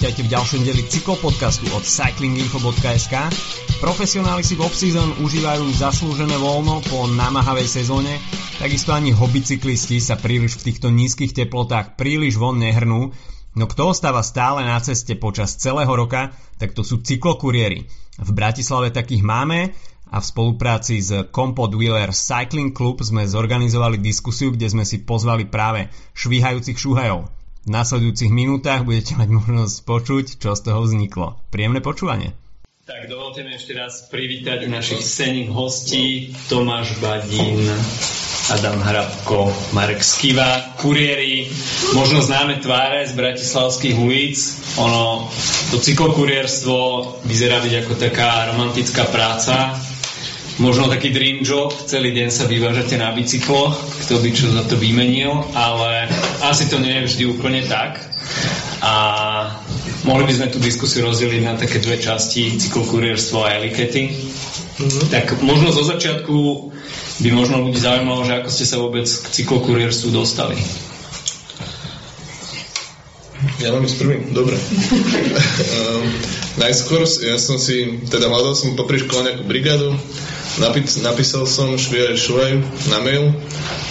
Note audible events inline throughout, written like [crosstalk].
Vítajte v ďalšom deli cyklopodcastu od cyclinginfo.sk. Profesionáli si v off-season užívajú zaslúžené voľno po námahavej sezóne, takisto ani hobicyklisti sa príliš v týchto nízkych teplotách príliš von nehrnú, no kto ostáva stále na ceste počas celého roka, tak to sú cyklokuriéri. V Bratislave takých máme a v spolupráci s Compod Wheeler Cycling Club sme zorganizovali diskusiu, kde sme si pozvali práve švíhajúcich šúhajov. V následujúcich minútach budete mať možnosť počuť, čo z toho vzniklo. Príjemné počúvanie. Tak dovolte mi ešte raz privítať našich cenných hostí Tomáš Badín, Adam Hrabko, Marek Skiva, kuriéri, možno známe tváre z bratislavských ulic. Ono, to cyklokurierstvo vyzerá byť ako taká romantická práca, možno taký dream job, celý deň sa vyvážate na bicykloch, kto by čo za to vymenil, ale asi to nie je vždy úplne tak. A mohli by sme tú diskusiu rozdeliť na také dve časti, cyklokurierstvo a elikety. Mm-hmm. Tak možno zo začiatku by možno ľudí zaujímalo, že ako ste sa vôbec k cyklokurierstvu dostali. Ja mám ísť prvý? Dobre. um, [laughs] najskôr ja som si, teda hľadal som popri škole nejakú brigádu, Napí- napísal som Šviaj Šuaj na mail,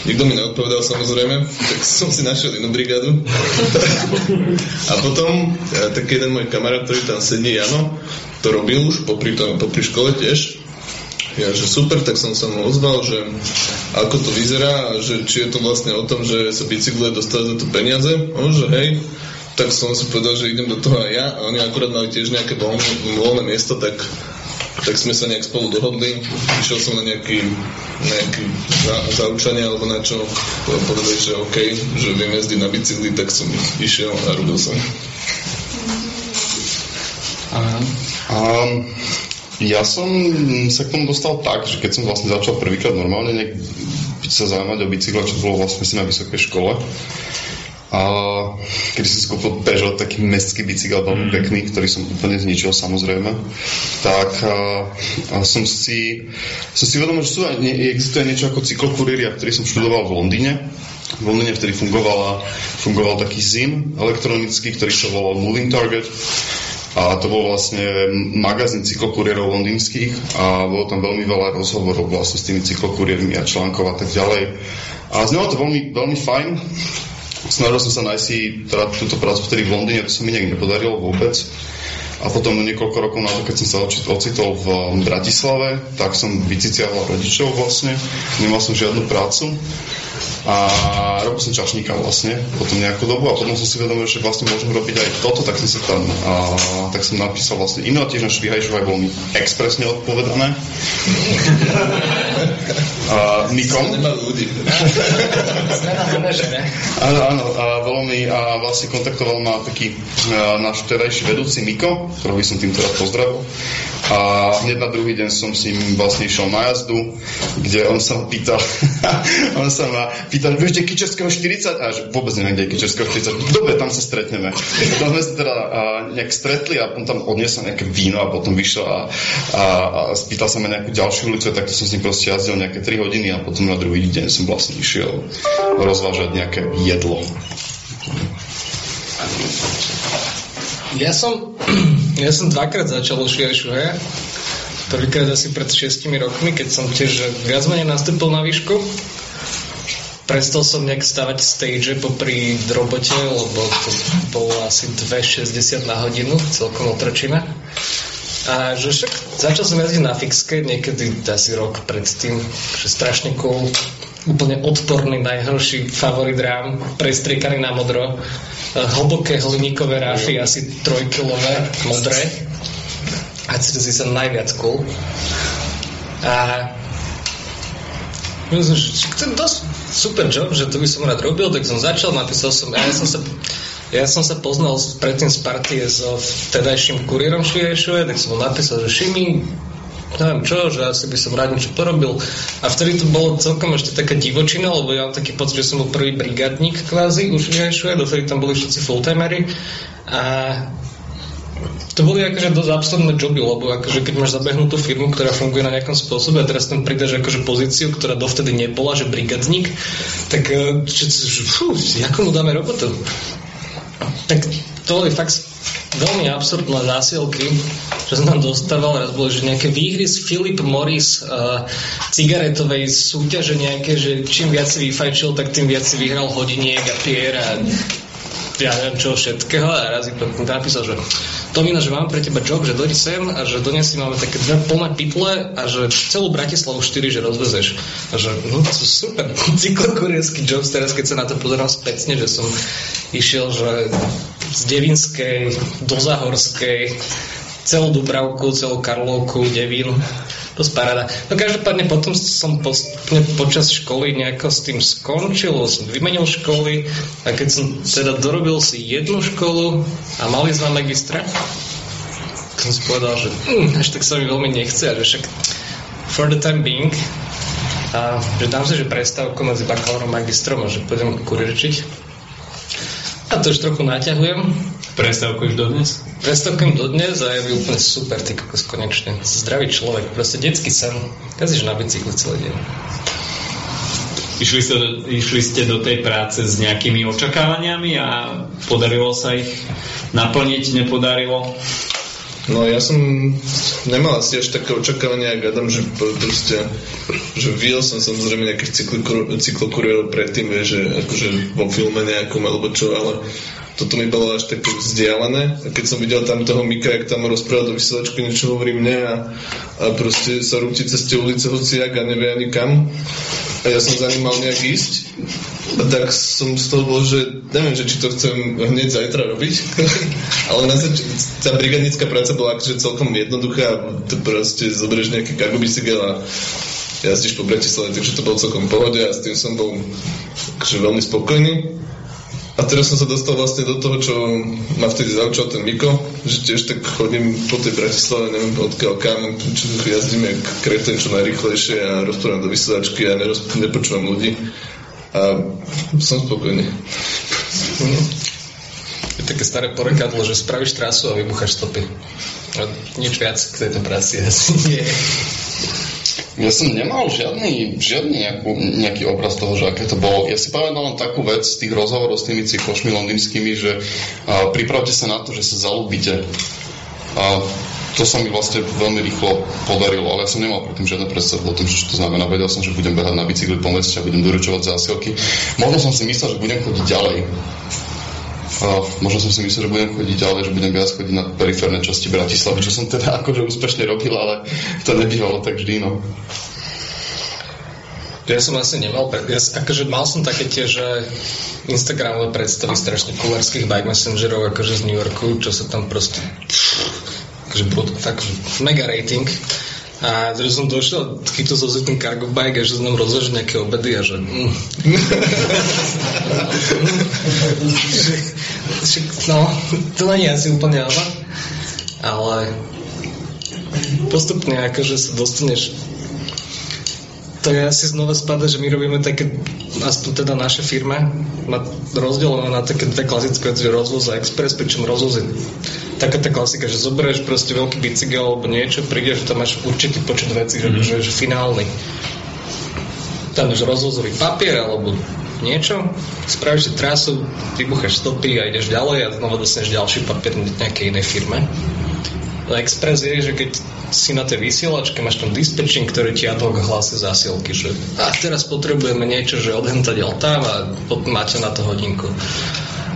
nikto mi neodpovedal samozrejme, tak [laughs] som si našiel inú brigádu. a potom, ja, tak jeden môj kamarát, ktorý tam sedí, Jano, to robil už popri, to, popri škole tiež. Ja, že super, tak som sa mu ozval, že ako to vyzerá že či je to vlastne o tom, že sa bicykluje dostať za to peniaze. On, že hej, tak som si povedal, že idem do toho aj ja a oni akurát mali tiež nejaké voľné, voľné miesto, tak tak sme sa nejak spolu dohodli. Išiel som na nejaký, nejaký za, zaučanie alebo na čo. Povedali, že OK, že viem jazdiť na bicykli, tak som išiel a robil som. Um, ja som sa k tomu dostal tak, že keď som vlastne začal prvýkrát normálne nejak sa zaujímať o bicykle, čo bolo vlastne si na vysokej škole, a keď som si kúpil Peugeot, taký mestský bicykel, veľmi mm. pekný, ktorý som úplne zničil samozrejme, tak a, a som si som si vedomil, že sú, ne, existuje niečo ako cyklokuriéria, ktorý som študoval v Londýne. V Londýne vtedy fungovala, fungoval taký ZIM elektronický, ktorý sa volal Moving Target a to bol vlastne magazín cyklokuriérov londýnskych a bolo tam veľmi veľa rozhovorov vlastne s tými cyklokuriérmi a článkov a tak ďalej. A znelo to veľmi, veľmi fajn snažil som sa nájsť si teda túto prácu vtedy v Londýne, to sa mi nejak nepodarilo vôbec. A potom niekoľko rokov na to, keď som sa ocitol v Bratislave, tak som vyciciaval rodičov vlastne, nemal som žiadnu prácu a robil som čašníka vlastne potom nejakú dobu a potom som si vedomil, že vlastne môžem robiť aj toto, tak som sa tam a, tak som napísal vlastne e-mail tiež na Švihajšu aj bolo mi expresne odpovedané. A, Mikom. Áno, áno, a bolo mi a vlastne kontaktoval ma taký a, náš vtedajší vedúci Miko, ktorého by som tým teda pozdravil. A hneď na druhý deň som s ním vlastne išiel na jazdu, kde on sa ma pýtal, [laughs] on sa ma pýtal, vieš, kde Kičerského 40? A že vôbec neviem, kde je Kičerského 40. Dobre, tam sa stretneme. Potom sme sa teda a, nejak stretli a on tam odniesol nejaké víno a potom vyšiel a, a, a spýtal sa ma nejakú ďalšiu ulicu, tak som s ním proste jazdil nejaké 3 hodiny a potom na druhý deň som vlastne išiel rozvážať nejaké jedlo. Ja som, [clears throat] ja som dvakrát začal Šuhe. Prvýkrát asi pred 6 rokmi, keď som tiež viac menej nastúpil na výšku. Prestal som nejak stavať stage popri robote, lebo to bolo asi 2,60 na hodinu, celkom otročina. A že však začal som jazdiť na fixke niekedy asi rok predtým, že strašne cool, úplne odporný, najhorší favorit rám, prestriekaný na modro hlboké hliníkové ráfy, asi trojkilové, modré. A cítil sa najviac cool. A myslím, že to je dosť super job, že to by som rád robil, tak som začal, napísal som, ja som sa ja som sa poznal predtým z partie so vtedajším kuriérom Šviešove, tak som mu napísal, že Šimi, neviem čo, že asi by som rád niečo porobil. A vtedy to bolo celkom ešte taká divočina, lebo ja mám taký pocit, že som bol prvý brigadník kvázi už v dovtedy tam boli všetci fulltimery. A to boli akože dosť absurdné joby, lebo akože keď máš zabehnutú firmu, ktorá funguje na nejakom spôsobe a teraz tam pridaš akože pozíciu, ktorá dovtedy nebola, že brigadník, tak že, fú, ako mu dáme robotu? Tak to boli fakt veľmi absurdné zásielky, že som tam dostával, raz boli, že nejaké výhry z Philip Morris uh, cigaretovej súťaže nejaké, že čím viac si vyfajčil, tak tým viac si vyhral hodiniek a pier a ja neviem čo všetkého a raz iba napísal, že Tomino, že mám pre teba job, že dojdi sem a že donesi máme také dve plné pytle a že celú Bratislavu 4, že rozvezeš. A že no to super, [laughs] cyklokurierský job teraz, keď sa na to pozerám spätne, že som išiel, že z Devinskej do Zahorskej celú Dubravku, celú Karlovku, Devín dosť paráda. No každopádne potom som postupne počas školy nejako s tým skončil, som vymenil školy a keď som teda dorobil si jednu školu a mali sme magistra, som si povedal, že hm, až tak sa mi veľmi nechce že však for the time being a že dám si, že prestávku medzi bakalárom a magistrom a že pôjdem kurierčiť. A to už trochu naťahujem. Prestávku už dodnes? Prestávkujem dodnes a je úplne super, ty kokos, konečne. Zdravý človek, proste detský sen. Jazdíš na bicykli celý deň. Išli ste, išli ste do tej práce s nejakými očakávaniami a podarilo sa ich naplniť, nepodarilo? No ja som nemal asi až také očakávania, ak Adam, že proste, že videl som samozrejme nejakých cyklokurierov predtým, že akože vo filme nejakom alebo čo, ale toto mi bolo až tak vzdialené. A keď som videl tam toho Mika, jak tam rozprával do vysielačky, niečo hovorí mne a, a proste sa rúti cez tie ulice hociak a nevie ani kam. A ja som za ním mal nejak ísť. A tak som z toho bol, že neviem, že či to chcem hneď zajtra robiť. [laughs] Ale na zač- tá brigadnická práca bola akože celkom jednoduchá. To proste zoberieš nejaký cargo bicykel a jazdíš po Bratislave, takže to bolo celkom pohode a s tým som bol akože veľmi spokojný. A teraz som sa dostal vlastne do toho, čo ma vtedy zaučal ten Miko, že tiež tak chodím po tej Bratislave, neviem odkiaľ kam, čo jazdíme kreten čo najrychlejšie a rozprávam do vysielačky a neroz, nepočúvam ľudí. A som spokojný. Je také staré porekadlo, že spravíš trasu a vybucháš stopy. A nič viac k tejto práci asi nie ja som nemal žiadny, žiadny nejakú, nejaký obraz toho, že aké to bolo. Ja si pamätám len takú vec z tých rozhovorov s tými cyklošmi londýnskymi, že a, pripravte sa na to, že sa zalúbite. A to sa mi vlastne veľmi rýchlo podarilo, ale ja som nemal predtým žiadne predstavu o tom, čo to znamená. Vedel som, že budem behať na bicykli po meste a budem doručovať zásielky. Možno som si myslel, že budem chodiť ďalej. A možno som si myslel, že budem chodiť ďalej, že budem viac chodiť na periférne časti Bratislavy, čo som teda [laughs] akože úspešne robil, ale to nebývalo tak vždy, no. Ja som asi nemal, ja, akože mal som také tie, že Instagramové predstavy strašne kulárských bike messengerov, akože z New Yorku, čo sa tam proste akože bol fakt mega rating a že som došiel, chytil som si ten cargo bike a že som tam rozložil nejaké obedy a že... Mm. [laughs] no, to nie je asi úplne ale, ale postupne akože sa dostaneš to je asi znova spada, že my robíme také, aspoň teda naše firme, má rozdelené na také dve klasické veci, že rozvoz a express, pričom rozvoz je taká tá klasika, že zoberieš proste veľký bicykel alebo niečo, prídeš, tam máš určitý počet vecí, mm-hmm. že, že finálny. Tam máš rozvozový papier alebo niečo, spravíš si trasu, vybucháš stopy a ideš ďalej a znova dostaneš ďalší papier nejakej inej firme. Express je, že keď si na tej vysielačke, máš tam dispečing, ktorý ti ad hoc hlási zásielky, že a teraz potrebujeme niečo, že odhentať tam a máte na to hodinku.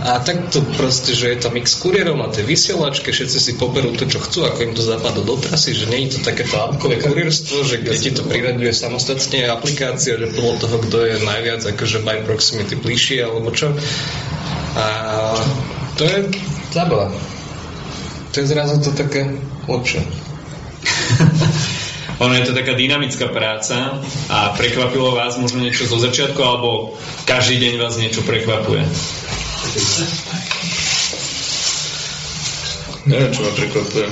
A takto proste, že je tam x kuriérov na tej vysielačke, všetci si poberú to, čo chcú, ako im to zapadlo do trasy, že nie je to takéto apkové kurierstvo, že kde ti to priraďuje samostatne aplikácia, že podľa toho, kto je najviac akože by proximity bližšie alebo čo. A to je zábava. To je zrazu to také lepšie. [laughs] ono je to taká dynamická práca a prekvapilo vás možno niečo zo začiatku, alebo každý deň vás niečo prekvapuje? Neviem, čo ma prekvapuje.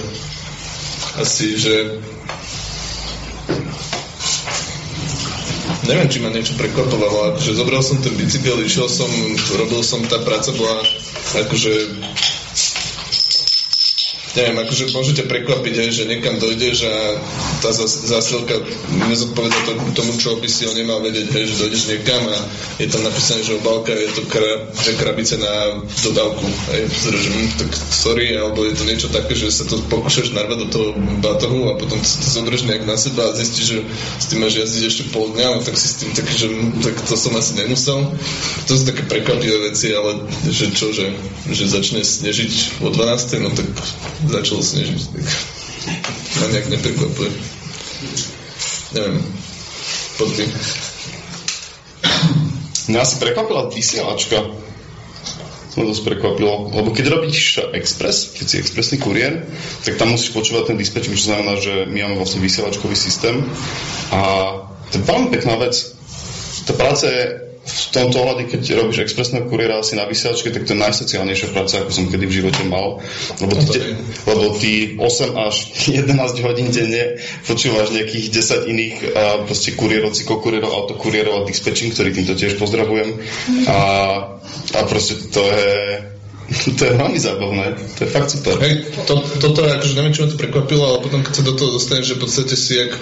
Asi, že neviem, či ma niečo prekvapovalo, akože zobral som ten bicykel, išiel som, robil som, tá práca bola akože neviem, akože môžete prekvapiť aj, že niekam dojdeš a tá zásilka nezodpoveda to, tomu, čo by si ho nemal vedieť, hej, že dojdeš niekam a je tam napísané, že obálka je to kra, že krabice na dodávku. Hej, že, hm, tak sorry, alebo je to niečo také, že sa to pokúšaš narvať do toho batohu a potom to, to zoberieš nejak na seba a zistíš, že s tým máš jazdiť ešte pol dňa, no tak si s tým taký, že hm, tak to som asi nemusel. To sú také prekvapivé veci, ale že čo, že, že začne snežiť o 12. no tak začalo snežiť. Tak ma nejak neprekvapuje. Neviem. Poďme. Mňa asi prekvapila vysielačka. To dosť prekvapilo. Lebo keď robíš Express, keď si expresný kuriér, tak tam musíš počúvať ten dispečing, čo znamená, že my máme vlastne vysielačkový systém. A to je veľmi pekná vec. Tá práca je v tomto ohľade, keď robíš expresného kuriéra asi na vysielačke, tak to je najsociálnejšia práca, ako som kedy v živote mal. Lebo ty, lebo ty 8 až [laughs] 11 hodín denne počúvaš nejakých 10 iných a proste kuriérov, cyklokurierov, autokurierov a dispečing, ktorý týmto tiež pozdravujem. A, a proste to je [laughs] to je veľmi zábavné, to je fakt super. Hej, to, toto, akože neviem, čo ma to prekvapilo, ale potom keď sa do toho dostaneš, že v podstate si jak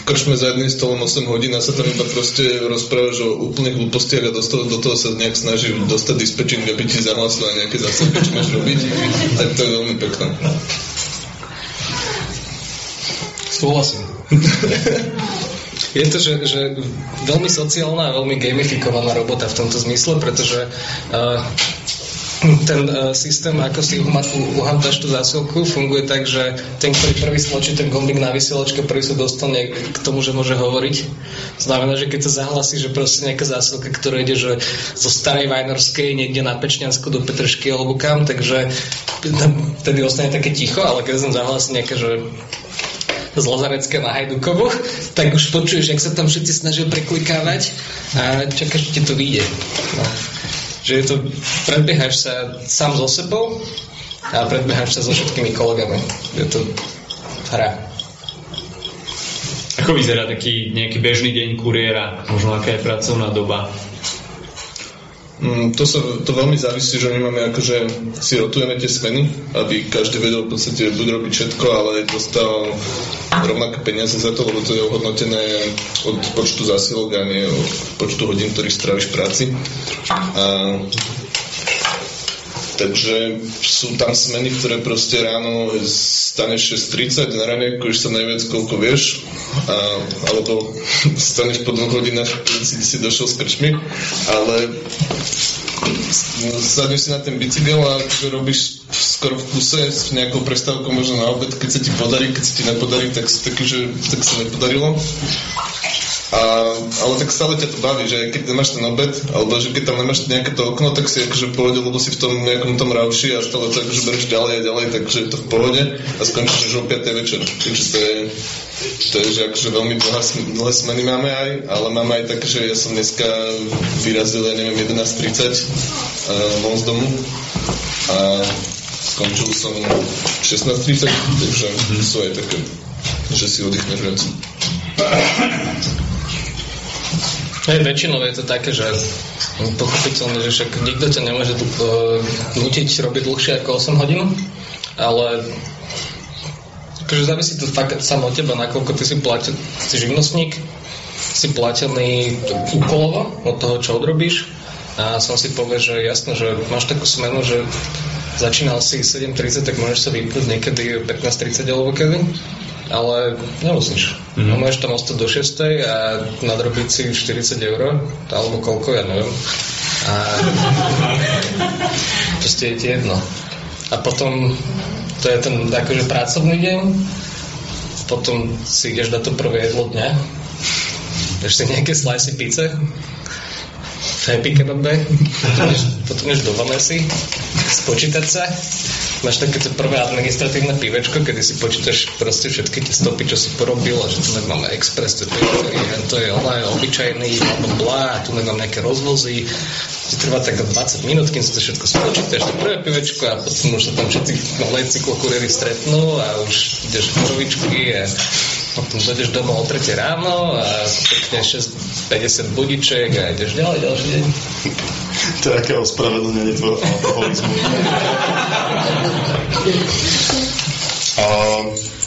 v krčme za jedným stolom 8 hodín a sa tam iba proste rozprávaš o úplných hlúpostiach a do toho, do toho sa nejak snaží dostať dispečing, aby ti zahlasil a nejaké zásadky, čo máš robiť, tak to je veľmi pekné. Súhlasím. [laughs] je to, že, že veľmi sociálna a veľmi gamifikovaná robota v tomto zmysle, pretože uh, ten uh, systém, ako si uhamtáš tú zásilku, funguje tak, že ten, ktorý prvý stlačí ten gombík na vysielačke, prvý sa dostane k tomu, že môže hovoriť. Znamená, že keď sa zahlasí, že proste nejaká zásilka, ktorá ide že zo starej Vajnorskej niekde na Pečňansku do Petršky alebo kam, takže vtedy ostane také ticho, ale keď som zahlasí nejaké, že z Lazarecké na Hajdukovu, tak už počuješ, jak sa tam všetci snažia preklikávať a čakáš, že ti to vyjde. No že je to, predbiehaš sa sám so sebou a predbiehaš sa so všetkými kolegami. Je to hra. Ako vyzerá taký nejaký bežný deň kuriéra? Možno aká je pracovná doba? Mm, to, sa, to veľmi závisí, že my máme akože si rotujeme tie smeny, aby každý vedel v podstate buď robiť všetko, ale dostal rovnaké peniaze za to, lebo to je ohodnotené od počtu zásilok a nie od počtu hodín, ktorých stráviš práci. A Takže sú tam smeny, ktoré proste ráno staneš 6.30, na ranejku sa najviac koľko vieš, a, alebo [laughs] staneš po dvoch hodinách, si, si došiel s krčmi, ale sadneš si na ten bicykel a robíš skoro v kuse s nejakou prestávkou možno na obed, keď sa ti podarí, keď sa ti nepodarí, tak, tak, že, tak sa nepodarilo. A, ale tak stále ťa to baví, že keď nemáš ten obed, alebo že keď tam nemáš nejaké to okno, tak si akože v pohode, lebo si v tom nejakom tom rauši a stále to akože bereš ďalej a ďalej, takže je to v pohode a skončíš už o 5. večer. Takže to je, to je že akože veľmi dlhé, dlhé smeny máme aj, ale máme aj tak, že ja som dneska vyrazil, ja neviem, 11.30 uh, von z domu a skončil som 16.30, takže sú aj také, že si oddychneš viac. Hej, väčšinou je to také, že pochopiteľne, že však nikto ťa nemôže uh, nutiť robiť dlhšie ako 8 hodín, ale akože závisí to fakt samo od teba, nakoľko ty si platil, si živnostník, si platený úkolovo od toho, čo odrobíš. A som si povie, že jasno, že máš takú smenu, že začínal si 7.30, tak môžeš sa vypnúť niekedy 15.30 alebo kedy ale nemusíš. Mm-hmm. No, môžeš tam ostať do 6 a nadrobiť si 40 eur, alebo koľko, ja neviem. A [laughs] proste je ti jedno. A potom to je ten akože pracovný deň, potom si ideš dať to prvé jedlo dňa, dáš si nejaké slice pizze, happy potom ideš do Vanesy, spočítať sa máš také to prvé administratívne pivečko, kedy si počítaš proste všetky tie stopy, čo si porobil a že tu máme express, to je, to je olej obyčajný, blá, a tu mám nejaké rozvozy. Ti trvá tak 20 minút, kým si to všetko spočítaš, to prvé pivečko a potom už sa tam všetci malé cyklokuriéry stretnú a už ideš korovičky a potom dojdeš domov o 3 ráno a pekne 6, 50 budiček a ideš ďalej ďalší deň. To je aké ospravedlnenie tvojho alkoholizmu. [laughs]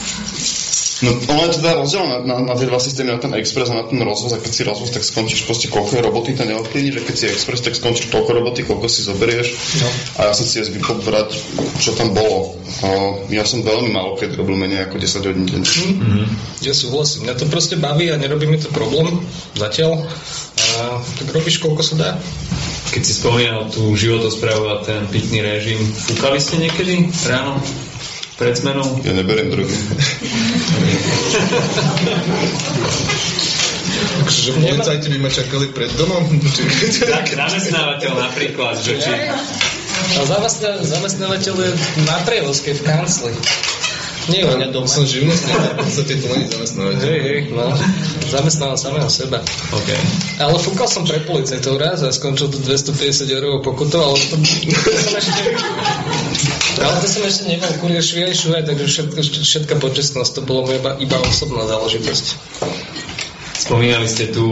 No, ono je teda rozdiel na, na, na tie dva systémy, na ten Express a na ten rozvoz. A keď si rozvoz, tak skončíš proste koľko je roboty, to neovplyvní, že keď si Express, tak skončíš toľko roboty, koľko si zoberieš. No. A ja som si zvykol brať, čo tam bolo. A ja som veľmi málo keď robil menej ako 10 hodín deň. Mm-hmm. Ja súhlasím. Mňa to proste baví a nerobí mi to problém zatiaľ. A tak robíš, koľko sa dá. Keď si spomínal tú životosprávu a ten pitný režim, fúkali ste niekedy ráno? Pred zmenou? Ja neberiem drogy. Takže policajti by ma čakali pred domom? tak, zamestnávateľ napríklad, že či... A zamestnávateľ je na prevozke v kancli. Nie doma. Som živnostník, [laughs] v podstate to není zamestnávateľ. Hej, hej, no. Zamestnávam samého seba. Okay. Ale fúkal som pre policajtov raz a skončil to 250 eurovou pokutou, ale to, to som ešte... Ale to som ešte nebol kurier šviaj šuaj, takže všetko, všetka počestnosť, to bolo iba, iba osobná záležitosť. Spomínali ste tu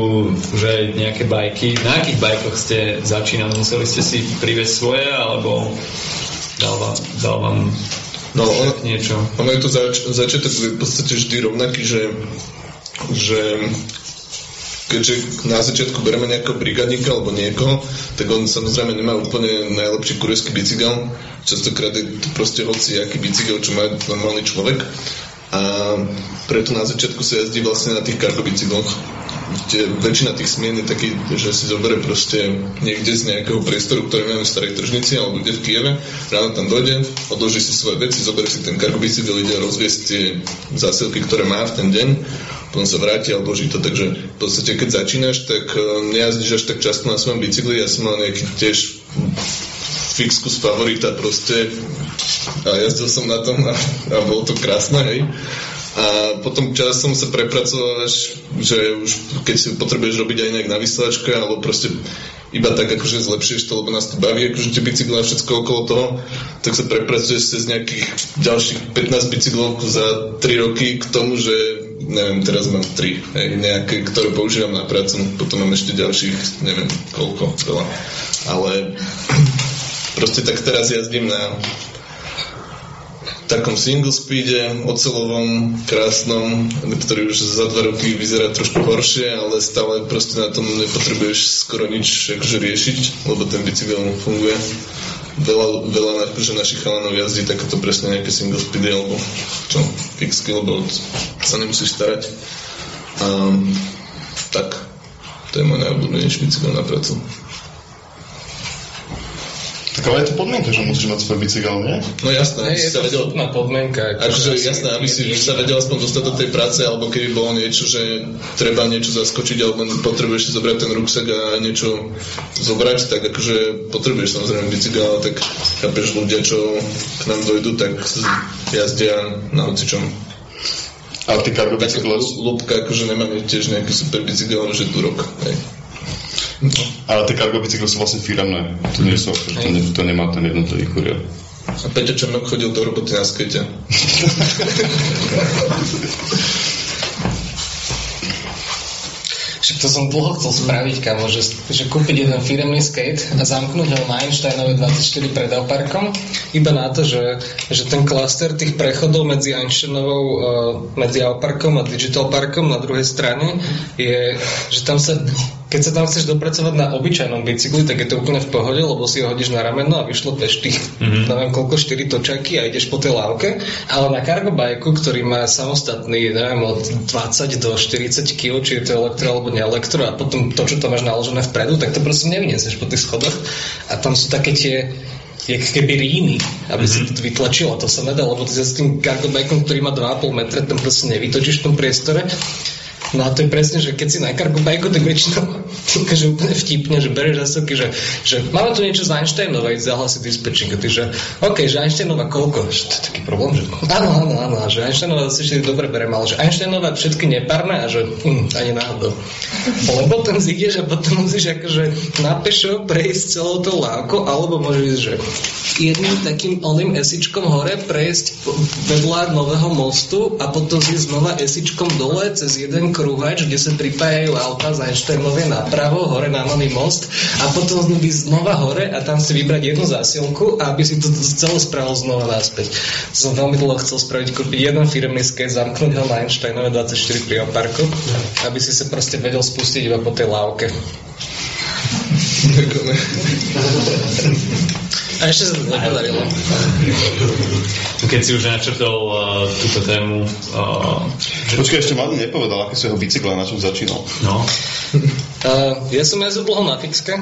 už aj nejaké bajky. Na akých bajkoch ste začínali? Museli ste si priviesť svoje, alebo dal vám, dal vám No, on, niečo. Ono je to zač- začiatok v podstate vždy rovnaký, že, že keďže na začiatku bereme nejakého brigadníka alebo niekoho, tak on samozrejme nemá úplne najlepší kurierský bicykel. Častokrát je to proste hoci aký bicykel, čo má normálny človek. A preto na začiatku sa jazdí vlastne na tých cargo bicykloch kde väčšina tých smien je taký, že si zoberie proste niekde z nejakého priestoru, ktorý máme v starej tržnici alebo kde v Kieve, ráno tam dojde, odloží si svoje veci, zoberie si ten cargo bicycle, ide rozviesť tie zásilky, ktoré má v ten deň, potom sa vráti a odloží to. Takže v podstate, keď začínaš, tak e, nejazdíš až tak často na svojom bicykli. Ja som mal nejaký tiež fixkus favorita proste a jazdil som na tom a, a bolo to krásne, hej. A potom časom sa prepracovať, že už keď si potrebuješ robiť aj nejak na vysielačke, alebo proste iba tak akože zlepšíš to, lebo nás to baví, akože tie bicykle a všetko okolo toho, tak sa prepracuješ cez nejakých ďalších 15 bicyklov za 3 roky k tomu, že neviem, teraz mám 3, hej, nejaké, ktoré používam na prácu, potom mám ešte ďalších, neviem koľko, veľa. Ale proste tak teraz jazdím na takom single speede, ocelovom, krásnom, ktorý už za dva roky vyzerá trošku horšie, ale stále proste na tom nepotrebuješ skoro nič akože riešiť, lebo ten bicykel funguje. Veľa, veľa akože našich chalanov jazdí takéto presne nejaké single speedy alebo čo, fixky, lebo sa nemusíš starať. A, tak, to je môj najobľúbenejší bicykel na prácu. Tak ale je to podmienka, že musíš mať svoj bicykel, nie? No jasné, nie, je to vedel... podmienka. Akože jasné, aby si sa vedel aspoň dostať do tej práce, alebo keby bolo niečo, že treba niečo zaskočiť, alebo potrebuješ si zobrať ten ruksak a niečo zobrať, tak akože potrebuješ samozrejme bicykel, ale tak chápeš ľudia, čo k nám dojdu, tak jazdia na hocičom. A ty cargo bicykle? Lúbka akože nemá tiež nejaký super bicykel, že tu rok. Hej. [laughs] Ale tie cargo bicykle sú vlastne firemné. To, nie sú, to, ne, to nemá ten jednotlivý kurier. A Peťo Černok chodil do roboty na skate. Však to som dlho chcel spraviť, kamo, že, že kúpiť jeden firemný skate a zamknúť ho na Einsteinove 24 pred parkom, iba na to, že, že ten klaster tých prechodov medzi Einsteinovou, uh, medzi Alparkom a Digital Parkom na druhej strane je, že tam sa keď sa tam chceš dopracovať na obyčajnom bicykli, tak je to úplne v pohode, lebo si ho hodíš na rameno a vyšlo tých, mm-hmm. neviem koľko, 4 točaky a ideš po tej lávke. Ale na cargo bajku, ktorý má samostatný, neviem, od 20 do 40 kg, či je to elektro alebo neelektro a potom to, čo tam máš naložené vpredu, tak to proste nevyniesieš po tých schodoch. A tam sú také tie jak keby ríny, aby mm-hmm. si to vytlačilo. To sa nedá, lebo ty sa s tým cargo bajkom, ktorý má 2,5 metra, tam proste nevytočíš v tom priestore No a to je presne, že keď si na cargo bike, tak väčšinou [laughs] že úplne vtipne, že bereš zásobky, že, že máme tu niečo z Einsteinova, ísť zahlasiť dispečing. A ty, že OK, že Einsteinova koľko? Že to je taký problém, že áno, áno, áno, že Einsteinova zase dobre berem, ale že Einsteinova všetky nepárne a že hm, ani náhodou. Lebo tam zídeš a potom musíš akože na pešo prejsť celou tou lávkou, alebo môžeš ísť, že jedným takým oným esičkom hore prejsť vedľa nového mostu a potom zísť znova esičkom dole cez jeden chrúhač, kde sa pripájajú auta za Einsteinovie napravo, hore na Nový most a potom ísť znova hore a tam si vybrať jednu zásielku a aby si to celé spravil znova naspäť. To som veľmi dlho chcel spraviť, kúpiť jeden firmný skate, zamknúť ho na Einsteinove 24 pri parku, aby si sa proste vedel spustiť iba po tej lávke. A ešte sa to nepodarilo. Keď si už načrtol uh, túto tému... Uh, že... Počkaj, ešte Mladý nepovedal, aké sú jeho bicykle, na čom začínal. No. Uh, ja som jazdil dlho na fixke.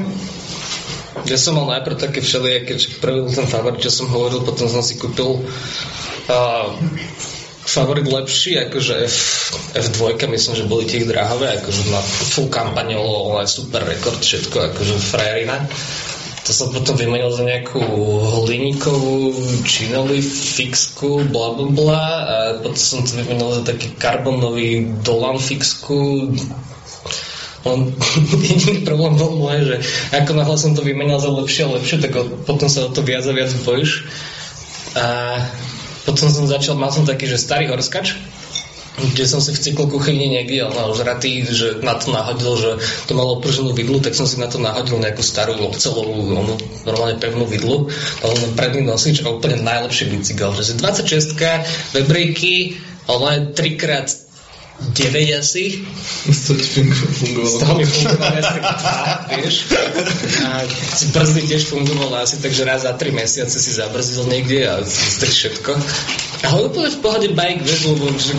Ja som mal najprv také všelijaké, prvý ten favorit, čo som hovoril, potom som si kúpil uh, favorit lepší, akože F, F2, myslím, že boli tých drahové, akože na full kampaňolo, ale super rekord, všetko, akože frajerina. To som potom vymenil za nejakú hliníkovú činoli fixku, bla bla bla. A potom som to vymenil za taký karbonový dolan fixku. Len [laughs] jediný problém bol môj, že ako náhle som to vymenil za lepšie a lepšie, tak potom sa o to viac a viac bojíš. A potom som začal, mal som taký, že starý horskač, kde som si v cyklu kuchyni niekde no, už ratý, že na to nahodil, že to malo prženú vidlu, tak som si na to nahodil nejakú starú ocelovú, onu, normálne pevnú vidlu, ale len predný nosič a úplne najlepší bicykel. Že si 26 webríky, ale trikrát 9 asi. Z toho ti fungovalo. Z toho mi fungovalo asi vieš. A brzdy tiež fungovalo asi, takže raz za 3 mesiace si zabrzdil niekde a tak všetko. Ale úplne v pohode bike, vieš, lebo že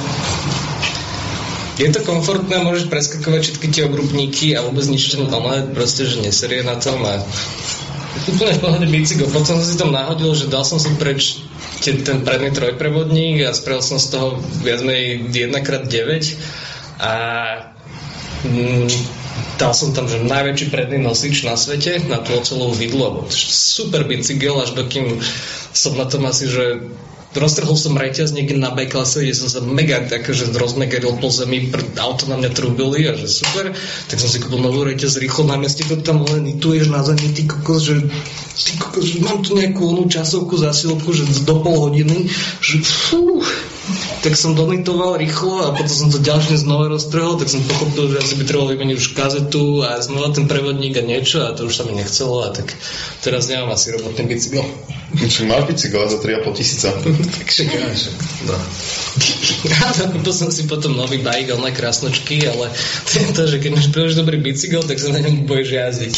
je to komfortné, môžeš preskakovať všetky tie obrubníky a vôbec nič ten ale proste, že neserie na tom a úplne v pohode bicykel. Potom som si tam nahodil, že dal som si preč ten predný trojprevodník a spravil som z toho viac menej 1x9 a mm, dal som tam, že najväčší predný nosič na svete na tú ocelovú vidlu, super bicykel, až dokým som na tom asi, že roztrhol som reťaz niekde na B-klase, kde som sa mega akože rozmegeril po zemi, auto na mňa trubili a že super, tak som si kúpil novú reťaz rýchlo na meste, to tam len nituješ na zemi, ty kokos, že, ty kokos, že mám tu nejakú onú časovku, zasilku, že do pol hodiny, že fú, tak som donitoval rýchlo a potom som to ďalšie znova roztrhol, tak som pochopil, že asi by trebalo vymeniť už kazetu a znova ten prevodník a niečo a to už sa mi nechcelo a tak teraz nemám asi robotný bicykel. Čiže máš bicykel za 3,5 tisíca. [laughs] tak máš. No. Kúpil som si potom nový bike, ale krásnočky, ale to to, že keď máš príliš dobrý bicykel, tak sa na ňom bojíš jazdiť.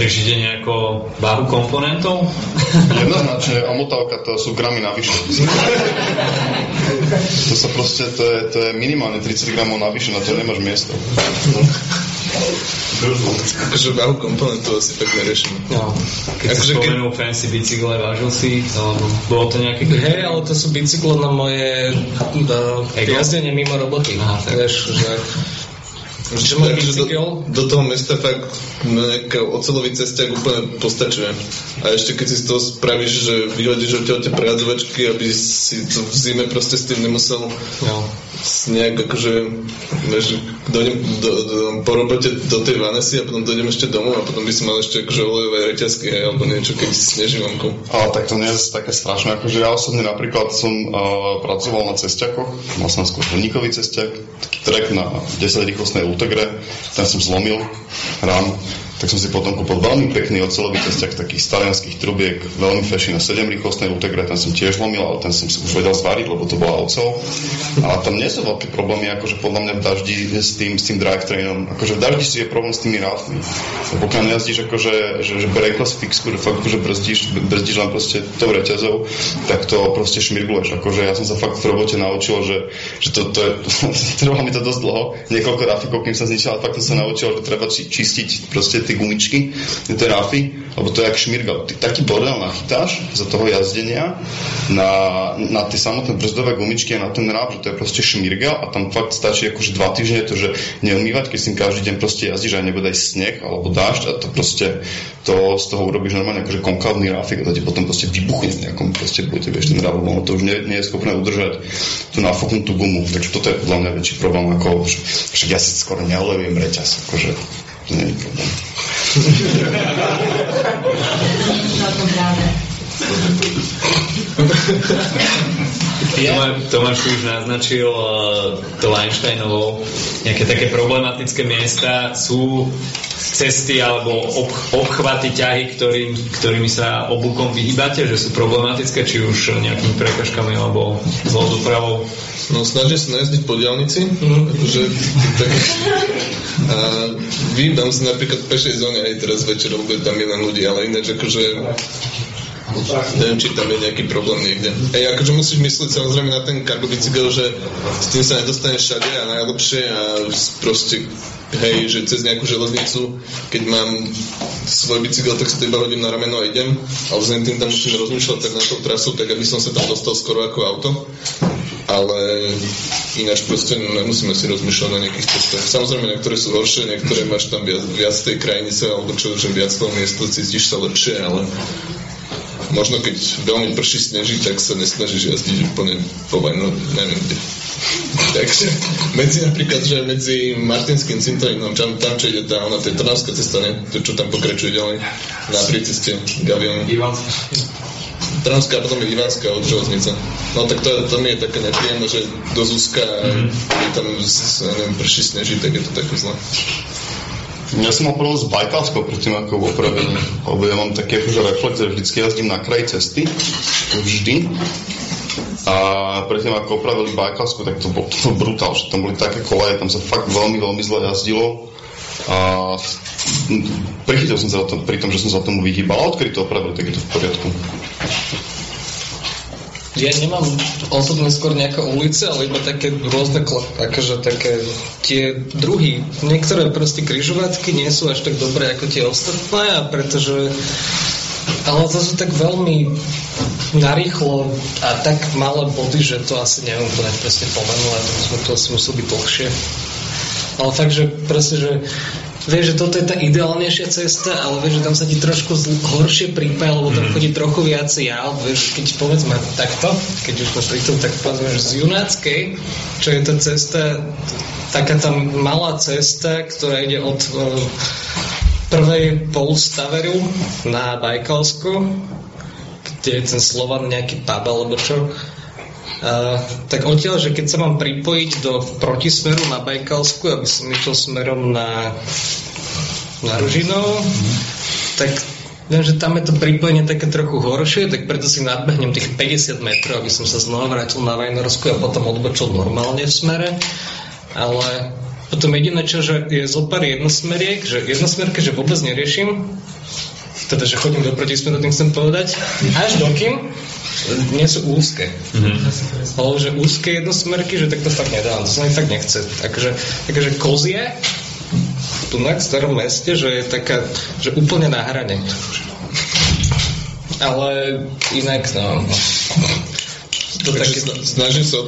Riešite nejako váhu komponentov? Jednoznačne, omotávka to sú gramy navyše. [laughs] to sa proste, to je, to je minimálne 30 gramov navyše, na to nemáš miesto. Akože váhu komponentov asi tak neriešim. No. Keď akože si spomenul keď... fancy bicykle, vážil si, alebo bolo to nejaké... Hej, ale to sú bicykle na moje jazdenie mimo roboty. Aha, tak. Vieš, že že takže do, do toho mesta fakt nejaká ocelový cestiak úplne postačuje. A ešte keď si z toho spravíš, že vyhodíš od tie prehádzovačky, aby si to v zime proste s tým nemusel no. nejak akože vieš, dojdem do, do, po robote do tej Vanesy a potom dojdem ešte domov a potom by si mal ešte akože olejové reťazky hej, alebo niečo, keď si sneží vonku. Ale tak to nie je také strašné, akože ja osobne napríklad som uh, pracoval na cestiakoch, mal som skôr vodníkový cestiak, taký trek na 10 rýchlostnej Ultegre, ten som zlomil rám tak som si potom kúpil veľmi pekný ocelový cestiak takých talianských trubiek, veľmi feši na 7 rýchlostnej utegre, ten som tiež lomil, ale ten som si už vedel zvariť, lebo to bola ocel. Ale tam nie sú veľké problémy, akože podľa mňa v daždi s tým, s tým drivetrainom. Akože v daždi si je problém s tými rátmi. Pokiaľ nejazdíš akože, že, že breakless fixku, že fakt akože brzdíš, brzdíš len proste tou reťazou, tak to proste šmirgluješ. Akože ja som sa fakt v robote naučil, že, že to, to je, [laughs] trvalo mi to dosť dlho, niekoľko rafikov, kým sa zničil, ale fakt som sa naučil, že treba čistiť proste tie gumičky, tie rafy, lebo to je jak šmirgal. Ty taký bordel nachytáš za toho jazdenia na, na tie samotné brzdové gumičky a na ten ráf, že to je proste šmirgal a tam fakt stačí akože dva týždne to, že neumývať, keď si každý deň proste jazdíš aj sneh alebo dážď a to proste to z toho urobíš normálne akože konkávny ráfik a to ti potom proste vybuchne v nejakom proste budete vieš ten ráf, lebo to už nie, nie, je schopné udržať tú nafúknutú gumu. Takže toto je podľa mňa väčší problém ako však ja si skoro neolevujem reťaz, akože to [laughs] je problém. Tomáš, už naznačil uh, to Einsteinovou, nejaké také problematické miesta sú cesty alebo ob, obchvaty ťahy, ktorým, ktorými sa oblúkom vyhýbate, že sú problematické, či už nejakými prekažkami alebo zlou dopravou? No snažím sa najazdiť po diálnici, mm. akože, tak, a vyhýbam sa napríklad v pešej zóne aj teraz večer, lebo tam milión ľudí, ale ináč akože Neviem, či tam je nejaký problém niekde. Ej, akože musíš myslieť samozrejme na ten cargo bicykel, že s tým sa nedostaneš všade a najlepšie a proste hej, že cez nejakú železnicu, keď mám svoj bicykel, tak si to iba hodím na rameno a idem, ale vzhľadom tým tam musím rozmýšľať tak na tú trasu, tak aby som sa tam dostal skoro ako auto. Ale ináč proste nemusíme si rozmýšľať na nejakých cestách. Samozrejme, niektoré sú horšie, niektoré máš tam viac, viac tej krajinice, alebo čo, že viac toho miesta cítiš sa lepšie, ale možno keď veľmi prší sneží, tak sa nesnažíš jazdiť úplne po no neviem kde. [laughs] Takže medzi napríklad, že medzi Martinským cintorínom, tam, tam čo ide tá, ona, to je Trnavská cesta, ne? To, čo tam pokračuje ďalej na ceste Gavion. Trnavská a potom je Ivanská od železnice. No tak to, to mi je také nepríjemné, že do Zuzka mm-hmm. tam, neviem, prší sneží, tak je to také zle. Som mal problém s bajkálskou predtým ako opravení, lebo ja mám také akože reflex, že vždycky jazdím na kraji cesty, vždy. A predtým ako opravili Bajkalsku, tak to bol, to bol brutál, že tam boli také koleje, tam sa fakt veľmi, veľmi zle jazdilo. A prichytil som sa to, pri tom, že som sa tomu vyhýbal, a odkedy to opravili, tak je to v poriadku. Ja nemám osobne skôr nejaké ulice, ale iba také rôzne, akože také tie druhy. Niektoré proste križovatky nie sú až tak dobré ako tie ostatné a pretože ale to sú tak veľmi narýchlo a tak malé body, že to asi neviem úplne presne pomenúť, to, to asi muselo byť dlhšie. Ale fakt, že proste, že vieš, že toto je tá ideálnejšia cesta, ale vieš, že tam sa ti trošku horšie prípaja, lebo tam mm. chodí trochu viac jav, vieš, keď povedzme takto, keď už to pri tom, tak povedzme, že z Junáckej, čo je tá cesta, taká tam malá cesta, ktorá ide od uh, prvej polstaveru na Bajkalsku, kde je ten Slovan nejaký pub alebo čo, tak odtiaľ, že keď sa mám pripojiť do protismeru na Bajkalsku, aby som išiel smerom na, na Ružinov, tak viem, že tam je to pripojenie také trochu horšie, tak preto si nadbehnem tých 50 metrov, aby som sa znova vrátil na Vajnorsku a potom odbočil normálne v smere. Ale potom jediné, čo že je zo pár jednosmeriek, že jednosmerke, že vôbec neriešim, teda, že chodím do protismeru, tým chcem povedať, až dokým nie sú úzke. Mm-hmm. Ale že úzke jednosmerky, že tak to fakt nedávam, to sa mi fakt nechce. Takže, takže kozie, tu na starom meste, že je taká, že úplne na hrane. Ale inak, no to také... Snažím sa,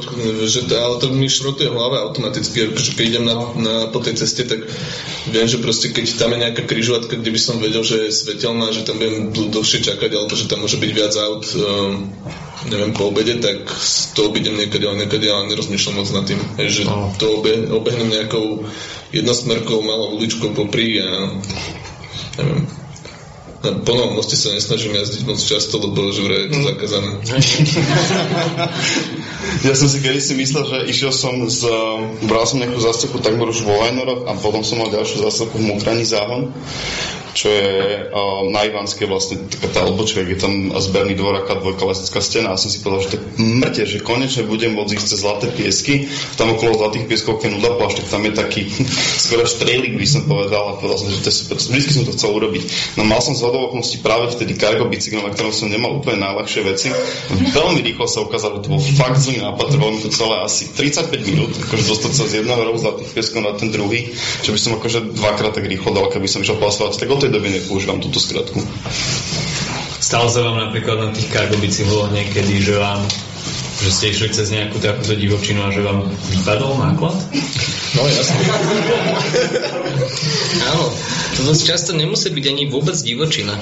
že to, ale to mi šrotuje hlava automaticky, že keď idem na, na, po tej ceste, tak viem, že proste keď tam je nejaká križovatka, kde by som vedel, že je svetelná, že tam budem dlhšie čakať, alebo že tam môže byť viac aut, um, neviem, po obede, tak to obidem niekedy, ale niekedy ale nerozmýšľam moc nad tým, že to obe, obehnem nejakou jednosmerkou, malou uličkou popri a neviem, na plnom moste sa nesnažím jazdiť moc často, lebo že vraj je to mm. zakázané. [laughs] ja som si kedy si myslel, že išiel som z... Bral som nejakú zástupu takmer už vo Vajnoroch a potom som mal ďalšiu zástupu v Mokrani záhon čo je na Ivanskej vlastne taká tá odbočka, je tam zberný dvor, aká dvojkolesická stena. A som si povedal, že je mŕte, že konečne budem môcť ísť cez zlaté piesky, tam okolo zlatých pieskov, keď nuda plášť, tak tam je taký [laughs] skoro štrejlik, by som povedal. A povedal som, že to je super, vždy som to chcel urobiť. No mal som z práve vtedy cargo bicykel, na ktorom som nemal úplne najľahšie veci. Veľmi rýchlo sa ukázalo, to bol fakt zlý nápad, trvalo mi to celé asi 35 minút, akože dostať sa z jedného rohu zlatých pieskov na ten druhý, čo by som akože dvakrát tak rýchlo dal, keby som išiel po tak tej dobe nepoužívam túto skratku. Stalo sa vám napríklad na tých cargo bicykloch niekedy, že vám že ste išli cez nejakú takúto divočinu a že vám vypadol náklad? No jasne. Áno, to dosť často nemusí byť ani vôbec divočina.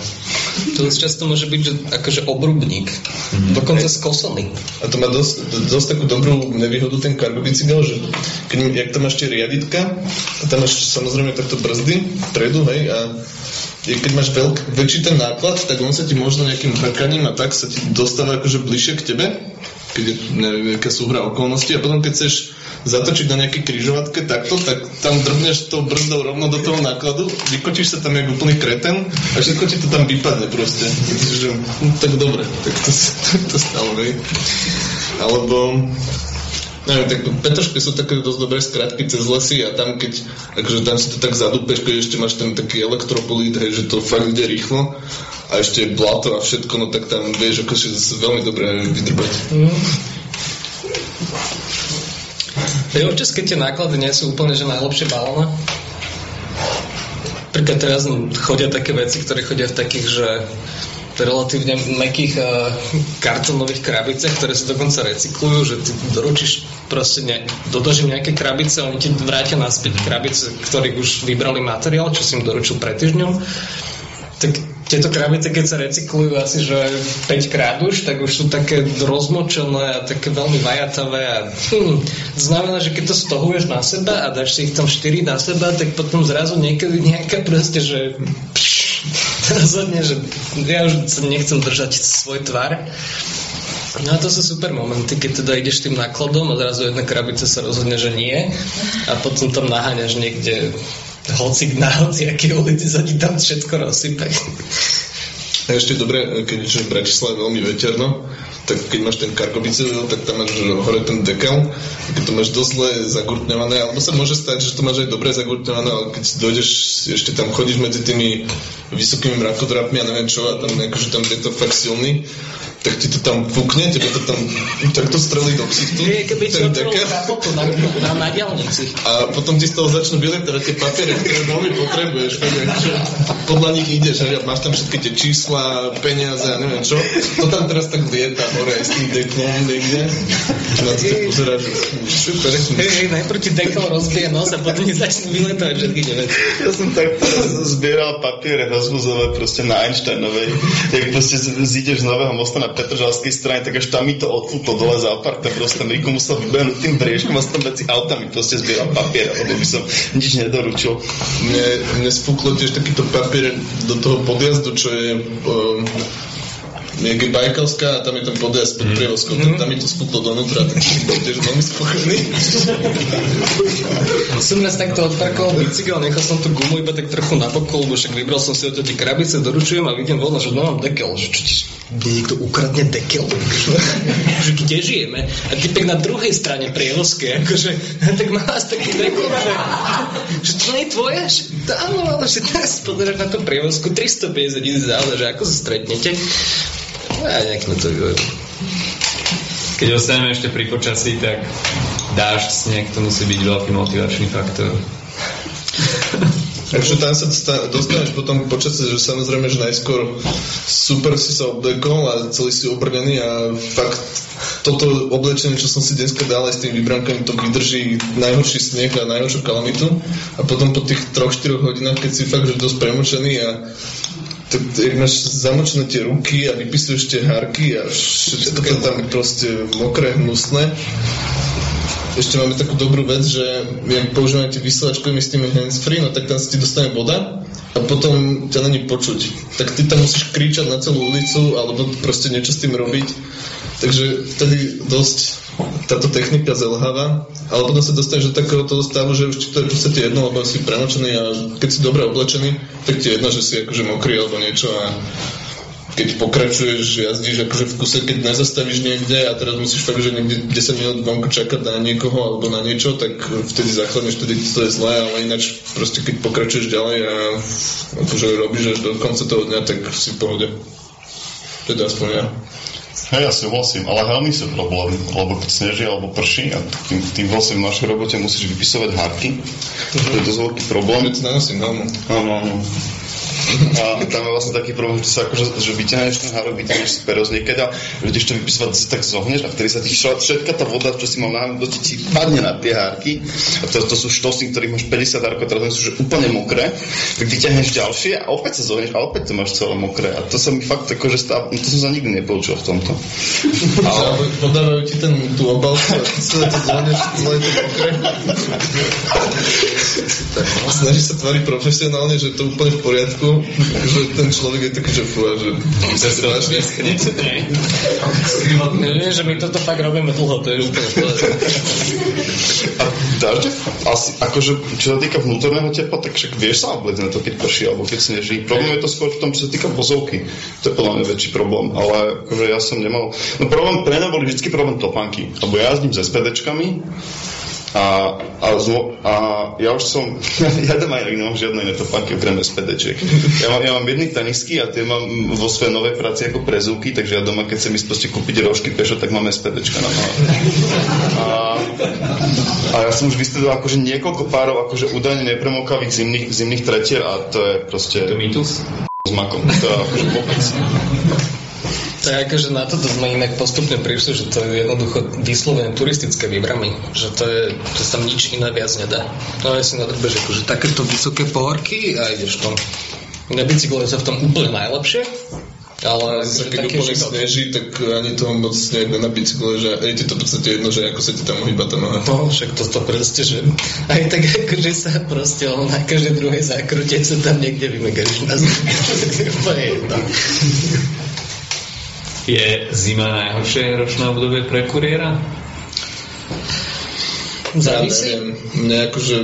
To dosť často môže byť že, akože obrubník. Mm-hmm. Dokonca skosený. A to má dosť, dosť takú dobrú nevýhodu ten cargo bicykel, že keď, jak tam máš tie riaditka, a tam máš samozrejme takto brzdy vpredu, hej, a keď máš veľk, väčší ten náklad, tak on sa ti možno nejakým hrkaním a tak sa ti dostáva akože bližšie k tebe, keď neviem, aká súhra okolností a potom keď chceš zatočiť na nejaké križovatke takto, tak tam drbneš tou brzdou rovno do toho nákladu, vykočíš sa tam jak úplný kreten a všetko ti to tam vypadne proste. Takže, no, tak dobre, tak to, [laughs] to stalo, hej. Alebo neviem, tak Petržke sú také dosť dobré skratky cez lesy a tam keď, akože tam si to tak zadúpeš, keď ešte máš ten taký elektropolit, hej, že to fakt ide rýchlo a ešte blato a všetko, no tak tam vieš akože veľmi dobre vydrbať. Mm. Je občas, keď tie náklady nie sú úplne že najlepšie balóna. Príklad teraz chodia také veci, ktoré chodia v takých, že relatívne mekých uh, kartonových krabicách, ktoré sa dokonca recyklujú, že ty doručíš proste ne, dodožím nejaké krabice, oni ti vrátia naspäť krabice, ktorých už vybrali materiál, čo si im doručil pred týždňom. Tak tieto krabice, keď sa recyklujú asi, že 5 krát už, tak už sú také rozmočené a také veľmi vajatavé a hm, znamená, že keď to stohuješ na seba a dáš si ich tam 4 na seba, tak potom zrazu niekedy nejaká proste, že [laughs] rozhodne, že ja už nechcem držať svoj tvar. No a to sú super momenty, keď teda ideš tým nákladom a zrazu jedna krabica sa rozhodne, že nie a potom tam naháňaš niekde hoci na aký ulici sa ti tam všetko rozsype. A ešte dobre, keď je v Bratislave veľmi veterno, tak keď máš ten kargobicykel, tak tam máš hore ten dekal, keď to máš dosť zle zagurtňované, alebo sa môže stať, že to máš aj dobre zagurtňované, ale keď dojdeš, ešte tam chodíš medzi tými vysokými mrakodrapmi a neviem čo, a tam akože tam je to fakt silný, tak ti to tam fúkne, tebe to tam takto strelí do ksichtu. Je, keby otvoril kapotu na, na, na diálnici. A potom ti z toho začnú teda tie papiere, ktoré veľmi potrebuješ. že podľa nich ideš, a máš tam všetky tie čísla, peniaze a neviem čo. To tam teraz tak lieta hore aj s tým deklom niekde. Na to pozeráš, super. Hej, hej, najprv ti dekol rozbije nos a potom ti začnú vyletovať všetky tie veci. Ja som tak zbieral papiere rozvozové proste na Einsteinovej. Jak proste zídeš z Nového mosta na Petržalskej strane, tak až tam mi to odfútlo dole za aparta, proste Riku musel vybehnúť tým briežkom a tam medzi autami proste zbieral papier, lebo by som nič nedoručil. Mne, mne spúklo tiež takýto papier do toho podjazdu, čo je um, niekde Bajkalská a tam je ten podjazd pod mhm. prievozkou, mm. tam mi to spuklo donútra, tak som bol tiež veľmi spokojný. som raz takto odparkoval bicykel, nechal som tú gumu iba tak trochu na bokol, lebo však vybral som si od tie krabice, doručujem a vidím voľno, že no mám dekel, že čo ti niekto ukradne dekel, [laughs] že kde žijeme? A ty pek na druhej strane prievozke, akože, [laughs] tak má vás taký dekel, že, že to nie je tvoje? Že, áno, ale že teraz pozeráš na tú prievozku, 350 tisíc že ako sa stretnete? Ja nejak na to Keď ostaneme ešte pri počasí, tak dáš sneh, to musí byť veľký motivačný faktor. [laughs] Takže tam sa dostaneš potom počasie, že samozrejme, že najskôr super si sa oblekol a celý si obrnený a fakt toto oblečenie, čo som si dneska dal aj s tými vybrankami, to vydrží najhorší sneh a najhoršiu kalamitu a potom po tých 3-4 hodinách, keď si fakt že dosť premočený a tak jak máš zamočené tie ruky a vypisuješ tie harky a všetko tam proste mokré, hnusné. Ešte máme takú dobrú vec, že jak používame tie vysielačkovými s tými handsfree, no tak tam si ti dostane voda a potom ťa není počuť. Tak ty tam musíš kričať na celú ulicu alebo proste niečo s tým robiť. Takže vtedy dosť táto technika zelháva, ale potom sa dostaneš do takého toho stavu, že už to je v podstate jedno, lebo si premočený a keď si dobre oblečený, tak ti je jedno, že si akože mokrý alebo niečo a keď pokračuješ, jazdíš akože v kuse, keď nezastavíš niekde a teraz musíš fakt, že niekde 10 minút vonku čakať na niekoho alebo na niečo, tak vtedy zachladneš, vtedy to je zlé, ale ináč proste keď pokračuješ ďalej a akože robíš až do konca toho dňa, tak si v pohode. Teda aspoň ja. Hej, ja súhlasím, ale helmy sú problém, lebo keď sneží alebo prší a tým, tým vlastne v našej robote musíš vypisovať mm-hmm. to je dosť veľký problém. Keď nenosím helmu. Áno, áno. A tam je vlastne taký problém, že sa akože, že vyťahneš ten hárok, vyťahneš si pero z niekedy a ideš to vypisovať, tak zohneš a vtedy sa ti všetka tá voda, čo si mal na do ti padne na tie hárky. A to, to sú štosy, ktorých máš 50 hárkov, teraz sú že úplne mokré. Tak vyťahneš ďalšie a opäť sa zohneš a opäť to máš celé mokré. A to sa mi fakt akože stáva, no to som sa nikdy nepoučil v tomto. [laughs] Ale podávajú ti ten, tú obalku a ty sa to zohneš, celé to mokré. Snažíš sa tvariť profesionálne, že je to úplne v poriadku to, že ten človek je taký, že fúha, že sa strašne Viem, že my toto fakt robíme dlho, to je úplne A dážde, asi, akože, čo sa týka vnútorného tepla, tak však vieš sa obliecť na to, keď prší alebo keď sneží. Problém je to skôr v tom, čo sa týka vozovky. To je podľa mňa väčší problém, ale akože ja som nemal... No problém, pre mňa boli vždy problém topánky, lebo ja jazdím s SPDčkami a, a, zlo, a ja už som, [laughs] ja doma aj nemám žiadne iné topánky okrem SPDček. Ja mám, ja mám jedný tenisky a tie mám vo svojej novej práci ako prezúky, takže ja doma, keď chcem ísť proste kúpiť rožky pešo, tak mám SPDčka na mala. A, a ja som už vystredol akože niekoľko párov akože údajne nepremokavých zimných, zimných tretier a to je proste... To mýtus? S makom, to je akože vôbec. To je akože na toto sme inak postupne prišli, že to je jednoducho vyslovene turistické výbramy. Že to je, že sa tam nič iné viac nedá. No ja si na drbe, že akože takéto vysoké pohorky a ideš tam. Na bicykle sa v tom úplne najlepšie, ale Zase, že keď úplne život. sneží, tak ani toho moc nejde na bicykle, že je ti to v podstate jedno, že ako sa ti tam hýba tá noha. No, však to, to proste, že aj tak akože sa proste on na každej druhej zákrute sa tam niekde vymegaš na zem. [laughs] To je úplne jedno. Je zima najhoršie ročné obdobie pre kuriéra? Ja Závisí. neviem, mne akože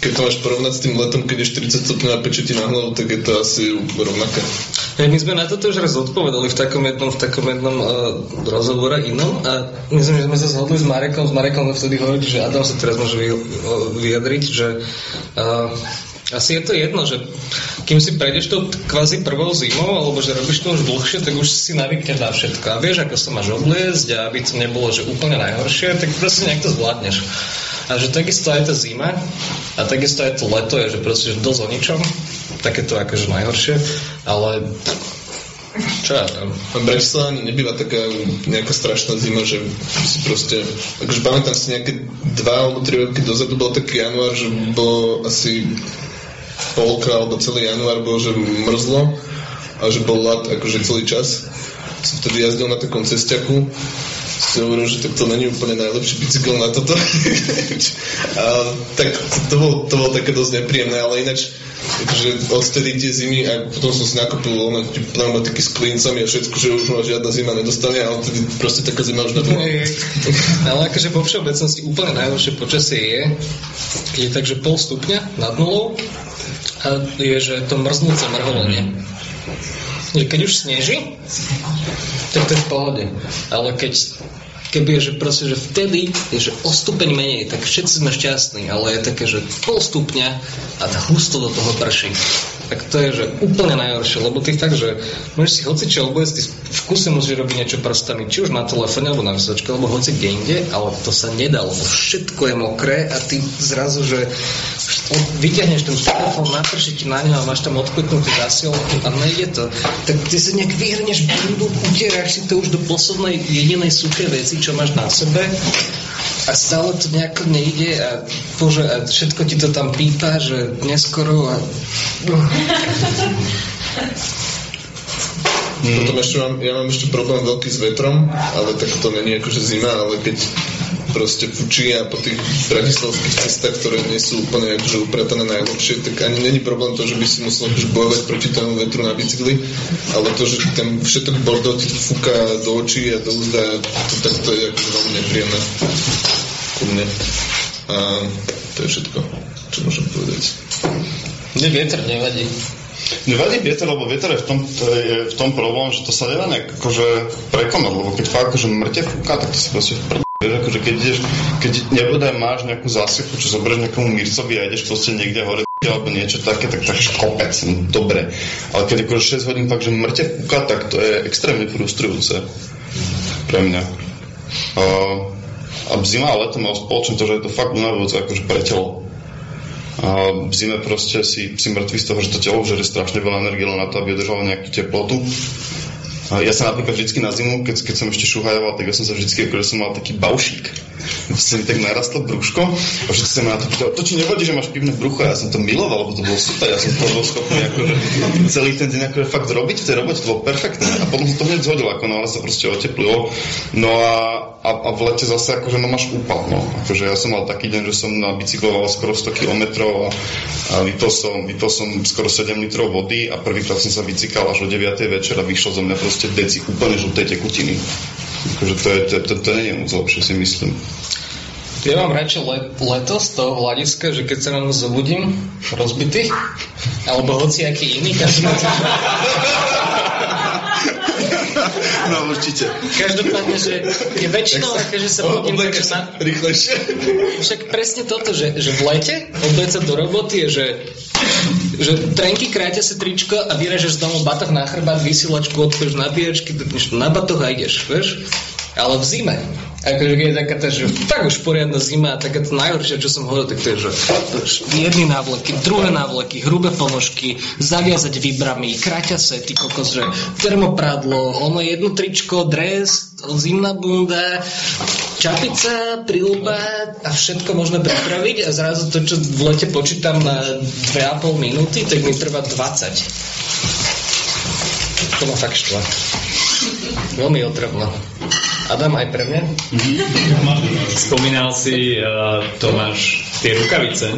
keď to máš porovnať s tým letom, keď je 40 stupňov a peče ti na hlavu, tak je to asi rovnaké. Hej, my sme na toto už raz odpovedali v takom jednom, v takom jednom uh, rozhovore inom a myslím, že sme sa zhodli s Marekom, s Marekom sme vtedy hovorili, že Adam sa teraz môže vy, uh, vyjadriť, že uh, asi je to jedno, že kým si prejdeš tou kvázi prvou zimou, alebo že robíš to už dlhšie, tak už si navykneš na všetko. A vieš, ako sa máš obliecť a aby to nebolo, že úplne najhoršie, tak proste nejak to zvládneš. A že takisto aj tá zima a takisto aj to leto je, že proste že dosť o ničom, také to akože najhoršie, ale čo ja tam. A Bratislava nebýva taká nejaká strašná zima, že si proste... Akože pamätám si nejaké dva alebo tri roky dozadu bol taký január, že bolo asi polka alebo celý január bol, že mrzlo a že bol lat akože celý čas. Som vtedy jazdil na takom cestiaku si hovoril, že tak to není úplne najlepší bicykel na toto. [laughs] a, tak to, to, bolo, to bolo také dosť nepríjemné, ale ináč akože odtedy tie zimy a potom som si nakopil ono, pneumatiky s klincami a všetko, že už ma žiadna zima nedostane a odtedy proste taká zima už nebola. Ale akože vo všeobecnosti úplne najhoršie počasie je, keď je takže pol stupňa nad nulou je, že to mrznúce mrholenie. Že keď už sneží, tak to je v pohode. Ale keď keby je, že proste, že vtedy je, že o stupeň menej, tak všetci sme šťastní, ale je také, že pol stupňa a husto do toho prší. Tak to je, že úplne najhoršie, lebo ty tak, že môžeš si hocičo obliecť, ty v kuse musíš robiť niečo prstami, či už na telefóne, alebo na vysočke, alebo hoci kde inde, ale to sa nedá, lebo všetko je mokré a ty zrazu, že vyťahneš ten telefón, naprší ti na ňo a máš tam odkutnutý zásielku a nejde to. Tak ty si nejak vyhrneš bundu, utieráš si to už do poslednej jedinej suché veci, čo máš na sebe a stále to nejako nejde a, bože, a všetko ti to tam pípa, že neskoro a... Potom ešte mám, ja mám ešte problém veľký s vetrom, ale tak to není akože zima, ale keď proste fučí a po tých bratislavských cestách, ktoré nie sú úplne akože upratané najlepšie, tak ani není problém to, že by si musel akože bojovať proti tomu vetru na bicykli, ale to, že ten všetok bordel ti fúka do očí a do úzda, to, tak to je akože veľmi nepríjemné ku mne. A to je všetko, čo môžem povedať. Mne vietor nevadí. Nevadí vietor, lebo vietor je v tom, to je v tom problém, že to sa nedá nejak akože prekonať, lebo keď fakt akože mŕte fúka, tak to si proste v. Vieš, akože keď ideš, keď nebodaj máš nejakú zásievku, čo zoberieš nejakomu Mircovi a ideš proste niekde hore alebo niečo také, tak tak kopec, no, dobre. Ale keď akože 6 hodín fakt, že mŕte fúka, tak to je extrémne frustrujúce pre mňa. A, a zima a leto má spoločné to, že je to fakt unavujúce akože pre telo. A v zime proste si, si mŕtvý z toho, že to telo žere strašne veľa energie len na to, aby udržalo nejakú teplotu. A ja sa napríklad vždycky na zimu, keď, keď som ešte šuhajoval, tak ja som sa vždycky, akože som mal taký baušík. [laughs] Sa mi tak narastlo brúško a všetci sa ma na to pýtali, to ti nevadí, že máš pivné brucho? Ja som to miloval, lebo to bolo super, ja som to bol schopný akože celý ten deň akože fakt robiť v tej robote, to bolo perfektné. A potom som to hneď zhodil, ako náhle sa proste oteplilo. No a a, a v lete zase akože no máš úpal, no. Akože ja som mal taký deň, že som na bicykloval skoro 100 km a, a vypil, som, vypil som skoro 7 litrov vody a prvýkrát som sa bicykal až o 9. večera a vyšlo zo mňa proste deci úplne žltej tekutiny. Akože to, je, to, to, to nie je moc lepšie, si myslím. Ja mám radšej let, leto z toho hľadiska, že keď sa ráno zobudím rozbitý, alebo hociaký iný, každopádne, No určite. každopádne že je väčšinou také, že sa budím tak, na, Rýchlejšie. Však presne toto, že, že v lete obeť sa do roboty je, že, že trenky kráťa sa tričko a vyražeš z domu batoh na chrbát, vysielačku, nabíjačky, dotkneš to na batoh a ideš, vieš? Ale v zime. Akože keď je taká tá, že tak už poriadna zima a taká to najhoršie, čo som hovoril, tak to je, že jedny návleky, druhé návleky, hrubé ponožky, zaviazať výbrami, kraťase, ty kokos, že termopradlo, ono jedno tričko, dres, zimná bunda, čapica, prilba a všetko možno pripraviť a zrazu to, čo v lete počítam na 2,5 minúty, tak mi trvá 20. To ma fakt štva. Veľmi otravno. Adam, aj pre mňa? Spomínal si, uh, Tomáš, tie rukavice.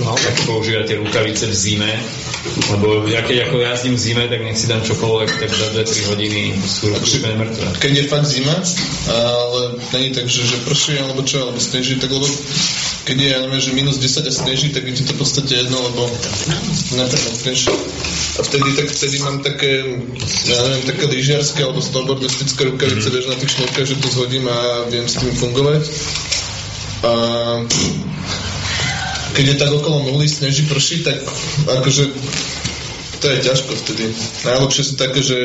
No. Ako používate rukavice v zime? Lebo ja keď ako jazdím v zime, tak nech si dám čokoľvek, tak za 2-3 hodiny sú ruky úplne mŕtve. Keď je fakt zima, ale není tak, že, že prší alebo čo, alebo sneží, tak lebo keď je, ja neviem, že minus 10 a sneží, tak je ti to v podstate jedno, lebo nepremokneš. A vtedy, tak vtedy mám také, ja neviem, také lyžiarske alebo snowboardistické rukavice, vieš, na tých šnúrkach, že to zhodím a viem s tým fungovať. A keď je tak okolo nuly, sneží, prší, tak akože to je ťažko vtedy. Najlepšie sú také, že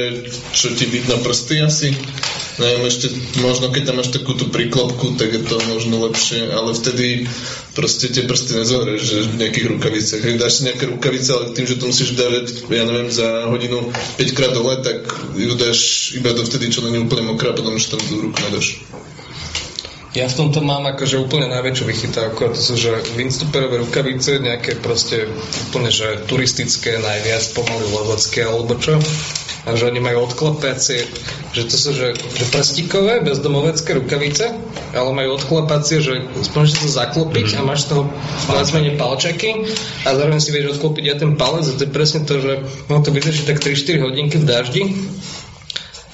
čo ti vidno prsty asi. Neviem, ešte možno keď tam máš takú tú príklopku, tak je to možno lepšie, ale vtedy proste tie prsty nezohrieš, že v nejakých rukaviciach. Keď dáš si nejaké rukavice, ale tým, že to musíš dať, ja neviem, za hodinu 5 krát dole, tak ju dáš iba do vtedy, čo není úplne mokrá, potom už tam tú ruku nedáš. Ja v tomto mám akože úplne najväčšiu vychytávku a to sú, že Winstuperové rukavice, nejaké proste úplne, že turistické, najviac pomaly lezecké alebo čo. A že oni majú odklapacie, že to sú, že, že prstíkové, bezdomovecké rukavice, ale majú odklapacie, že môžeš to zaklopiť a máš z toho viac menej palčaky a zároveň si vieš odklopiť aj ten palec a to je presne to, že no to vydrží tak 3-4 hodinky v daždi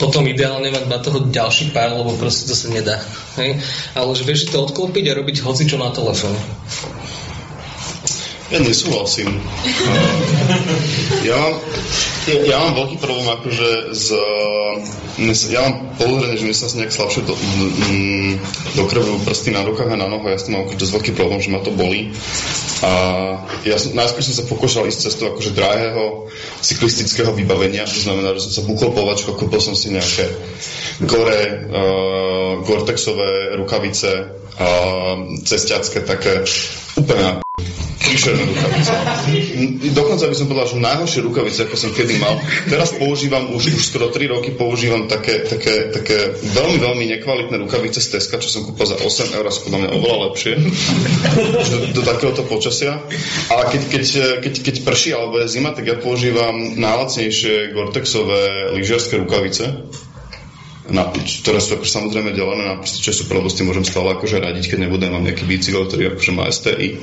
potom ideálne mať na toho ďalší pár, lebo proste to sa nedá. Hej? Ale že vieš to odklopiť a robiť hocičo na telefóne. Ja nesúhlasím. Ja mám, ja, ja mám veľký problém akože z... Ja mám podozrenie, že mi sa nejak slabšie do, mm, dokrvujú prsty na rukách a na nohách. Ja s tým mám akože dosť veľký problém, že ma to bolí. A ja som, najskôr som sa pokúšal ísť cestou akože drahého cyklistického vybavenia, to znamená, že som sa bukol po vačko, kúpil som si nejaké gore, uh, Gore-Texové rukavice, uh, cestiacké také, úplne príšerné rukavice. Dokonca by som povedal, že najhoršie rukavice, ako som kedy mal. Teraz používam, už, už skoro 3 roky používam také, také, také veľmi, veľmi nekvalitné rukavice z Teska, čo som kúpil za 8 eur, sú podľa mňa oveľa lepšie do, do takéhoto počasia. A keď, keď, keď, keď prší alebo je zima, tak ja používam najlacnejšie Gore-Texové lyžiarske rukavice na, ktoré sú akože samozrejme delené na čo sú s tým môžem stále akože radiť, keď nebudem mám nejaký bicykel, ktorý akože má STI.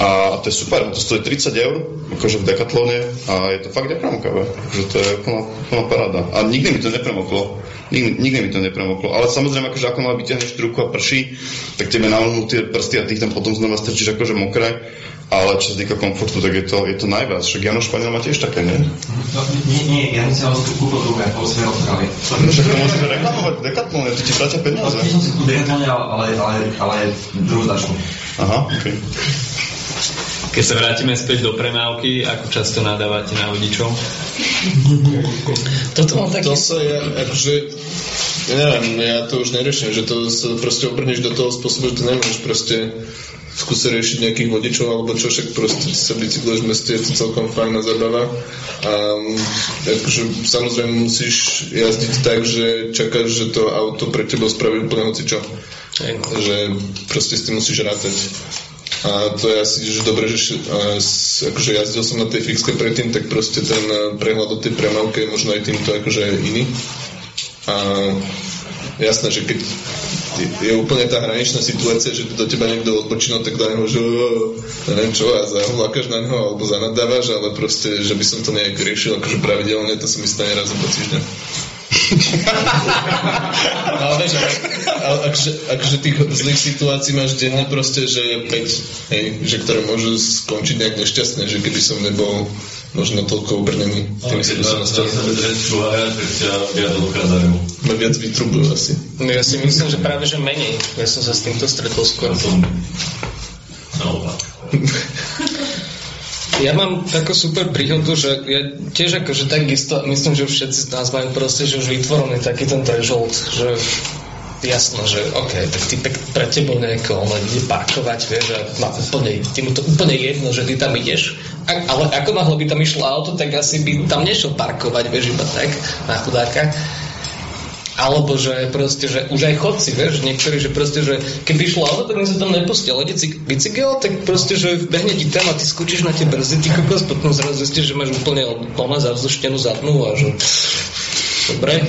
A to je super, to stojí 30 eur, akože v Decathlone a je to fakt nepremokavé, že to je plná, plná paráda. A nikdy mi to nepremoklo, nikdy, nikdy mi to nepremoklo. Ale samozrejme, akože ako ma vyťahneš ruku a prší, tak tebe navlnú tie prsty a tých tam potom znova strčíš akože mokré. Ale čo sa týka komfortu, tak je to, je to najviac. Však Jano Španiel má tiež také, nie? No, nie, nie, ja som si kúpil druhé, po svojej Austrálii. Však to môžeme reklamovať v Decathlone, to ti platia peniaze. Tiež som si kúpil Decathlone, ale, ale, ale druhú značku. Aha, okej. Okay. Keď sa vrátime späť do premávky, ako často nadávate na vodičov? Toto mám taký... To sa ja, akože, ja neviem, ja to už neriešim, že to sa proste obrneš do toho spôsobu, že to nemôžeš proste skúsiť riešiť nejakých vodičov alebo čo, však proste sa bicykluješ v meste, je to celkom fajná zabava. A akože samozrejme musíš jazdiť tak, že čakáš, že to auto pre teba spraví úplne hocičo. Že proste s tým musíš rátať. A to je asi že dobre, že akože jazdil som na tej fixke predtým, tak proste ten prehľad o tej premávke je možno aj týmto akože iný. A jasné, že keď je úplne tá hraničná situácia, že do teba niekto odbočí, no tak na neho, že neviem čo, a zahlákaš na neho, alebo zanadávaš, ale proste, že by som to nejak riešil akože pravidelne, to sa mi stane raz po týždňa. [laughs] Ale vieš, ale akože, akože tých zlých situácií máš denne proste, že je 5, hej, že ktoré môžu skončiť nejak nešťastne, že keby som nebol možno toľko obrnený tými skúsenostiami. Ma viac vytrubujú asi. No ja si myslím, že práve že menej. Ja som sa s týmto stretol skôr. Ja [laughs] mám takú super príhodu, že ja tiež akože takisto, myslím, že všetci z nás majú proste, že už vytvorený taký ten threshold, že jasno, že OK, tak ty pek, pre tebou nejako on ide parkovať, vieš, a má úplne, ty mu to úplne jedno, že ty tam ideš, a, ale ako náhle by tam išlo auto, tak asi by tam nešiel parkovať, vieš, iba tak, na chudáka. Alebo že proste, že už aj chodci, vieš, niektorí, že proste, že keby išlo auto, tak sa tam nepustil. Ale bicykel, tak proste, že behne ti tam a ty skúčiš na tie brzdy, ty kokos, potom zrazu zistíš, že máš úplne plná zavzduštenú zadnú a že... Dobre.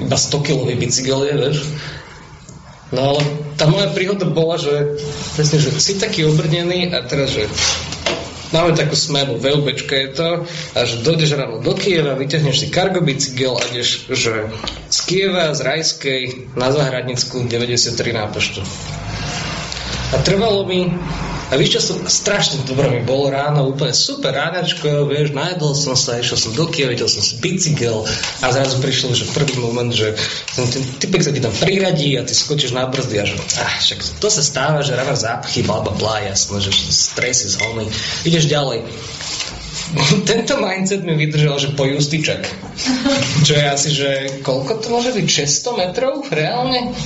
Iba 100 kilový bicykel je, vieš. No ale tá moja príhoda bola, že presne, že si taký obrnený a teraz, že Máme takú smenu, VLBčka je to, a že dojdeš ráno do Kieva, vyťahneš si kargo bicykel a ideš že z Kieva, z Rajskej na Zahradnickú 93 na Peštu. A trvalo mi a víš, čo som, strašne dobre mi bolo ráno, úplne super ránačko, vieš, najedol som sa, išiel som do Kieva, videl som si bicykel a zrazu prišiel, že prvý moment, že ten, typek sa ti tam priradí a ty skočíš na brzdy a že ah, však to sa stáva, že ráva zápchy, bla bla bla, jasno, že stres je zholný. Ideš ďalej. [laughs] Tento mindset mi vydržal, že po Justičak. [laughs] Čo je asi, že koľko to môže byť? 600 metrov? Reálne?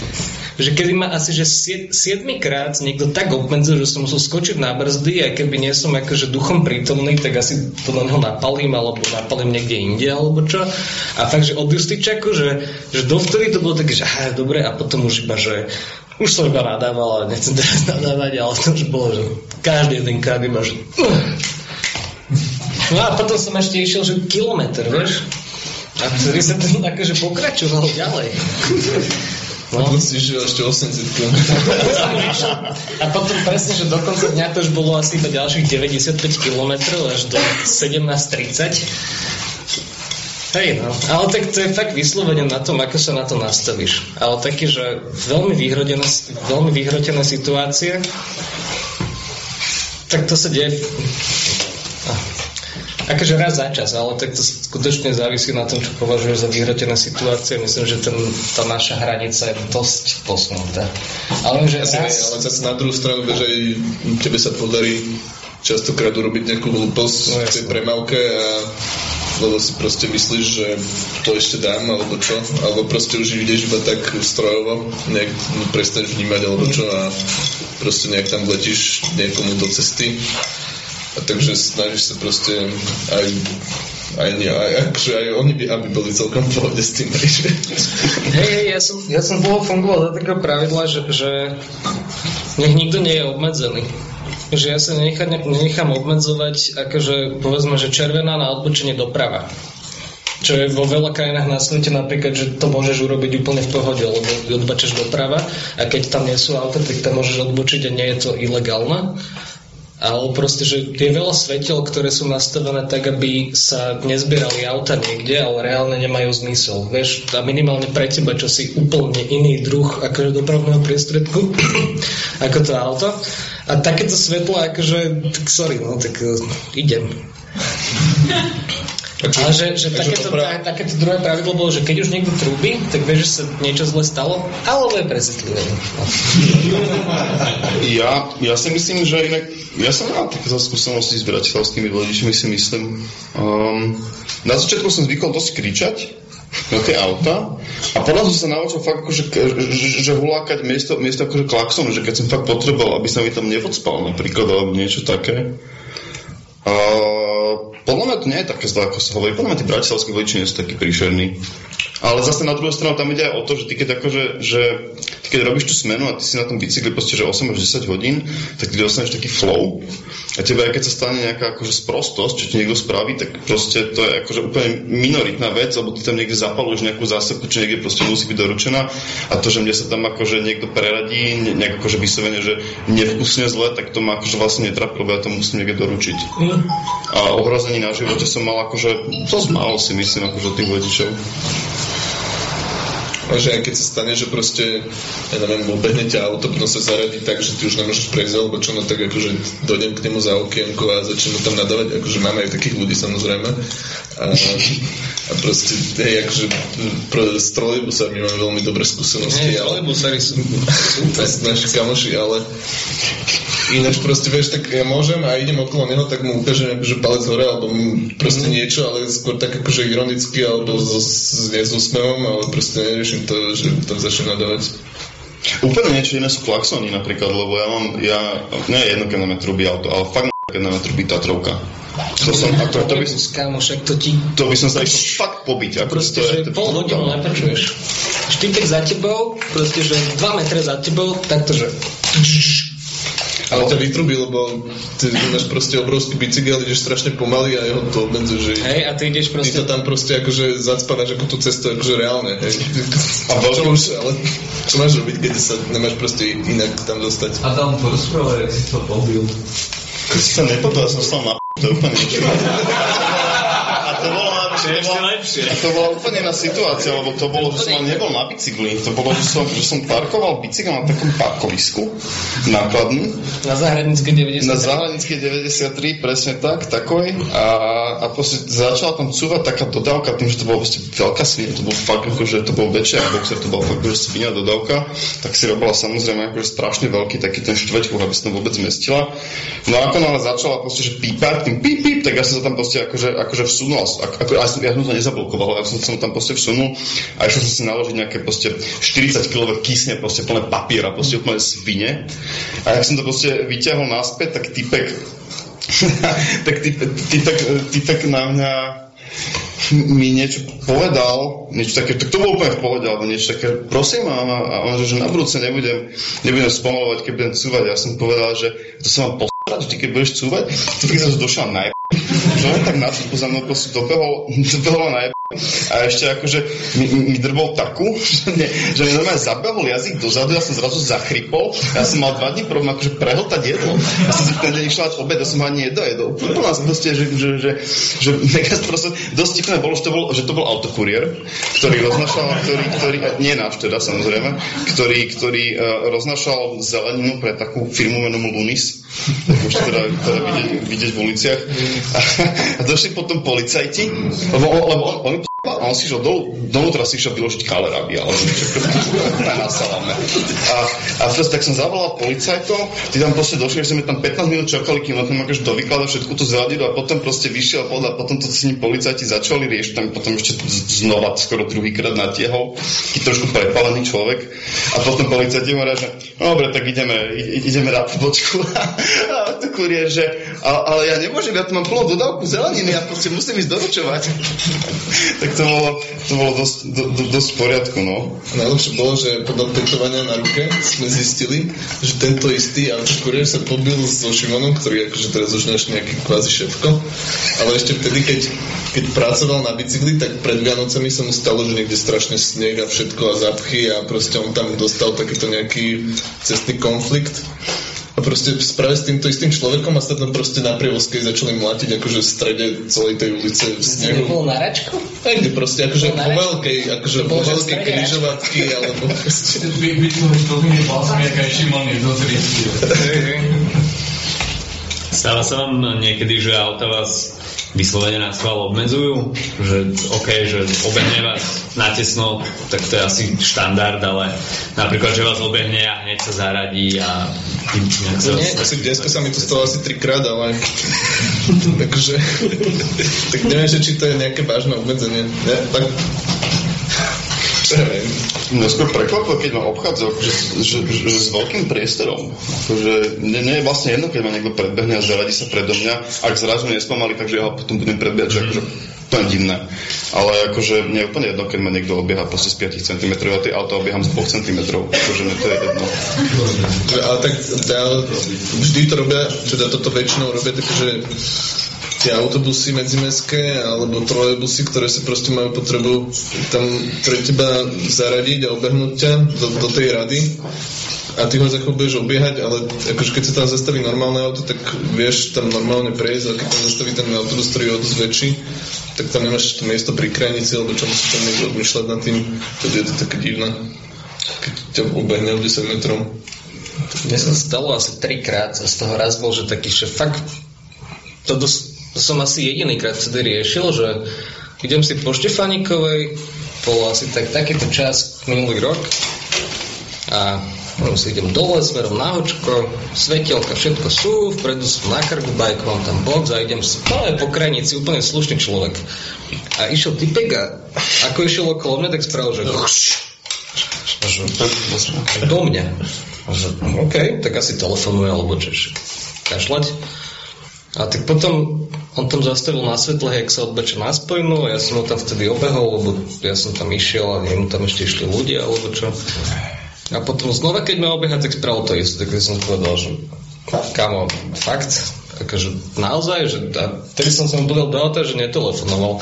Že kedy ma asi, že 7 krát niekto tak obmedzil, že som musel skočiť na brzdy a keby nie som akože duchom prítomný, tak asi to na neho napalím alebo napalím niekde inde alebo čo. A fakt, že od Justičaku, že, že dovtedy to bolo také, že aha, dobre a potom už iba, že už som iba nadával, ale nechcem teraz [laughs] nadávať, ale to už bolo, že každý jeden krát iba, že... [laughs] No a potom som ešte išiel, že kilometr, vieš? A ktorý sa tam [laughs] akože pokračoval ďalej. No. A si išiel ešte 80 km. A potom presne, že do konca dňa to už bolo asi iba ďalších 95 km až do 17.30. Hej, no. Ale tak to je fakt vyslovene na tom, ako sa na to nastavíš. Ale taký, že veľmi vyhrotené, veľmi vyhrotené situácie, tak to sa deje akože raz za čas, ale tak to skutočne závisí na tom, čo považuješ za vyhrotené situácie. Myslím, že ten, tá naša hranica je dosť posunutá. Ale, že raz... ale zase na druhú stranu, že aj tebe sa podarí častokrát urobiť nejakú hlúposť no, v tej premávke a lebo si proste myslíš, že to ešte dám, alebo čo, alebo proste už ideš iba tak strojovo, nejak prestaneš vnímať, alebo čo a proste nejak tam letíš niekomu do cesty a takže snažíš sa proste aj aj, nie, aj, akože aj oni by, aby boli celkom pohode s tým. Hej, hej, ja som, ja som dlho fungoval za takého pravidla, že, že nech nikto nie je obmedzený. Že ja sa nenechám, nenechám obmedzovať, akože povedzme, že červená na odbočenie doprava. Čo je vo veľa krajinách na svete napríklad, že to môžeš urobiť úplne v pohode, lebo odbačeš doprava a keď tam nie sú auta, tak tam môžeš odbočiť a nie je to ilegálne ale proste, že je veľa svetel, ktoré sú nastavené tak, aby sa nezbierali auta niekde, ale reálne nemajú zmysel. Vieš, a minimálne pre teba, čo si úplne iný druh akože dopravného priestredku [clears throat] ako to auto. A takéto svetlo, akože, tak sorry, no, tak uh, idem. [laughs] Takže, Ale že, že takéto, pra... takéto druhé pravidlo bolo, že keď už niekto trúbi, tak vieš, že sa niečo zle stalo, alebo je presitlivé. Ja, ja si myslím, že inak, ja som mal také skúsenosti s bratislavskými vodičmi, si myslím. Um, na začiatku som zvykol dosť kričať, na tie auta a potom som sa naučil fakt akože, že, že hulákať miesto, miesto akože klakson, že keď som fakt potreboval, aby sa mi tam nevodspal napríklad, alebo niečo také. Podľa mňa to nie je také zlé, ako sa hovorí. Podľa mňa tí bratislavskí vodiči nie sú takí príšerní. Ale zase na druhú stranu tam ide aj o to, že ty keď, akože, že, ty keď robíš tú smenu a ty si na tom bicykli proste, že 8 až 10 hodín, tak ty dostaneš taký flow a tebe aj keď sa stane nejaká akože sprostosť, čo ti niekto spraví, tak proste to je akože úplne minoritná vec, lebo ty tam niekde zapaluješ nejakú zásepu, čo niekde proste musí byť doručená a to, že mne sa tam akože niekto preradí, ne, nejak akože vyslovene, že nevkusne zle, tak to ma akože vlastne netrapí, lebo ja to musím niekde doručiť. A ohrození na živote som mal akože, dosť málo si myslím, akože tých vodičov. A že aj keď sa stane, že proste, ja neviem, obehne ťa auto, potom sa zaradí tak, že ty už nemôžeš prejsť, alebo čo, no tak akože dojdem k nemu za okienko a začnem mu tam nadávať, akože máme aj takých ľudí samozrejme. A, a proste, hej, akože pro, s trolejbusami máme veľmi dobré skúsenosti. Nie, trolejbusári [laughs] sú super. naši kamoši, ale ináč proste, vieš, tak ja môžem a idem okolo neho, tak mu ukážem akože palec hore, alebo proste niečo, ale skôr tak akože ironicky, alebo so, nie s úsmevom, ale proste neriešim to, že tam začnem nadávať. Úplne niečo iné sú klaxony napríklad, lebo ja mám, ja, nie jedno, keď na metru by auto, ale fakt keď na metru by Tatrovka. To som, ako, to, by, Kámo, však to ti... to by som sa išiel fakt pobiť. Ako Proste, to je, že to pol hodinu brutálne. neprečuješ. Štypek za tebou, proste, že 2 metre za tebou, takto, že... Ale ťa vytrubí, lebo ty máš proste obrovský bicykel, ideš strašne pomaly a jeho to obmedzuje, že Hej, a ty ideš ty proste... to tam proste akože zacpadáš ako tú cestu, akože reálne, hej. A čo už, ale čo máš robiť, keď sa nemáš proste inak tam dostať? Adam, porozprávaj, jak si to pobil. Keď si sa nepobil, ja som stal na p***, to je úplne niečo. A to bolo, že to Ešte bola, lepšie. a to bola úplne iná situácia, lebo to bolo, že som ale nebol na bicykli. To bolo, že som, že som parkoval bicykel na takom parkovisku nákladný Na Zahranické 90. na Záhradnickej 93, presne tak, takoj. A, a proste začala tam cúvať taká dodávka, tým, že to bolo proste veľká svinia, to bol fakt akože, to bol väčšia boxer, to bola fakt akože svinia dodávka, tak si robila samozrejme akože strašne veľký taký ten štveťkuch, aby sa tam vôbec zmestila. No a ako náhle začala proste, že pípať, tým píp, píp, tak ja som sa tam proste akože, akože vsunul, ako, ako, ja, som, ja som to nezablokoval, ja som sa tam proste vsunul a išiel som si naložiť nejaké proste 40 kg kysne, proste plné papiera, proste úplne svine. A jak som to proste vyťahol naspäť, tak typek [laughs] tak typek, typek, typek na mňa mi niečo povedal, niečo také, tak to bolo úplne v pohode, alebo niečo také, prosím, a, a on, že, na budúce nebudem, nebudem spomalovať, keď budem cúvať. Ja som povedal, že to mám posrať, že keď budeš cúvať, ty keď sa došiel na [laughs] že on tak na to za mnou proste dobehol, [laughs] dobehol na a ešte akože mi, mi drbol takú, [laughs] že, mi normálne zabehol jazyk dozadu, ja som zrazu zachrypol, ja som mal dva dní problém akože prehltať jedlo. Ja som si ten deň išiel obed, ja som ani nedojedol. Úplná proste, že, že, že, že mega proste, dosť tipné bolo, že to bol, že to bol autokuriér, ktorý roznašal, ktorý, ktorý, nie náš teda samozrejme, ktorý, ktorý uh, roznašal zeleninu pre takú firmu menom Lunis, tak už teda, teda vidieť, vidieť v uliciach. A, a došli potom policajti, lebo, lebo on, on, a on si išiel dolu, donútra si išiel vyložiť kaleraby, ale [laughs] na salame. A, a proste tak som zavolal policajtov, tí tam proste došli, že sme tam 15 minút čakali, kým on tam akože dovykladal všetko to zeladidlo a potom proste vyšiel a potom to s ním policajti začali riešiť, tam potom ešte znova skoro druhýkrát natiehol, taký trošku prepalený človek a potom policajti hovoria, že dobre, tak ideme, ideme na pobočku [laughs] a to kurier, že ale, ale ja nemôžem, ja tu mám plnú dodávku zeleniny, ja proste musím ísť doručovať. [laughs] tak to bolo, to bolo dosť, do, do, dosť v poriadku, no. Najlepšie bolo, že podľa tetovania na ruke sme zistili, že tento istý autokuriér sa pobil so Šimonom, ktorý akože teraz už náš nejaký kvázi šéfko, ale ešte vtedy, keď, keď pracoval na bicykli, tak pred Vianocami sa mu stalo, že niekde strašne sneh a všetko a zapchy a proste on tam dostal takýto nejaký cestný konflikt. A proste práve s týmto istým človekom a sa tam proste na prievozkej začali mlátiť akože v strede celej tej ulice v snehu. nebol na račku? Niekde proste, akože To bolo po veľkej, akože To po bolo, veľkej križovatky, alebo [laughs] proste... By, by to už dlhými vlasmi, jak aj Šimon je do. [laughs] Stáva sa vám niekedy, že auta vás vyslovene na schvál obmedzujú? Že OK, že obehne vás natesno, tak to je asi štandard, ale napríklad, že vás obehne a hneď sa zaradí a sa... Nie, Asi dneska sa mi to stalo asi trikrát, ale [laughs] takže tak neviem, že či to je nejaké vážne obmedzenie. Ne, tak ja viem. Mňa skôr prekvapilo, keď ma obchádza, že, že, že, s veľkým priestorom. Akože nie, nie je vlastne jedno, keď ma niekto predbehne a zaradí sa predo mňa, ak zrazu nespomalí, takže ja ho potom budem predbiať, že akože úplne divné. Ale akože mne je úplne jedno, keď ma niekto obieha proste z 5 cm a tie auto obieham z 2 cm. Akože mne to je jedno. Ale tak vždy to robia, teda toto väčšinou robia také, že tie autobusy medzimestské alebo trolejbusy, ktoré sa proste majú potrebu tam pre teba zaradiť a obehnúť ťa do, do tej rady a ty ho za budeš obiehať, ale akože keď sa tam zastaví normálne auto, tak vieš tam normálne prejsť, ale keď tam zastaví ten autobus, ktorý je o dosť tak tam nemáš to miesto pri krajnici, alebo čo musíš tam niekto odmýšľať nad tým, to je to také divné, keď ťa obehne o 10 metrov. Mne sa stalo asi trikrát a z toho raz bol, že taký, že fakt to, dosť, to som asi jedinýkrát vtedy riešil, že idem si po Štefanikovej, bol asi tak, takýto čas minulý rok a no, si idem dole smerom na hočko, svetielka, všetko sú, vpredu som na kargu bike, mám tam box a idem no, po krajnici, úplne slušný človek. A išiel typek a ako išiel okolo mňa, tak spravil, že do mňa. Že, OK, tak asi telefonuje, alebo čo, kašľať. A tak potom on tam zastavil na svetle, jak sa odbeča na spojnú a ja som ho tam vtedy obehol, lebo ja som tam išiel a mu tam ešte išli ľudia, alebo čo. A potom znova, keď ma obieha, tak spravil to isté. Tak som povedal, že kamo, fakt, akože naozaj, že a vtedy som sa mu povedal do auta, že netelefonoval.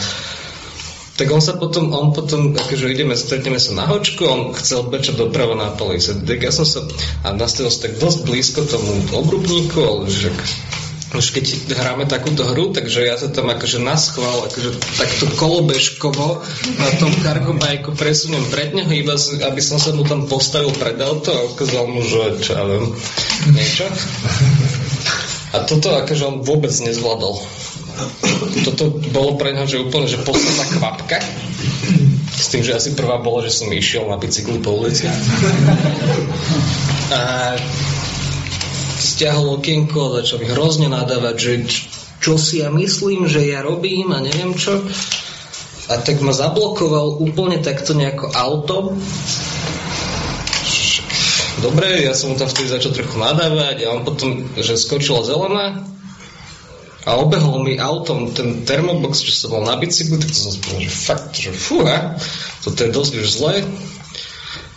Tak on sa potom, on potom, akože ideme, stretneme sa na hočku, on chcel bečať doprava na police. Tak ja som sa, a nastavil sa tak dosť blízko tomu obrubníku, ale že už keď hráme takúto hru, takže ja sa tam akože naschval, akože takto kolobežkovo na tom cargo bajku presuniem pred neho, iba aby som sa mu tam postavil pred auto a ukázal mu, že čo ja viem, niečo. A toto akože on vôbec nezvládol. Toto bolo pre neho, že úplne, že posledná kvapka. S tým, že asi prvá bola, že som išiel na bicykli po ulici. A stiahol okienko začal mi hrozne nadávať, že čo si ja myslím, že ja robím a neviem čo. A tak ma zablokoval úplne takto nejako auto. Dobre, ja som mu tam vtedy začal trochu nadávať a on potom, že skočila zelená a obehol mi autom ten termobox, čo som bol na bicykli, tak som si že fakt, že fúha, toto je dosť už zle,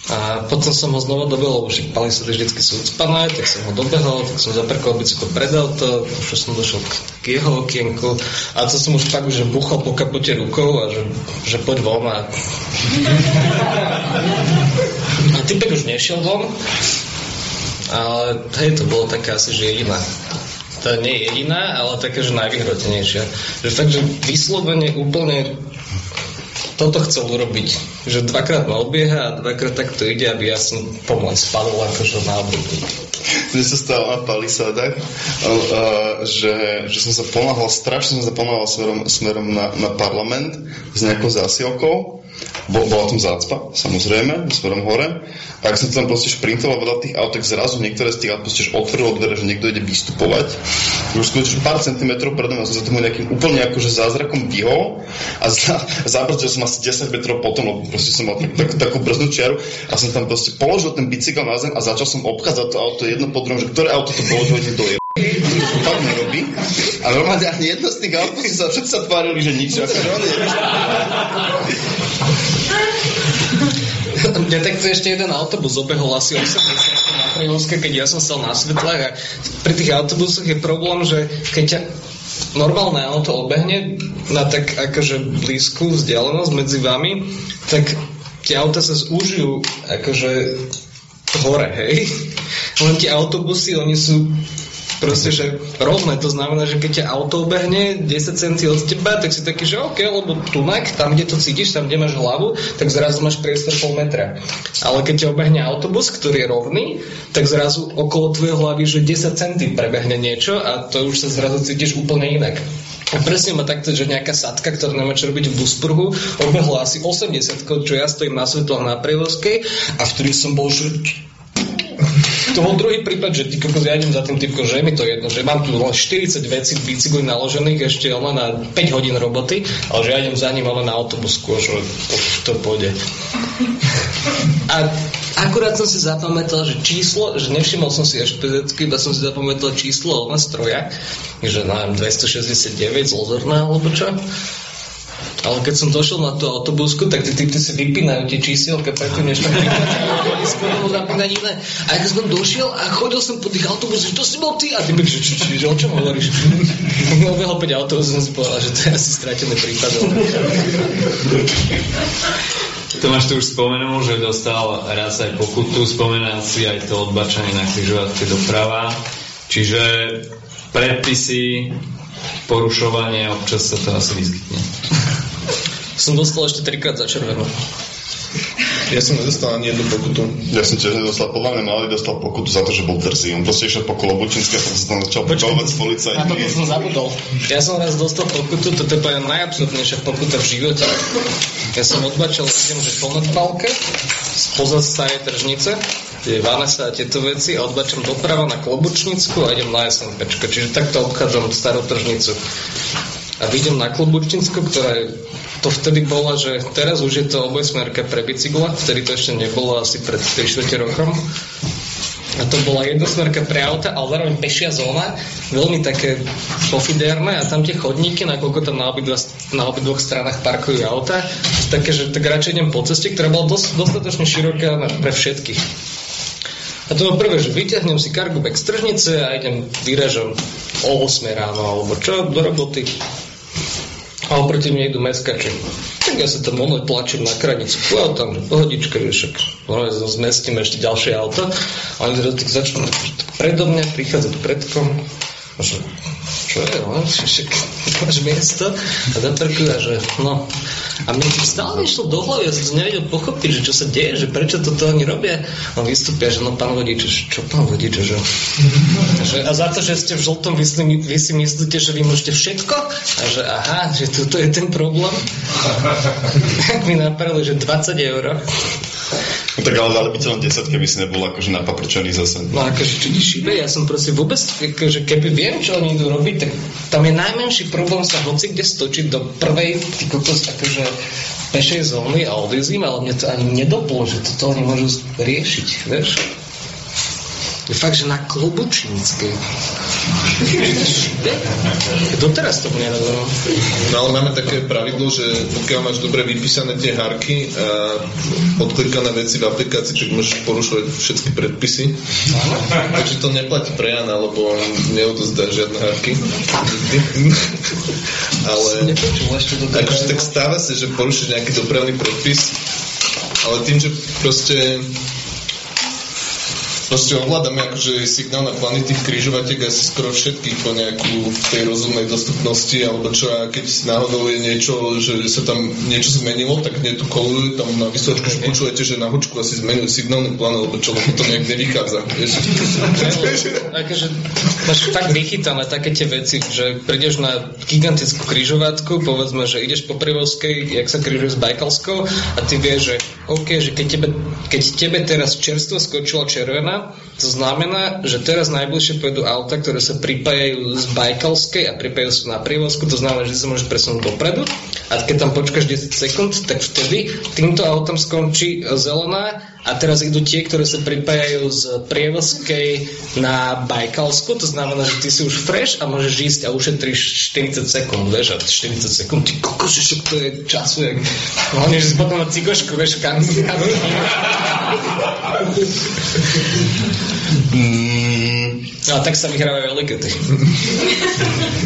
a potom som ho znova dobehol, už pali sa vždycky sú ucpané, tak som ho dobehol, tak som zaparkoval bicyklo pred auto, už som došiel k, jeho okienku a to som už tak už buchol po kapote rukou a že, že poď von a... a typek už nešiel von, ale hej, to bolo také asi, že jediná to nie je jediná, ale také, že najvyhrotenejšia. Že fakt, že vyslovene úplne toto chcel urobiť. Že dvakrát ma obieha a dvakrát takto ide, aby ja som pomaly spadol akože na obrubník. Mne sa stalo na palisádach, že, že som sa pomáhal, strašne som sa pomáhal smerom, smerom na, na parlament s nejakou zásielkou bol, bola tam zácpa, samozrejme, smerom hore. A ak som tam proste šprintoval veľa tých aut, tak zrazu niektoré z tých aut proste otvorilo dvere, že niekto ide vystupovať. Už skutočne pár centimetrov predo mňa som sa tomu nejakým úplne akože zázrakom vyhol a za, zabrzdil som asi 10 metrov potom, lebo proste som mal tak, tak, takú brznú čiaru a som tam proste položil ten bicykel na zem a začal som obchádzať to auto jedno po druhom, že ktoré auto to bolo, že je nerobí. A normálne ani jedno z tých autobusov sa všetci sa tvárili, že nič. Akože on je, Mne takto ešte jeden autobus obehol asi 80 na Prejovské, keď ja som stal na svetlách a pri tých autobusoch je problém, že keď ťa normálne auto obehne na tak akože blízku vzdialenosť medzi vami, tak tie auta sa zúžijú akože hore, hej. Len tie autobusy, oni sú proste, že rovné. To znamená, že keď ťa auto obehne 10 cm od teba, tak si taký, že OK, lebo tunak, tam, kde to cítiš, tam, kde máš hlavu, tak zrazu máš priestor pol metra. Ale keď ťa obehne autobus, ktorý je rovný, tak zrazu okolo tvojej hlavy, že 10 cm prebehne niečo a to už sa zrazu cítiš úplne inak. A presne ma takto, že nejaká sadka, ktorá nemá čo robiť v Duspurhu, obehla asi 80, čo ja stojím na svetlách na Prevozkej a vtedy som bol, že to bol druhý prípad, že ty kokos, ja idem za tým typkom, že je mi to jedno, že mám tu len 40 vecí v bicykli naložených ešte len na 5 hodín roboty, ale že ja idem za ním len na autobusku, že to, to pôjde. A akurát som si zapamätal, že číslo, že nevšimol som si až pedecky, iba som si zapamätal číslo na stroja, že na 269 z Lozorna alebo čo. Ale keď som došiel na tú autobusku, tak tí typci si vypínajú tie čísielka predtým, než tam skoro zapínať iné. A keď som došiel a chodil som po tých autobusoch, to si bol ty. A ty mi že, že, že, o čom hovoríš? [laughs] Obehol 5 autobusov, som si povedal, že to je asi stratený prípad. Tomáš tu už spomenul, že dostal raz aj pokutu, spomenal si aj to odbačanie na križovatke doprava. Čiže predpisy, porušovanie, občas sa to asi vyskytne. Som dostal ešte trikrát za červenú. Ja som nedostal ani jednu pokutu. Ja som tiež nedostal, podľa mňa malý dostal pokutu za to, že bol drzý. On proste išiel po Kolobučinské a sa tam začal pobavovať s policajtmi. Na to som zabudol. Ja som raz dostal pokutu, toto je povedať najabsurdnejšia pokuta v živote. Ja som odbačal, idem, že po nadpálke, spoza starej tržnice, je Vanessa a tieto veci a odbačam doprava na Klobučnicku a idem na SNPčko. Čiže takto obchádzam starú tržnicu. A vidím na Klobučnicku, ktorá je to vtedy bola, že teraz už je to obojsmerka pre bicykla, vtedy to ešte nebolo asi pred 3 rokom. A to bola jednosmerka pre auta, ale zároveň pešia zóna, veľmi také pofidérne a tam tie chodníky, nakoľko tam na, obidva, na obidvoch stranách parkujú auta, také, že tak radšej idem po ceste, ktorá bola dos, dostatočne široká pre všetkých. A to bolo prvé, že vyťahnem si kargubek z tržnice a idem vyražom o 8 ráno, alebo čo, do roboty. A oproti mne idú meskači. Tak ja sa tam ono tlačím na kranicu. A tam, pohodička, že však no, zmestím ešte ďalšie auto. A oni teda začnú predo mňa prichádzať predkom. Že, čo je, no, však máš miesto a zaparkujú a že, no. A mne stále išlo do hlavy, ja som to nevedel pochopiť, že čo sa deje, že prečo toto oni robia. On vystúpia, že no pán vodič, čo pán vodič, že, že a za to, že ste v žltom, vy si, vy si myslíte, že vy môžete všetko? A že aha, že toto je ten problém. [laughs] tak mi napadlo, že 20 eur. No tak ale dali by to len 10, keby si nebol akože napaprčený zase. No akože či ti šíbe, ja som proste vôbec, akože keby viem, čo oni idú robiť, tak tam je najmenší problém sa hoci kde stočiť do prvej, ty kokos, akože pešej zóny a odísť ale mne to ani nedoplo, že toto oni môžu riešiť, vieš? Je fakt, že na Klobučínskej. Doteraz to nerozumiem. No ale máme také pravidlo, že pokiaľ máš dobre vypísané tie hárky a odklikané veci v aplikácii, tak môžeš porušovať všetky predpisy. Takže to neplatí pre Jana, lebo on neodozdá žiadne hárky. [laughs] ale akože tak stáva sa, že porušíš nejaký dopravný predpis, ale tým, že proste proste ovládame akože signálne plány tých križovatiek asi skoro všetkých po nejakú tej rozumnej dostupnosti, alebo čo a keď náhodou je niečo, že sa tam niečo zmenilo, tak nie tu kolujú tam na vysočku, že počujete, že na hučku asi zmenili signálny plán, alebo čo, lebo to nejak nevychádza. Takže máš tak vychytané také tie veci, že prídeš na gigantickú križovatku, povedzme, že ideš po Privovskej, jak sa križuje s Bajkalskou a ty vieš, že OK, že keď tebe, keď tebe teraz čerstvo skočila červená, to znamená, že teraz najbližšie pôjdu auta, ktoré sa pripájajú z Bajkalskej a pripájajú sa na Prívozku, to znamená, že sa môžeš presunúť dopredu a keď tam počkáš 10 sekúnd, tak vtedy týmto autom skončí zelená a teraz idú tie, ktoré sa pripájajú z Prievozkej na Bajkalsku, to znamená, že ty si už fresh a môžeš ísť a ušetríš 40 sekúnd, vieš, a 40 sekúnd, ty kokos, že to je času, jak... Hlavne, že si potom na cikošku, vieš, kam Mm. A tak sa vyhrávajú elegety.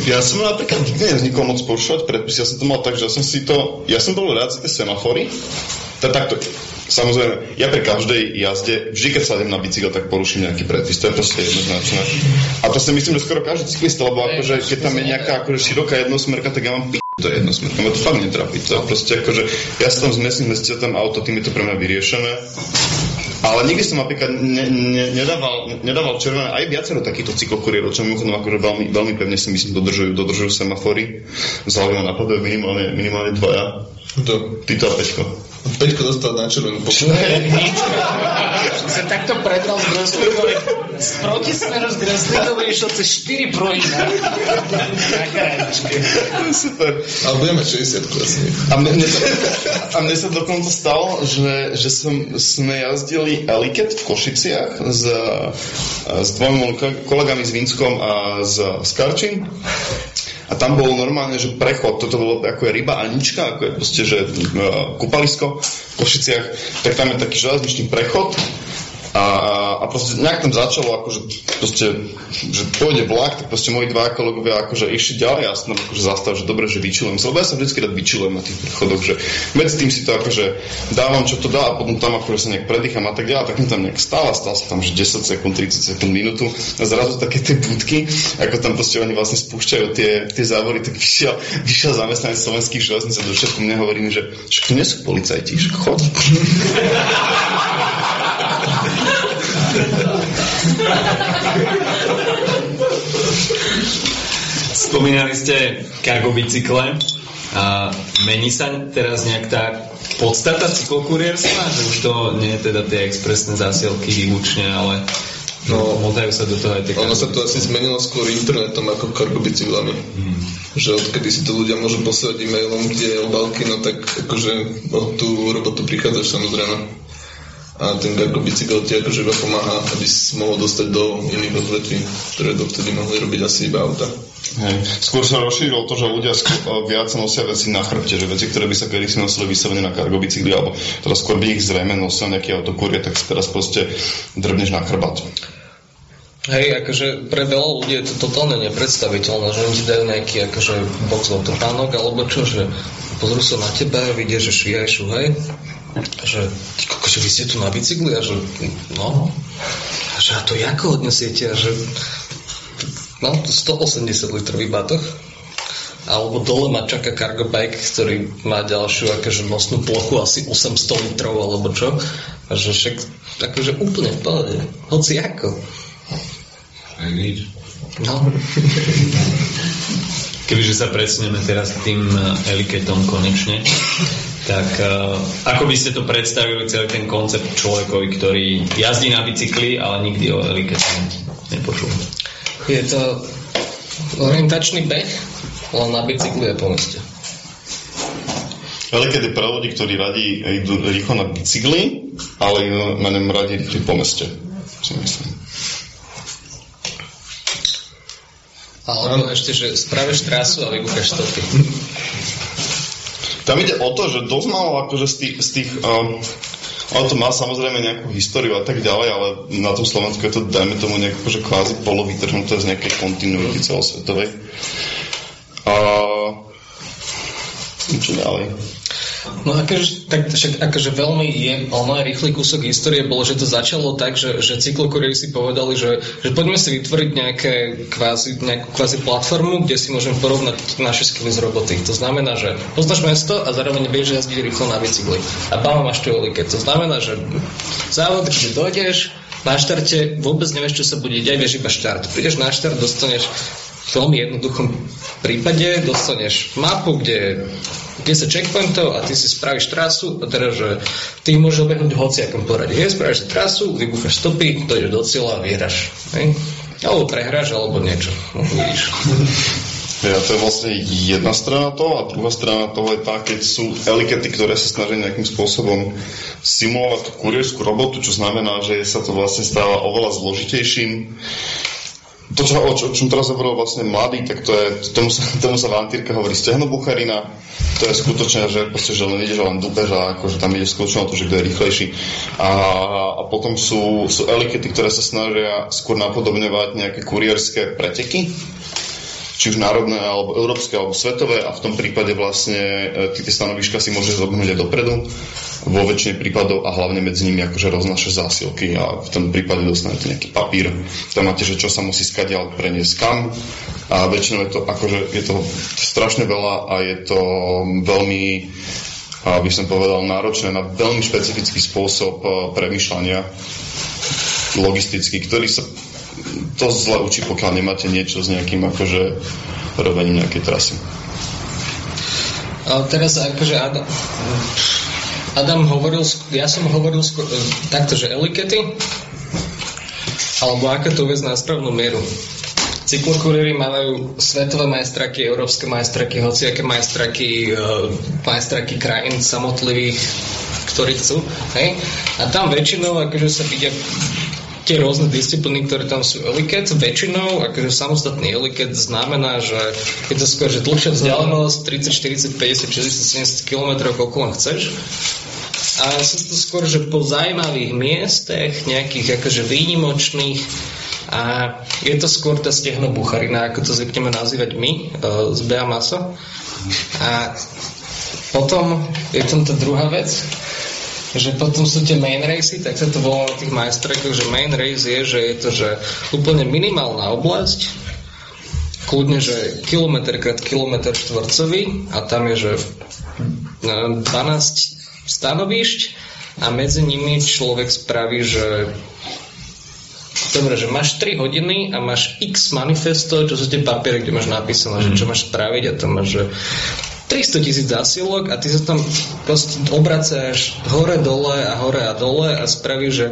Ja som napríklad nikdy nevznikol moc porušovať predpisy. Ja som to mal tak, že ja som si to... Ja som bol rád za tie semafory. To takto. Samozrejme, ja pri každej jazde, vždy keď sa idem na bicykel, tak poruším nejaký predpis. To je proste jednoznačné. A to si myslím, že skoro každý cyklista, lebo akože, keď tam je nejaká akože široká jednosmerka, tak ja mám p*** to je jednosmerka. Ma to fakt netrafí. To je proste akože, ja sa tam zmestím, zmestím tam auto, tým je to pre mňa vyriešené. Ale nikdy som napríklad ne, ne, nedával, nedával červené aj viacero takýchto cyklokurierov, čo mimochodom akože veľmi, veľmi pevne si myslím dodržujú, dodržujú semafory. Zaujímavé napaduje minimálne, minimálne dvaja. To. Ty to a Peťko. Peťko dostal na červenú Som sa takto predal z Gröslíkovi. Z protismeru z Gröslíkovi išiel cez 4 projina. Na krajičke. Super. Ale budeme 60 asi. A mne, sa, a mne sa dokonca stalo, že, že som, sme jazdili Eliket v Košiciach s, s dvoma kolegami s Vinskom a s, s Karčím. A tam bolo normálne, že prechod, toto bolo ako je ryba Anička, ako je proste, že uh, kúpalisko v Košiciach, tak tam je taký železničný prechod a, a proste nejak tam začalo, akože proste, že pôjde vlak, tak proste moji dva kolegovia akože išli ďalej a som akože zastav, že dobre, že vyčilujem sa, lebo ja sa vždycky rád vyčilujem na tých prechodoch, že medzi tým si to akože dávam, čo to dá a potom tam akože sa nejak predýcham a tak ďalej, tak mi tam nejak stála, stál sa tam, že 10 sekúnd, 30 sekúnd, minútu a zrazu také tie budky, ako tam proste oni vlastne spúšťajú tie, tie závory, tak vyšiel, vyšiel zamestnanec slovenských železníc a do všetko mne hovorí že tu nie sú policajti, že chod. Spomínali ste cargo bicykle. A mení sa teraz nejak tá podstata cyklokurierstva, že už to nie je teda tie expresné zásielky výlučne, ale No, motajú sa do toho aj tie Ono sa to asi zmenilo skôr internetom ako cargo bicyklami. Hmm. Že odkedy si to ľudia môžu posielať e-mailom tie obálky, no tak akože o tú robotu prichádzaš samozrejme a ten Gargo bicykel ti akože iba pomáha, aby si mohol dostať do iných odvetví, ktoré dovtedy mohli robiť asi iba auta. Hej. Skôr sa rozšírilo to, že ľudia skôr, viac nosia veci na chrbte, že veci, ktoré by sa kedy si nosili vyslovene na cargo bicykli, alebo teraz skôr by ich zrejme nosil nejaký autokurier, tak si teraz proste drbneš na chrbát. Hej, akože pre veľa ľudí je to totálne nepredstaviteľné, že oni ti dajú nejaký akože box autopánok, alebo čo, že pozrú sa na teba, vidia, že švíhaj, šuhaj, že, že vy ste tu na bicykli? A že no, a že a to ako odnesiete? A že tu 180 litrový batoh. Alebo dole ma čaká cargo bike, ktorý má ďalšiu akože nosnú plochu asi 800 litrov alebo čo. A že však akože úplne v pohode. Hoci ako. No. Kebyže sa presneme teraz tým eh, eliketom konečne, tak uh, ako by ste to predstavili celý ten koncept človekovi, ktorý jazdí na bicykli, ale nikdy o elikete nepočul? Je to orientačný beh, len na bicykli je po meste. Eliket je pre ľudí, ktorí radi idú rýchlo na bicykli, ale menem radi rýchli po meste, si myslím. Alebo ešte, že spravíš trasu a vybúchaš stopy. [laughs] Tam ide o to, že dosť malo akože z tých, z tých um, ono to má samozrejme nejakú históriu a tak ďalej, ale na tom Slovensku je to, dajme tomu, nejak akože kvázi polovýtržnuté z nejakej kontinuity celosvetovej. A čo ďalej? No akože, tak, však, akože veľmi je, ono aj rýchly kúsok histórie bolo, že to začalo tak, že, že cyklokurieri si povedali, že, že poďme si vytvoriť nejaké kvázi, nejakú kvázi platformu, kde si môžeme porovnať naše skily z roboty. To znamená, že poznáš mesto a zároveň vieš jazdiť rýchlo na bicykli. A báma máš teolike. To znamená, že závod, kde dojdeš, na štarte vôbec nevieš, čo sa bude diať, vieš iba štart. Prídeš na štart, dostaneš v veľmi jednoduchom prípade dostaneš mapu, kde 10 checkpointov a ty si spravíš trasu a teda, že ty môžeš obehnúť hociakom poradí. Hej, spravíš trasu, vybúchaš stopy, dojdeš do cieľa a vyhráš. Hej? Alebo prehráš, alebo niečo. No. [laughs] Ja, to je vlastne jedna strana toho a druhá strana toho je tá, keď sú elikety, ktoré sa snažia nejakým spôsobom simulovať tú kurierskú robotu, čo znamená, že sa to vlastne stáva oveľa zložitejším to, čo, o, čo, o čom teraz hovoril vlastne mladý, tak to je, tomu sa, [laughs] tomu sa vantírka hovorí stehnobucharina, to je skutočne, že, proste, že len ide, že len dupež a akože tam ide skutočne o to, že kto je rýchlejší. A, a potom sú, sú elikety, ktoré sa snažia skôr napodobňovať nejaké kurierské preteky, či už národné, alebo európske, alebo svetové a v tom prípade vlastne e, tie stanoviška si môžeš zobnúť aj dopredu vo väčšine prípadov a hlavne medzi nimi akože roznášaš zásilky a v tom prípade dostanete nejaký papír. Tam máte, že čo sa musí skadiaľ preniesť kam a väčšinou je to akože je to strašne veľa a je to veľmi aby som povedal, náročné na veľmi špecifický spôsob e, premyšľania logistický, ktorý sa to zle učí, pokiaľ nemáte niečo s nejakým akože robením nejakej trasy. A teraz akože Adam, Adam hovoril, ja som hovoril e, takto, že elikety, alebo ako to uvieť na správnu mieru. Cyklokuriéry majú svetové majstraky, európske majstraky, hociaké majstraky, uh, majstraky krajín samotlivých, ktorí chcú. Hej? A tam väčšinou akože sa vidia tie rôzne disciplíny, ktoré tam sú. Eliket väčšinou, akože samostatný eliket znamená, že je to skôr, že dlhšia vzdialenosť 30, 40, 50, 60, 70 km, koľko len chceš. A sú to skôr, že po zaujímavých miestech, nejakých akože výnimočných a je to skôr tá stehnobucharina, ako to zvykneme nazývať my e, z Bea Maso. A potom je tam tá druhá vec, že potom sú tie main racy, tak sa to volá na tých majstrekoch, že main race je, že je to, že úplne minimálna oblasť, kľudne, že kilometr krát kilometr štvorcový a tam je, že 12 stanovišť a medzi nimi človek spraví, že Dobre, že máš 3 hodiny a máš x manifesto, čo sú tie papiere, kde máš napísané, mm. že čo máš spraviť a tam máš, že 300 tisíc zásilok a ty sa tam proste obracáš hore, dole a hore a dole a spravíš, že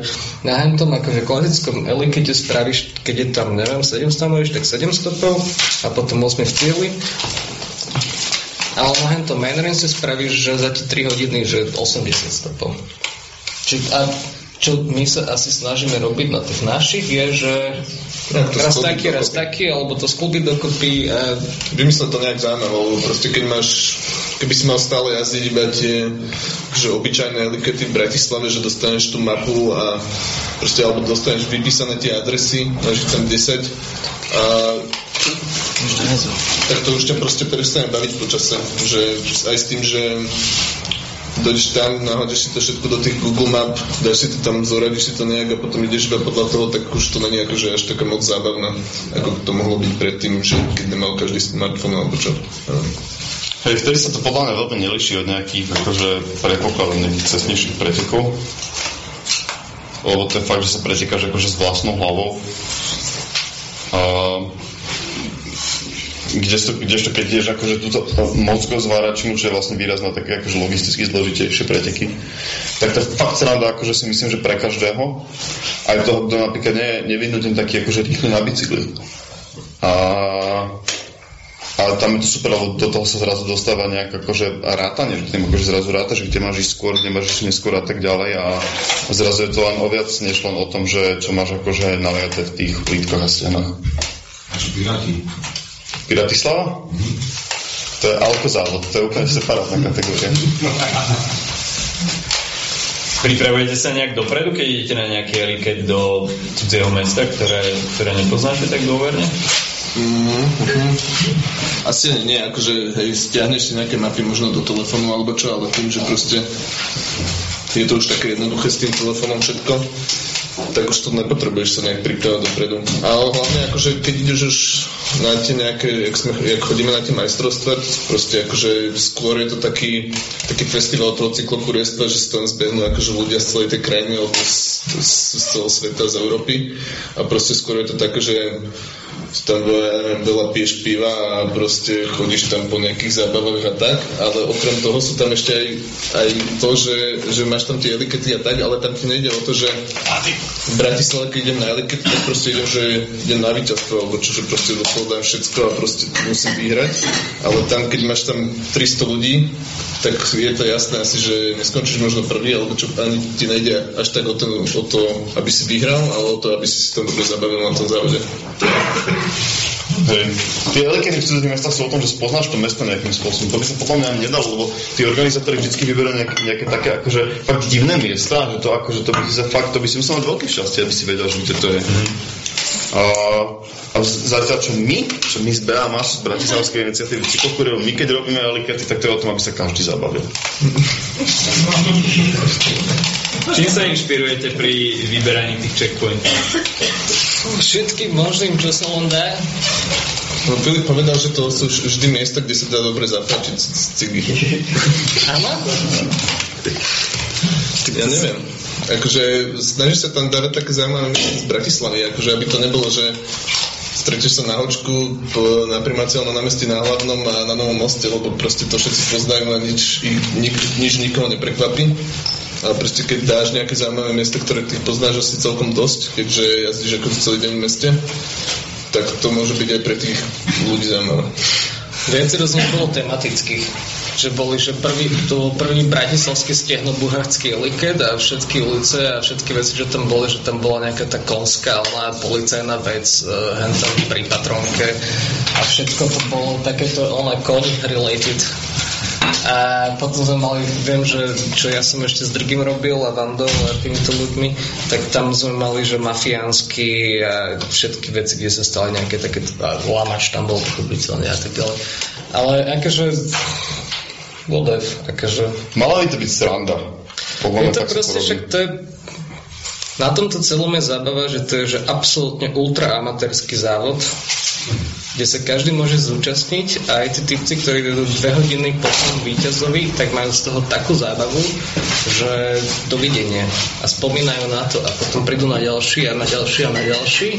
na tom akože klasickom elikete spravíš, keď je tam, neviem, 7 stanovíš, tak 7 stopov a potom 8 v cieli. Ale na tom mainrange spravíš, že za ti 3 hodiny, že 80 stopov. Či, a čo my sa asi snažíme robiť na tých našich je, že raz taký, dokopy. raz taký, alebo to sklbiť dokopy. A... Vymyslieť to nejak zaujímavé, lebo proste keď máš, keby si mal stále jazdiť iba tie že obyčajné elikety v Bratislave, že dostaneš tú mapu a proste, alebo dostaneš vypísané tie adresy, máš tam 10 a tak to už ťa proste prestane baviť počase, že aj s tým, že dojdeš tam, nahodíš si to všetko do tých Google Map, dáš si to tam, zoradíš si to nejak a potom ideš iba podľa toho, tak už to není akože až taká moc zábavná, ako to mohlo byť predtým, že keď nemal každý smartfón alebo čo. Hej, vtedy sa to podľa mňa veľmi neliší od nejakých akože predpokladov nejakých cestnejších pretekov. Lebo je fakt, že sa pretekáš akože s vlastnou hlavou. A kdežto, kdežto keď ideš akože túto mozgozváračinu, čo je vlastne výraz na také akože logisticky zložitejšie preteky, tak to fakt sa nám dá, akože si myslím, že pre každého, aj toho, kto napríklad nie, nevyhnutím taký akože rýchly na bicykli. A, a tam je to super, lebo do toho sa zrazu dostáva nejak akože rátanie, že tým akože zrazu rátaš, kde máš ísť skôr, kde máš ísť neskôr a tak ďalej a zrazu je to len o viac, než len o tom, že čo máš akože naliate v tých plítkoch a stenách. A? Bratislava? To je alkozávod, to je úplne separátna kategória. Pripravujete sa nejak dopredu, keď idete na nejaký eliket do cudzieho mesta, ktoré, ktoré nepoznáte tak dôverne? Mm-hmm. Asi nie, akože hej, stiahneš si nejaké mapy možno do telefónu alebo čo, ale tým, že proste je to už také jednoduché s tým telefónom všetko, tak už to nepotrebuješ sa nejak pripravať dopredu. Ale hlavne akože keď ideš už na tie nejaké, jak, sme, jak chodíme na tie majstrovstvá, proste akože skôr je to taký, taký festival toho cyklokuriesta, že sa tam zbehnú akože ľudia z celej tej krajiny alebo z, z, z celého sveta, z Európy a proste skôr je to také, že tam ja neviem, veľa piješ piva a proste chodíš tam po nejakých zábavách a tak, ale okrem toho sú tam ešte aj, aj to, že, že máš tam tie elikety a tak, ale tam ti nejde o to, že v Bratislave, keď idem na elikety, tak proste idem, že idem na víťazstvo, alebo čo, že proste doslovujem všetko a proste musím vyhrať, ale tam, keď máš tam 300 ľudí, tak je to jasné asi, že neskončíš možno prvý, alebo čo ani ti nejde až tak o, ten, o to, aby si vyhral, ale o to, aby si si tam dobre zabavil na tom závode. Tie elektriny v cudzích sú o tom, že spoznáš to mesto nejakým spôsobom. To by sa potom mňa ani nedalo, lebo tí organizátori vždy vyberajú nejaké, nejaké také akože fakt divné miesta, že to akože to by si sa fakt, to by si musel mať veľké šťastie, aby si vedel, že kde to je. A, a zatiaľ, čo my, čo my z BA máš z Bratislavskej iniciatívy cyklokuriérov, my keď robíme elikety, tak to je o tom, aby sa každý zabavil. Čím sa inšpirujete pri vyberaní tých checkpointov? Všetkým možným, čo sa len dá. No Filip povedal, že to sú vždy miesta, kde sa dá dobre zapáčiť z cigy. Áno? Ja neviem. Akože snažíš sa tam dávať také zaujímavé z Bratislavy, akože aby to nebolo, že stretneš sa na hočku po, na primáciálnom námestí na hlavnom a na novom moste, lebo proste to všetci poznajú a nič, nič, nič nikoho neprekvapí. Ale proste keď dáš nejaké zaujímavé miesto, ktoré ty poznáš asi celkom dosť, keďže jazdíš ako celý deň v meste, tak to môže byť aj pre tých ľudí zaujímavé. Viacero z nich bolo tematických. Že boli, že prvý, to bol prvý bratislavský stiehno-buharský eliket a všetky ulice a všetky veci, čo tam boli, že tam bola nejaká tá konská, ona policajná vec, uh, tam pri patronke a všetko to bolo takéto, ona con related. A potom sme mali, viem, že čo ja som ešte s Drgim robil a Vandou a týmito ľuďmi, tak tam sme mali, že mafiánsky a všetky veci, kde sa stali nejaké také, lamač tam bol pochopiteľne a tak ďalej. Ale akože Vodev, akože... Mala by to byť sranda. Podľa je to proste, však to je na tomto celom je zábava, že to je že absolútne ultraamatérsky závod, kde sa každý môže zúčastniť a aj tí typci, ktorí idú dve hodiny po tom víťazovi, tak majú z toho takú zábavu, že dovidenie a spomínajú na to a potom prídu na ďalší a na ďalší a na ďalší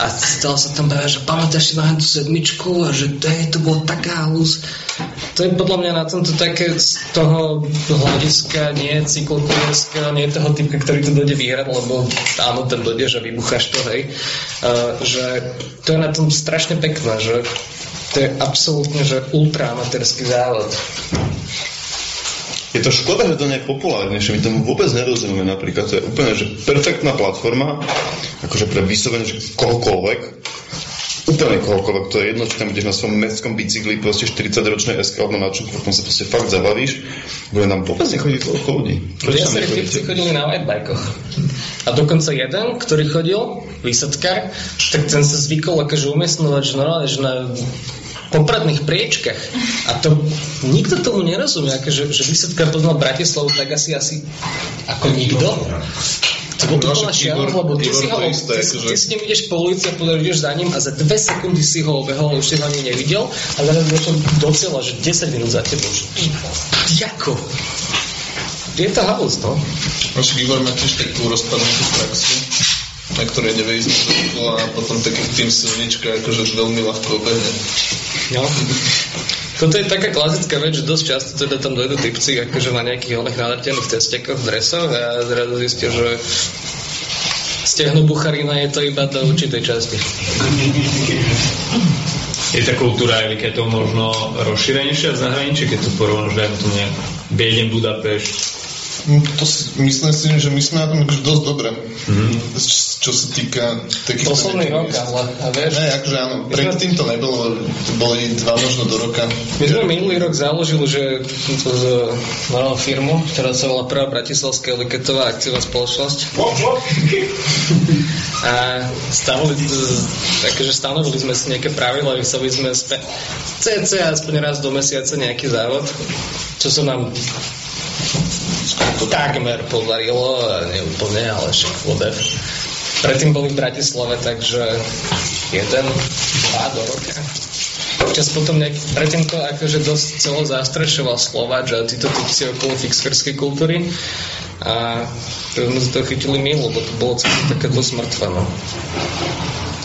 a stále sa tam bavia, že pamätáš si na tú sedmičku a že to, je, to bolo taká halus. To je podľa mňa na tomto také z toho hľadiska nie cyklokuriérského, nie toho typka, ktorý to dojde vyhrať, lebo áno, ten dojde, že vybucháš to, hej. Uh, že to je na tom strašne pekné že to je absolútne, že ultraamatérsky závod. Je to škoda, že to nie je populárnejšie. My tomu vôbec nerozumieme napríklad. To je úplne že perfektná platforma, akože pre vyslovene že kohokoľvek. Úplne kohokoľvek. To je jedno, či tam ideš na svojom mestskom bicykli, proste 40-ročnej SK alebo na čom, potom sa proste fakt zabavíš. Bude nám vôbec nechodí toľko ľudí. Prečo ja chodili na whitebajkoch. A dokonca jeden, ktorý chodil, výsadkár, tak ten sa zvykol akože umiestňovať, že normálne, že na popradných priečkach. A to nikto tomu nerozumie, akože, že výsadkár poznal Bratislavu tak asi, asi ako nikto. To bol úplná šialnosť, lebo ty si, ho, isté, ty, akože... ty s ním ideš po ulici a potom ideš za ním a za dve sekundy si ho obehol, už si ho ani nevidel a teraz došiel do cieľa, že 10 minút za tebou. Že, ako? Je to halus, no. Naši Igor má tiež takú rozpadnutú praxu, na ktorej nevie ísť a potom takých tým silnička akože veľmi ľahko obehne. No. Toto je taká klasická vec, že dosť často teda tam dojdú typci akože na nejakých oných nadrtených testekoch v dresoch a zrazu zistia, že stehnu Bucharina je to iba do určitej časti. Je tá kultúra eliketov možno rozšírenejšia v zahraničí, keď to porovnáš, dajme to nejak Bieden, Budapešť, to si, myslím si, že my sme na tom akože dosť dobre. Mm-hmm. Čo, sa týka takých... Posledný rok, ale a vieš... Ne, akože áno, predtým to nebolo, to boli dva možno do roka. My sme minulý rok založili, že to z malú firmu, ktorá sa volá Prvá Bratislavská liketová akciová spoločnosť. a stavili, takže stanovili sme si nejaké pravidla, vysovili sme spe, CC aspoň raz do mesiaca nejaký závod, čo sa nám takmer podarilo, neúplne, ale však vodev. Predtým boli v Bratislave, takže jeden, dva do roka. Občas potom nejak, predtým to akože dosť celo zastrešoval Slováč a títo typci okolo fixkerskej kultúry a sme si to chytili my, lebo to bolo celé také dosť mŕtve, no.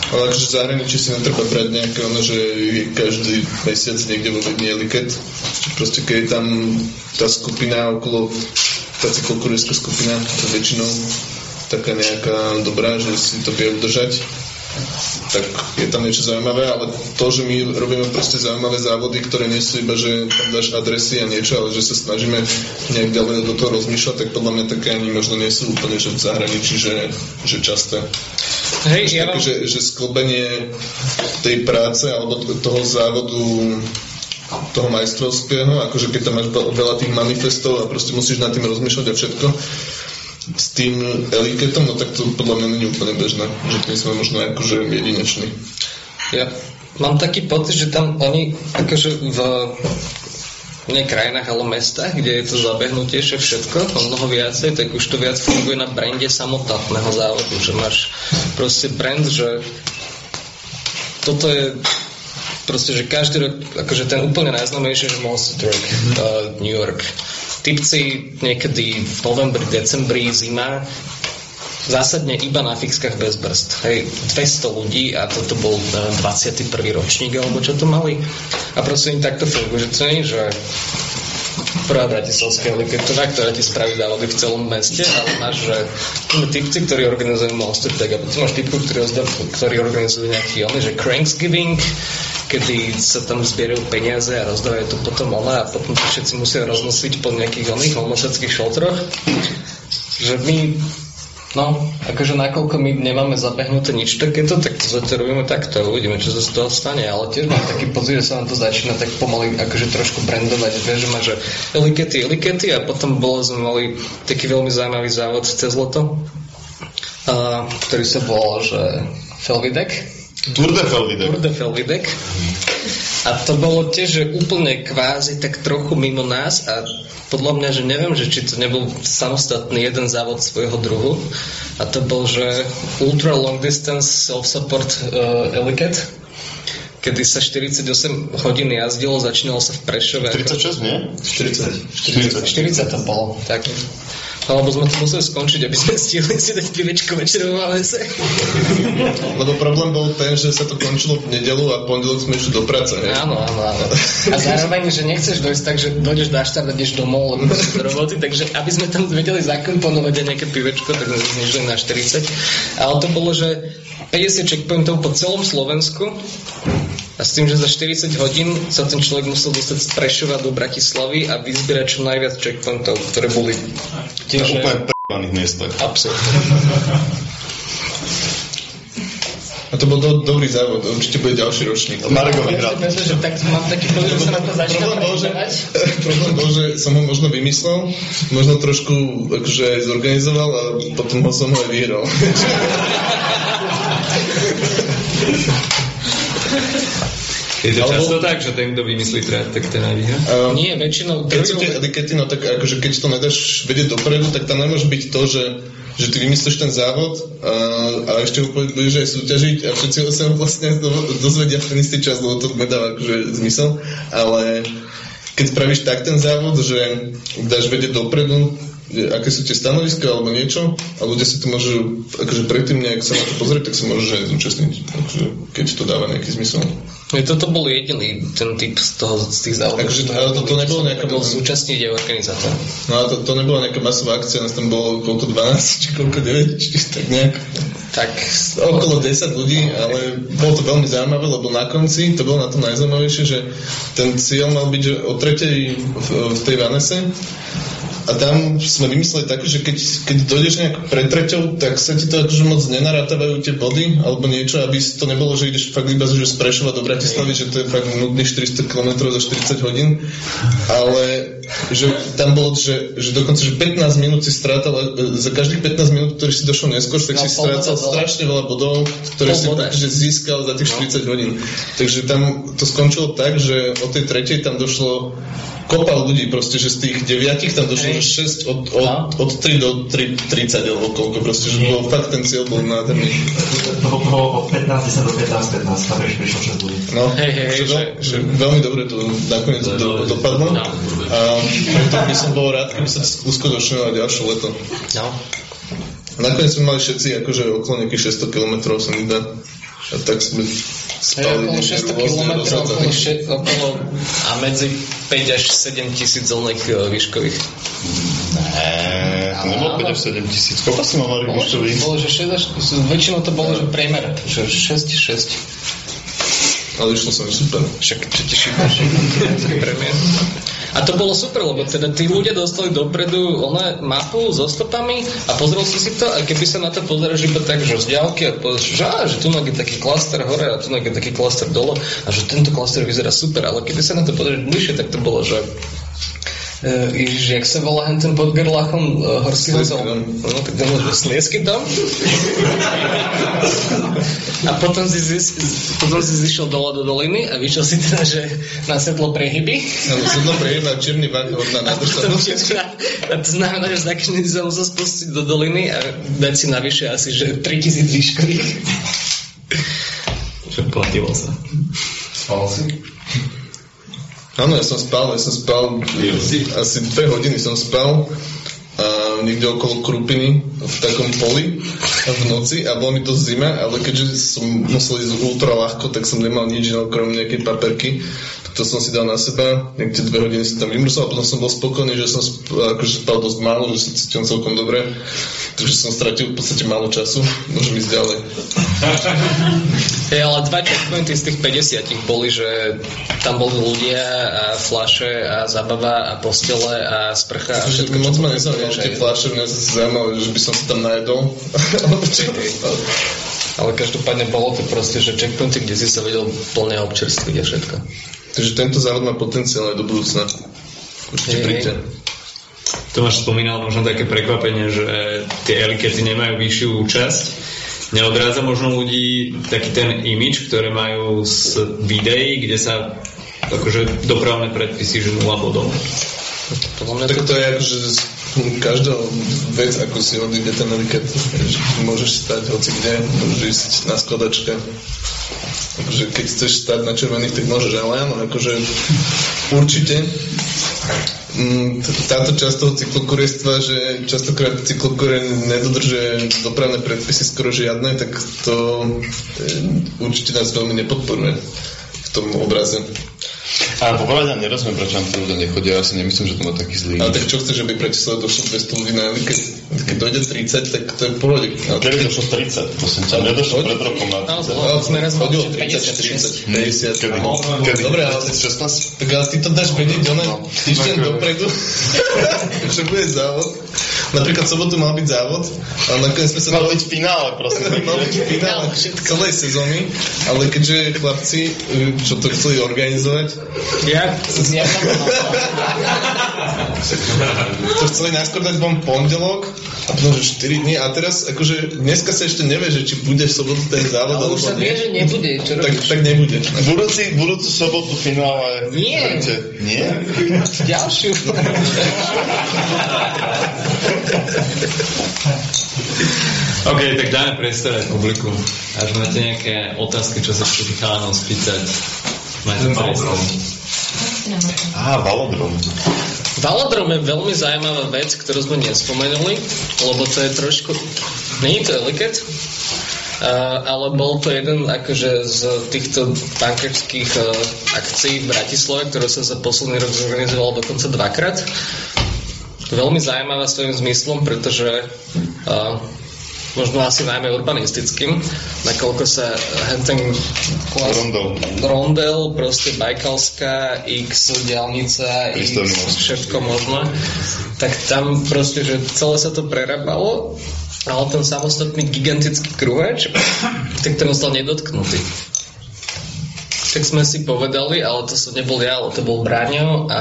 Ale akože zahraničí si netreba brať nejaké ono, že každý mesiac niekde vo Viedni Eliket. Proste keď je tam tá skupina okolo, tá cyklokurierská skupina väčšinou taká nejaká dobrá, že si to vie udržať, tak je tam niečo zaujímavé, ale to, že my robíme proste zaujímavé závody, ktoré nie sú iba, že tam dáš adresy a niečo, ale že sa snažíme nejak ďalej do toho rozmýšľať, tak podľa mňa také ani možno nie sú úplne, že v zahraničí, že, že časté. Hej, ja také, že, že sklbenie tej práce alebo toho závodu toho majstrovského, akože keď tam máš veľa tých manifestov a proste musíš nad tým rozmýšľať a všetko, s tým eliketom, no tak to podľa mňa není úplne bežné, že tým sme možno akože jedineční. Ja mám taký pocit, že tam oni akože v nie krajinách, ale mestách, kde je to zabehnutejšie všetko, o mnoho viacej, tak už to viac funguje na brande samotného závodu, že máš proste brand, že toto je proste, že každý rok, akože ten úplne najznámejší, že Monster Truck, uh, New York. Typci niekedy v novembri, decembri, zima, zásadne iba na fixkách bez brzd. Hej, 200 ľudí a toto bol neviem, 21. ročník, alebo čo to mali. A proste im takto funguje, že to nie, že prvá bratislavská liketová, ktorá ti spraví závody v celom meste, ale máš, že typci, ktorí organizujú Monster Tag a potom máš typku, ktorí, ktorí organizujú nejaký oný, že Cranksgiving, kedy sa tam zbierajú peniaze a rozdávajú to potom ona a potom to všetci musia roznosiť po nejakých oných homoseckých šoltroch. Že my No, akože nakoľko my nemáme zabehnuté nič takéto, tak to zatiaľ robíme takto uvidíme, čo sa z toho stane. Ale tiež mám taký pocit, že sa nám to začína tak pomaly akože trošku brandovať. Vieš, že má, že elikety, elikety a potom bolo, sme mali taký veľmi zaujímavý závod cez leto, ktorý sa volal, že Felvidek. Tour de Felvidek. Tour de Felvidek. A to bolo tiež že úplne kvázi tak trochu mimo nás a podľa mňa, že neviem, že či to nebol samostatný jeden závod svojho druhu a to bol, že Ultra Long Distance Self-Support uh, Eliket kedy sa 48 hodín jazdilo, začínalo sa v Prešove. 46, nie? 40. 40. 40 to bolo, tak. Alebo sme to museli skončiť, aby sme stihli si dať pivečko večer vo Valese. Lebo problém bol ten, že sa to končilo v nedelu a pondelok sme išli do práce? Áno, áno, áno. A zároveň, že nechceš dojsť tak, že dojdeš do štart a ideš domov, lebo do roboty, takže aby sme tam vedeli zakomponovať aj nejaké pivečko, tak sme znižili na 40. Ale to bolo, že 50 checkpointov po celom Slovensku a s tým, že za 40 hodín sa ten človek musel dostať z Prešova do Bratislavy a vyzbierať čo najviac checkpointov, ktoré boli tiež... Na úplne p***aných miestach. Absolutne. A to bol do, dobrý závod, určite bude ďalší ročník. Marek ho vyhral. že tak mám taký pocit, že sa na to začína problém bol, že, [laughs] problém bol, že som ho možno vymyslel, možno trošku akože aj zorganizoval a potom ho som ho aj vyhral. [laughs] Je to často tak, že ten, kto vymyslí trať, tak ten aj vyhrá? Um, Nie, väčšinou... keď sú tie etikety, no tak akože keď to nedáš vedieť dopredu, tak tam nemôže byť to, že, že ty vymyslíš ten závod a, a ešte ho budeš aj súťažiť a všetci sa vlastne do, dozvedia v ten istý čas, lebo to nedáva akože zmysel, ale keď spravíš tak ten závod, že dáš vedieť dopredu, aké sú tie stanoviska alebo niečo a ľudia si to môžu, akože predtým nejak sa na to pozrieť, tak sa môžu aj zúčastniť, akože, keď to dáva nejaký zmysel. Je toto bol jediný ten typ z, toho, z tých závodov. Takže ale to, to nebolo nejaká... Bol zúčastniť aj organizátor. No a to, to nebola nejaká masová akcia, nás tam bolo koľko 12, či koľko 9, či tak nejak. Tak okolo 10 ľudí, ale bolo to veľmi zaujímavé, lebo na konci to bolo na to najzaujímavejšie, že ten cieľ mal byť, že o tretej v, v tej Vanese a tam sme vymysleli také, že keď, keď dojdeš nejak pred treťou, tak sa ti to akože moc nenarátávajú tie body, alebo niečo, aby to nebolo, že ideš fakt iba že z Prešova do Bratislavy, že to je fakt nudných 400 km za 40 hodín, ale že tam bolo, že, že dokonca, že 15 minút si strátal, za každých 15 minút, ktorý si došiel neskôr, tak no, si strácal strašne veľa bodov, ktoré si že získal za tých 40 no. hodín. Takže tam to skončilo tak, že od tej tretej tam došlo kopa ľudí proste, že z tých deviatich tam došlo, že 6 od, od, no. od 3 do 3, 30 alebo koľko proste, že bol fakt ten cieľ bol nádherný. Toho, toho od 15, 10 do 15, 15, tam prišlo 6 ľudí. No, hej, hej, že, že, že, veľmi dobre to nakoniec to do, dopadlo. No. A preto by som bol rád, keby sa uskutočnilo ďalšie leto. No. Nakoniec sme mali všetci akože okolo nejakých 600 km sa mi dá. A tak sme spali okolo 600 km, okolo, še, okolo a medzi 5 až 7 tisíc uh, výškových. Ne, to nebolo 5 až 7 tisíc. Koľko si mal Marek výškových? Bolo, že 6 až, väčšinou to bolo, že priemer, že 6, 6. Ale išlo sa mi super. Však čo ti šípaš? A to bolo super, lebo teda tí ľudia dostali dopredu ona mapu so stopami a pozrel si si to a keby sa na to pozeráš iba tak, že z diálky a pozeráš, že, á, že tu je taký klaster hore a tu je taký klaster dole a že tento klaster vyzerá super, ale keby sa na to pozeráš bližšie, tak to bolo, že Ježiš, jak sa volá hen ten pod Gerlachom uh, horský hotel? No, tak to môže Sliesky dom. a potom si, zis, potom si zišiel dole do doliny a vyšiel si teda, že na sedlo prehyby. Na sedlo prehyby a čierny vak na nádrž. A to znamená, že za každý sa musel spustiť do doliny a dať si navyše asi, že 3000 výškových. Čo platilo sa. Spal si? Áno, ja som spal, ja som spal, asi dve hodiny som spal a niekde okolo Krupiny v takom poli v noci a bolo mi to zima, ale keďže som musel ísť ultra ľahko, tak som nemal nič okrem nejakej paperky, to som si dal na seba, niekde dve hodiny som tam vymrzol a potom som bol spokojný, že som akože spal dosť málo, že sa cítim celkom dobre, takže som stratil v podstate málo času, môžem ísť ďalej. [laughs] Hey, ale dva checkpointy z tých 50 boli, že tam boli ľudia a flaše a zabava a postele a sprcha a Všetko všetko. moc ma bolo nezaujíma, že tie hej. fláše, mňa zase zaujímavé, že by som sa tam najedol. Ale každopádne bolo to proste, že checkpointy, kde si sa vedel plne občerstviť a všetko. Takže tento závod má potenciál aj do budúcna. Určite Hej, príďte. Tomáš spomínal možno také prekvapenie, že tie elikety nemajú vyššiu účasť. Neodrádza možno ľudí taký ten imič, ktoré majú z videí, kde sa akože dopravné predpisy, že 0 bodov. Podľa mňa Tak to, je akože každá vec, ako si odíde ten eliket, že môžeš stať hoci kde, môžeš ísť na skladačke. Akože keď chceš stať na červených, tak môžeš, ale áno, akože určite mm, táto časť toho cyklokuriectva, že častokrát cyklokure nedodržuje dopravné predpisy skoro žiadne, tak to e, určite nás veľmi nepodporuje v tom obraze. A popravde ja nerozumiem, prečo tam tí ľudia nechodia, ja si nemyslím, že to má taký zlý. Ale tak čo chceš, aby pre Bratislave došlo 200 ľudí na eliket? Keď dojde 30, tak to je pohode. Ale Kedy došlo 30, prosím ťa, nedošlo pred rokom na Áno, 30. bolo. sme raz chodilo boli, že 30, 40, 50. Kedy? No, Kedy? Dobre, ale 16? tak ale ty to dáš vedieť, ona týždeň dopredu, že bude závod. Napríklad sobotu mal byť závod, ale nakoniec sme sa Mal byť finále, prosím. [laughs] mal byť finále celej sezóny, ale keďže chlapci, eh, čo to chceli organizovať, ja, ja tam to chceli najskôr dať vám pondelok a potom, že 4 dní a teraz akože dneska sa ešte nevie, že či bude v sobotu ten závod ale už sa vie, že nebude, čo Tak, robíš? tak nebude. Budúci, budúcu sobotu finále. Nie. Viete, Nie? Ďalšiu. OK, tak dáme priestor aj publiku. Až máte nejaké otázky, čo sa chcete chalanov spýtať, máte priestor. Á, Valodrom. Valodrom je veľmi zaujímavá vec, ktorú sme nespomenuli, lebo to je trošku... Není to eliket, Uh, ale bol to jeden akože z týchto tankerských uh, akcií v Bratislave, ktoré sa za posledný rok zorganizovalo dokonca dvakrát. Veľmi zaujímavá svojím zmyslom, pretože uh, možno asi najmä urbanistickým, nakoľko sa hen ten klas, Rondel. rondel, proste Bajkalská, X, diálnica, X, všetko možné, tak tam proste, že celé sa to prerábalo, ale ten samostatný gigantický kruhač, [clears throat] tak ten ostal nedotknutý. Tak sme si povedali, ale to som nebol ja, ale to bol Braňo a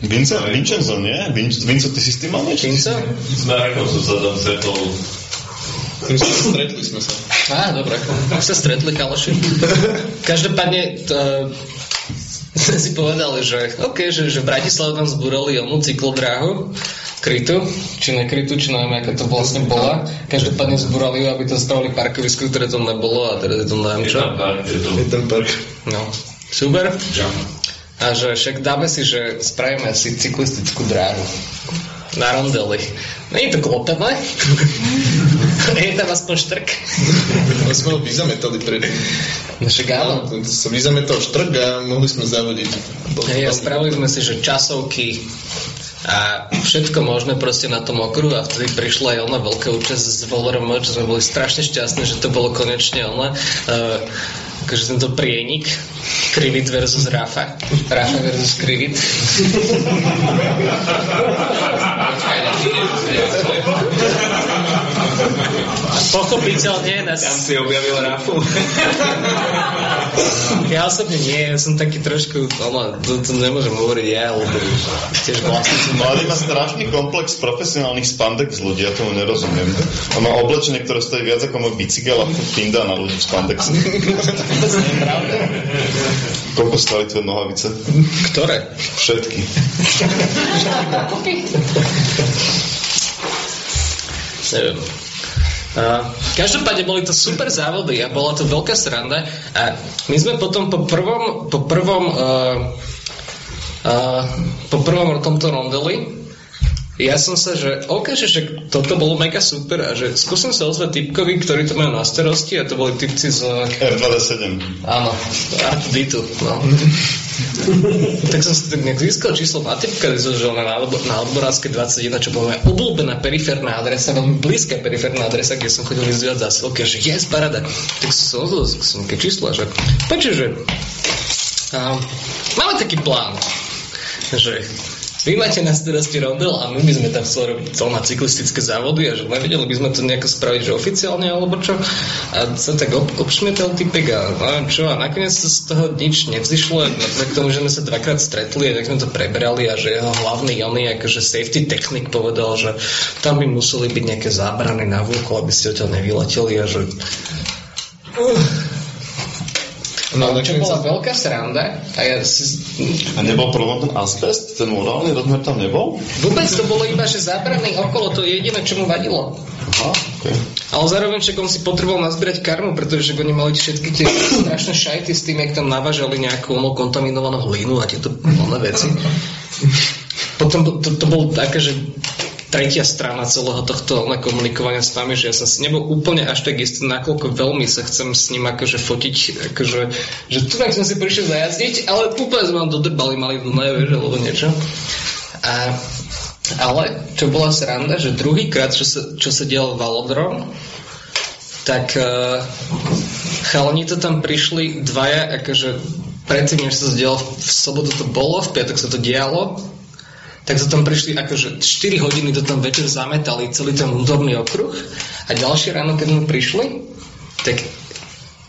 Vince, Vincenzo, nie? Vin, Vinco, ty si s tým mal niečo? Vinco? S Marekom som sa tam stretol. Sme sa stretli sme sa. Á, dobre, už sa stretli kaloši. Každopádne to, sme [laughs] si povedali, že OK, že, že v Bratislave tam zbúrali onú cyklodráhu, krytu, či nekrytu, či neviem, aká to vlastne bola. Každopádne zbúrali ju, aby to spravili parkovisko, ktoré tam nebolo a teraz je to neviem Je čo. tam pár, je to... Je ten park. No, super. A že však dáme si, že spravíme si cyklistickú dráhu na rondely. Není to klopené? [laughs] je tam aspoň štrk? Ale sme ho vyzametali predtým. No však áno. Sa vyzametal štrk a mohli sme zavodiť. Hej, a spravili sme si, že časovky a všetko možné proste na tom okruhu a vtedy prišla aj ona veľká účasť z VLRM, že sme boli strašne šťastní, že to bolo konečne ona. Uh, akože tento prienik Krivit versus Rafa. Rafa versus Krivit. [laughs] Pochopiteľne nás... Tam si objavil Rafu. [laughs] Ja osobne nie, ja som taký trošku, ono, to, to nemôžem hovoriť ja, lebo tiež vlastníci Mladý má strašný komplex profesionálnych spandex ľudí, ja tomu nerozumiem. On má oblečenie, ktoré stojí viac ako môj bicykel a pinda na ľudí v spandexe. [laughs] je pravda. Koľko stali tvoje nohavice? Ktoré? Všetky. [laughs] Neviem. Uh, každopádne boli to super závody a bola to veľká sranda. A my sme potom po prvom po prvom uh, uh, po prvom tomto rondeli ja som sa, že OK, že, že toto bolo mega super a že skúsim sa ozvať typkovi, ktorí to majú na starosti a to boli typci z... R27. Áno, Artuditu, no. tak som si tak nejak získal číslo na typka, že na, na odborávske 21, čo bola moja obľúbená periférna adresa, veľmi blízka periférna adresa, kde som chodil vyzviať zásilky, že yes, parada. Tak som ozval som nejaké číslo, že počuj, že um, máme taký plán, že vy máte na starosti rondel a my by sme tam chceli robiť celé cyklistické závody a že nevedeli by sme to nejako spraviť, že oficiálne alebo čo. A sa tak ob, obšmietal typek a neviem čo a nakoniec z toho nič nevzýšlo, napriek tomu, že sme sa dvakrát stretli a tak sme to preberali a že jeho hlavný oný akože safety technik povedal, že tam by museli byť nejaké zábrany na vúku, aby ste odtiaľ nevyleteli a že uh, No, čo bola veľká sranda a ja si... A nebol problém ten asbest? Ten morálny rozmer tam nebol? Vôbec to bolo iba, že zábrany okolo, to je jediné, čo mu vadilo. Aha, okay. Ale zároveň však on si potreboval nazbierať karmu, pretože oni mali všetky tie strašné šajty s tým, jak tam navážali nejakú ono kontaminovanú hlinu a tieto plné veci. Potom to, to bolo také, že tretia strana celého tohto komunikovania s nami, že ja som si nebol úplne až tak istý, nakoľko veľmi sa chcem s ním akože fotiť, akože, že tu som si prišiel zajazdiť, ale úplne sme vám dodrbali mali Dunaj, vieš, alebo niečo. A, ale, čo bola sranda, že druhýkrát, čo sa, čo sa dial Valodrom, tak uh, chalani to tam prišli dvaja, akože predtým, než sa zdial v sobotu to bolo, v piatok sa to dialo, tak sa tam prišli akože 4 hodiny to tam večer zametali celý ten vnútorný okruh a ďalšie ráno, keď sme prišli, tak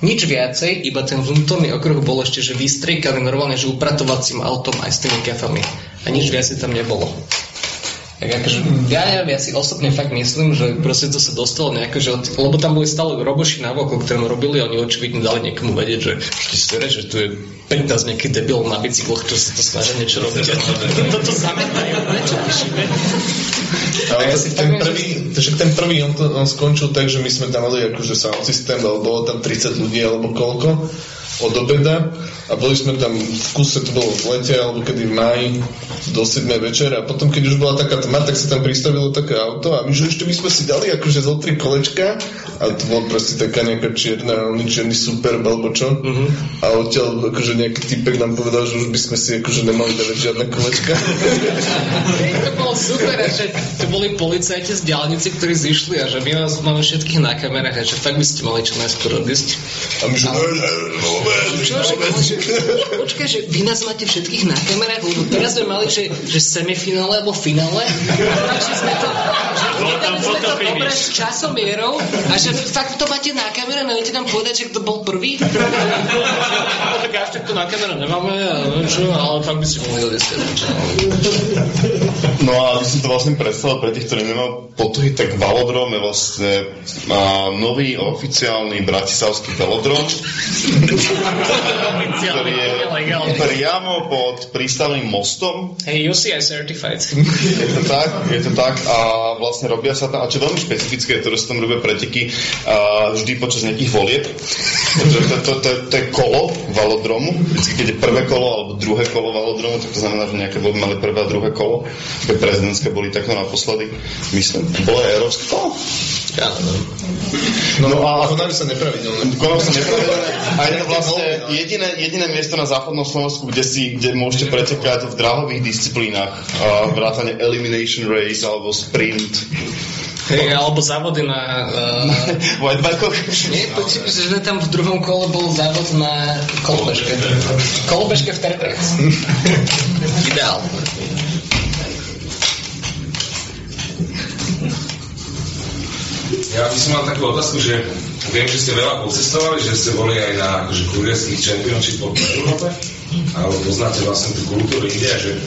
nič viacej, iba ten vnútorný okruh bol ešte, že vystriekaný normálne, že upratovacím autom aj s tými kafami. A nič viacej tam nebolo. Tak akože, ja, ja si osobne fakt myslím, že proste to sa dostalo nejako, že, lebo tam boli stále roboši na voko, ktorému robili a oni očividne dali niekomu vedieť, že ty si že tu je 15 nejaký debil na bicykloch, čo sa to snažia niečo robiť. Toto zametajú, niečo píšime. Ale ja si ten, prvý, že ten prvý, on, to, on skončil tak, že my sme tam mali akože sound systém, ale bolo tam 30 ľudí alebo koľko od obeda a boli sme tam v kuse, to bolo v lete alebo kedy v máji do 7 večer a potom keď už bola taká tma, tak sa tam pristavilo také auto a my že ešte by sme si dali akože zo tri kolečka. A to bolo proste taká nejaká čierna, oný čierny super alebo čo. Uh-huh. a odtiaľ akože nejaký typek nám povedal, že už by sme si akože nemali dávať žiadne kolečka. to bolo super, a že to boli policajti z diálnice, ktorí zišli a že my vás máme všetkých na kamerách a že fakt by ste mali čo najskôr odísť. A my že že, že, [laughs] počkaj, že vy nás máte všetkých na kamerách, lebo teraz sme mali, že, že semifinále alebo finále, takže sme to, že tam sme to dobre s časomierou a že fakt to máte na kamere, neviete nám povedať, že kto bol prvý? no tak až tak to na kamere nemáme, ale, čo, ale fakt by si mohli. No a aby som to vlastne predstavil pre tých, ktorí nemajú potuhy, tak Valodrom je vlastne a, nový oficiálny bratislavský velodrom, [laughs] [laughs] ktorý je priamo pod prístavným mostom. Hey, UCI certified. Je to tak, je to tak a vlastne robia sa tam, a čo veľmi špecifické je to, že sa tam robia preteky a, vždy počas nejakých volieb. To, to, to, to, to je kolo valodromu, vždy keď je prvé kolo alebo druhé kolo valodromu, tak to znamená, že nejaké voľby mali prvé a druhé kolo. Keď prezidentské boli takto naposledy, myslím. Bolo aj európske kolo? Ja neviem. No, no a konajú sa nepravidelné. Konajú sa nepravidelné. A je to vlastne jediné, jediné miesto na západnom Slovensku, kde, si, kde môžete pretekať v dráhových disciplínach. Uh, vrátane Elimination Race alebo Sprint. Hey, alebo závody na... [laughs] Uh, Whitebikeoch? Nie, počuť, že tam v druhom kole bol závod na kolobežke. Kolobežke v Tertrex. Ideál. Ja by som mal takú otázku, že viem, že ste veľa pocestovali, že ste boli aj na akože, kurierských championship po Európe, ale poznáte vlastne tú kultúru India, že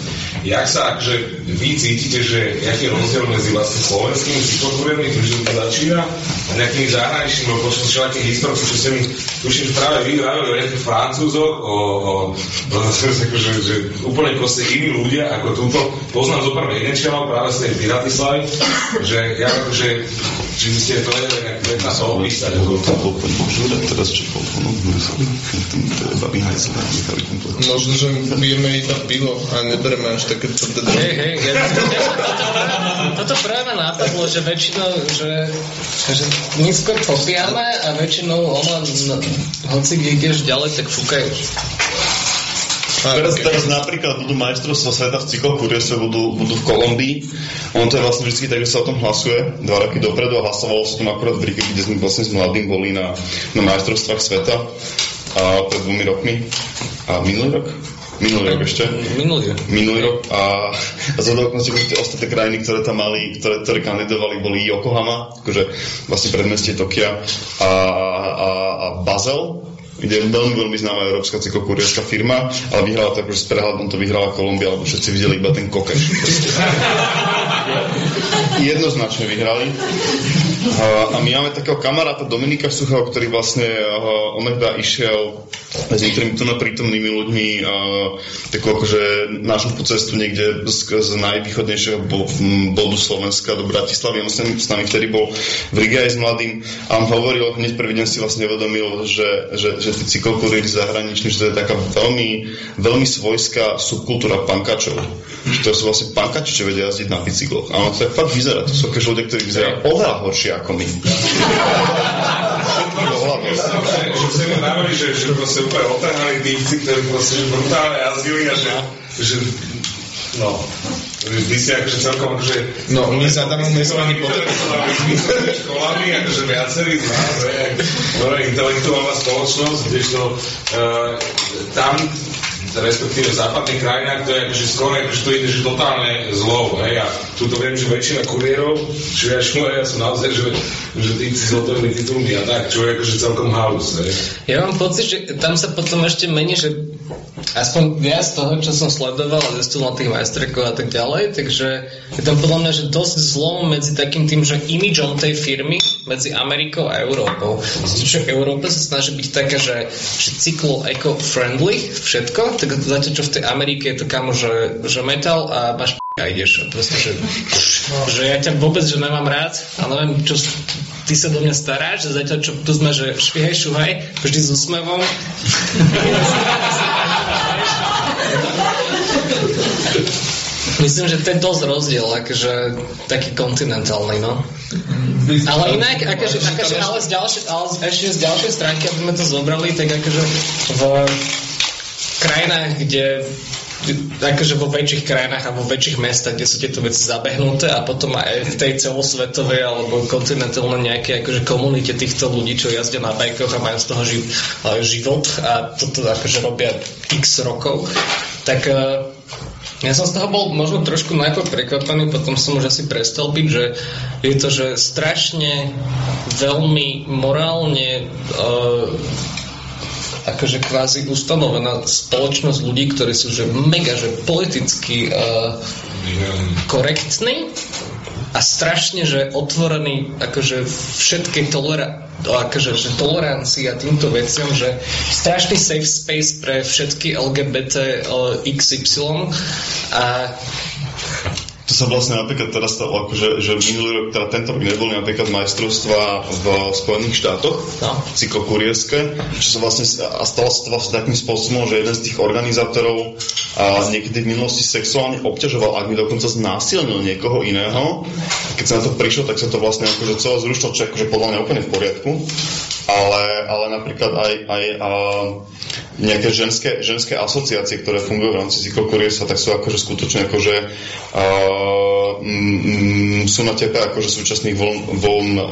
jak sa akože vy cítite, že aký je rozdiel medzi vlastne slovenskými cyklokuriermi, tým, to začína a nejakými zahraničnými, lebo počtom všelakých historcov, čo ste mi tuším práve vy vravili o nejakých francúzoch, o, o, o akože, že úplne proste iní ľudia, ako túto, poznám zo pár jednečelov práve z tej Piratislavy, že ja akože či by ste to vedeli nejak na to opísať? teraz čo Možno, že pijeme iba pivo a nebereme až také to teda... Hej, hej, ja, toto, toto práve ma napadlo, že väčšinou, že, že my skôr popijame a väčšinou ona, no, hoci kde ideš ďalej, tak fúkajú. Teraz, teraz napríklad budú majstrovstvá sveta v cyklokuriese, budú, budú v Kolumbii. Ono to je vlastne vždy tak, že sa o tom hlasuje dva roky dopredu a hlasovalo sa tom akurát v Rige, kde sme vlastne s mladým boli na, na majstrovstvách sveta a pred dvomi rokmi. A minulý rok? Minulý rok ešte. Minulý. Minulý rok a, a za okolností tie ostatné krajiny, ktoré tam mali, ktoré, ktoré kandidovali, boli Yokohama, akože vlastne predmestie Tokia a, a, a Basel, kde je veľmi, veľmi známa európska cyklokuriérska firma, ale vyhrala to akože s prehľadom to vyhrala Kolumbia, lebo všetci videli iba ten kokeš. [laughs] Jednoznačne vyhrali. A, my máme takého kamaráta Dominika Suchého, ktorý vlastne uh, išiel s niektorými tu prítomnými ľuďmi uh, takú akože nášupku cestu niekde z, z najvýchodnejšieho bo, bodu Slovenska do Bratislavy. On s nami vtedy bol v Rige aj s mladým a on hovoril, hneď prvý deň si vlastne uvedomil, že, že, že tí cyklokuriéri zahraniční, že to je taká veľmi, veľmi svojská subkultúra pankačov. Že to sú vlastne pankači, čo vedia jazdiť na bicykloch. A ono to tak fakt vyzerá. To sú akože ľudia, ktorí vyzerajú oveľa horšie ako my. Že sa mi navrli, že, že proste úplne otrhali týpci, ktorí proste že brutálne jazdili a že, že no, vy si akože celkom akože... No, my sa tam sme ani potom... školami, akože viacerí z nás, no, intelektuálna spoločnosť, kdežto uh, tam respektíve v západných krajinách, to je akože skoro akože to ide že totálne zlo, hej, a tu to viem, že väčšina kuriérov, či aj školia sú naozaj, že, že tí zhotovili titulmi a tak, čo je akože celkom halus, hej. Ja mám pocit, že tam sa potom ešte mení, že aspoň viac toho, čo som sledoval a zistil na tých majstrekov a tak ďalej, takže je tam podľa mňa, že dosť zlom medzi takým tým, že imidžom tej firmy medzi Amerikou a Európou. Že Európa sa snaží byť taká, že, že cyklo eco-friendly, všetko, tak zatiaľ čo v tej Amerike je to kamo, že, že metal a máš a ideš. Proste, že, že ja ťa vôbec, že nemám rád a neviem, čo ty sa do mňa staráš, že zatiaľ čo tu sme, že švihaj, šuhaj, vždy s úsmevom. [laughs] Myslím, že to je dosť rozdiel, akože taký kontinentálny, no. Ale inak, akože, akože ale, z ďalšie, ale ešte z ďalšej stránky, aby sme to zobrali, tak akože v krajinách, kde akože vo väčších krajinách a vo väčších mestách, kde sú tieto veci zabehnuté a potom aj v tej celosvetovej alebo kontinentálnej nejakej akože komunite týchto ľudí, čo jazdia na bajkoch a majú z toho živ, život a toto akože robia x rokov, tak uh, ja som z toho bol možno trošku najprv prekvapený, potom som už asi prestal byť, že je to, že strašne veľmi morálne uh, akože kvázi ustanovená spoločnosť ľudí, ktorí sú že mega, že politicky uh, korektní a strašne, že otvorený akože všetkej tolera- akože, že tolerancii a týmto veciam, že strašný safe space pre všetky LGBT XY a to sa vlastne napríklad teraz stalo, akože, že minulý rok, teda tento rok neboli napríklad majstrovstva v Spojených štátoch, no. cyklokurierské, čo sa vlastne, a stalo sa to vlastne takým spôsobom, že jeden z tých organizátorov a niekedy v minulosti sexuálne obťažoval, ak by dokonca znásilnil niekoho iného. Keď sa na to prišlo, tak sa to vlastne akože celé zrušilo, čo je akože podľa mňa úplne v poriadku. Ale, ale napríklad aj, aj a, nejaké ženské, ženské asociácie, ktoré fungujú v rámci cyklokuriesa, tak sú akože skutočne akože uh, mm, sú na tepe akože súčasných voľn, voľn uh,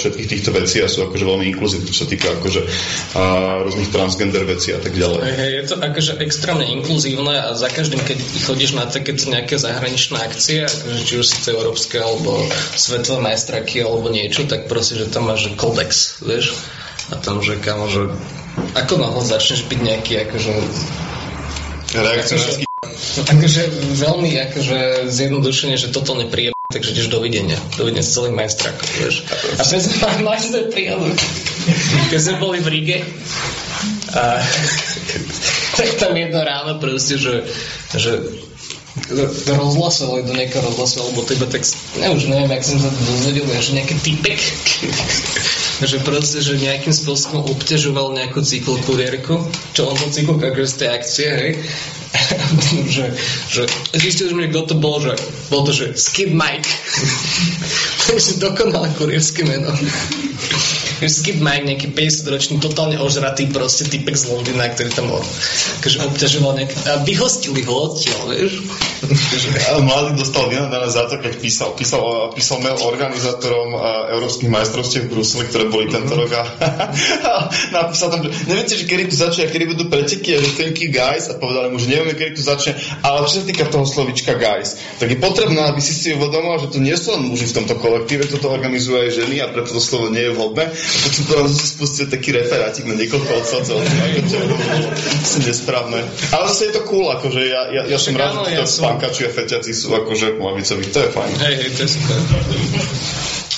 všetkých týchto vecí a sú akože veľmi inkluzívne, čo sa týka akože uh, rôznych transgender vecí a tak ďalej. Je to akože extrémne inkluzívne a za každým, keď chodíš na takéto nejaké zahraničné akcie, akože či už to európske alebo svetové majstraky alebo niečo, tak proste, že tam máš kodex, vieš? A tam, že kamo, že ako náhle začneš byť nejaký akože Reakcionársky No takže veľmi akože zjednodušenie, že toto nepríjem, takže ideš dovidenia. Dovidenia s celým majstrakom, vieš. A sme [laughs] mali sme príjemnú. Keď sme boli v Rige, a, [laughs] tak tam jedno ráno proste, že, že rozhlasovali do nejakého rozhlasu, alebo teba tak, ne, už neviem, jak som sa to dozvedel, že nejaký typek že proste, že nejakým spôsobom obťažoval nejakú cyklokuriérku, čo on bol cyklok akože z tej akcie, hej, [laughs] že, že zistil sme, kto to bol, že bol to, že Skid Mike. [laughs] to je dokonalé kurierské meno. Skid Mike, nejaký 50-ročný, totálne ožratý proste typek z Londýna, ktorý tam bol. Takže obťažoval nejak... A vyhostili ho odtiaľ, vieš? [laughs] Mladý dostal vynadané za to, keď písal, písal, písal mail organizátorom Európskych majstrovstiev v Bruseli, ktoré boli tento rok a, a [laughs] napísal tam, že neviete, že kedy tu začne, kedy budú preteky a že thank you guys a povedali mu, že nevieme, kedy tu začne, ale čo sa týka toho slovička guys, tak je potrebné, aby si si uvedomil, že to nie sú len muži v tomto kolektíve, toto organizujú aj ženy a preto to slovo nie je vhodné. Potom to si spustil taký referátik na niekoľko odsadcov, čo je nesprávne. Ale zase je to cool, akože ja, ja, ja som rád, že to pankači a feťaci sú akože lavicoví, to je fajn. Hej, hej, to je super.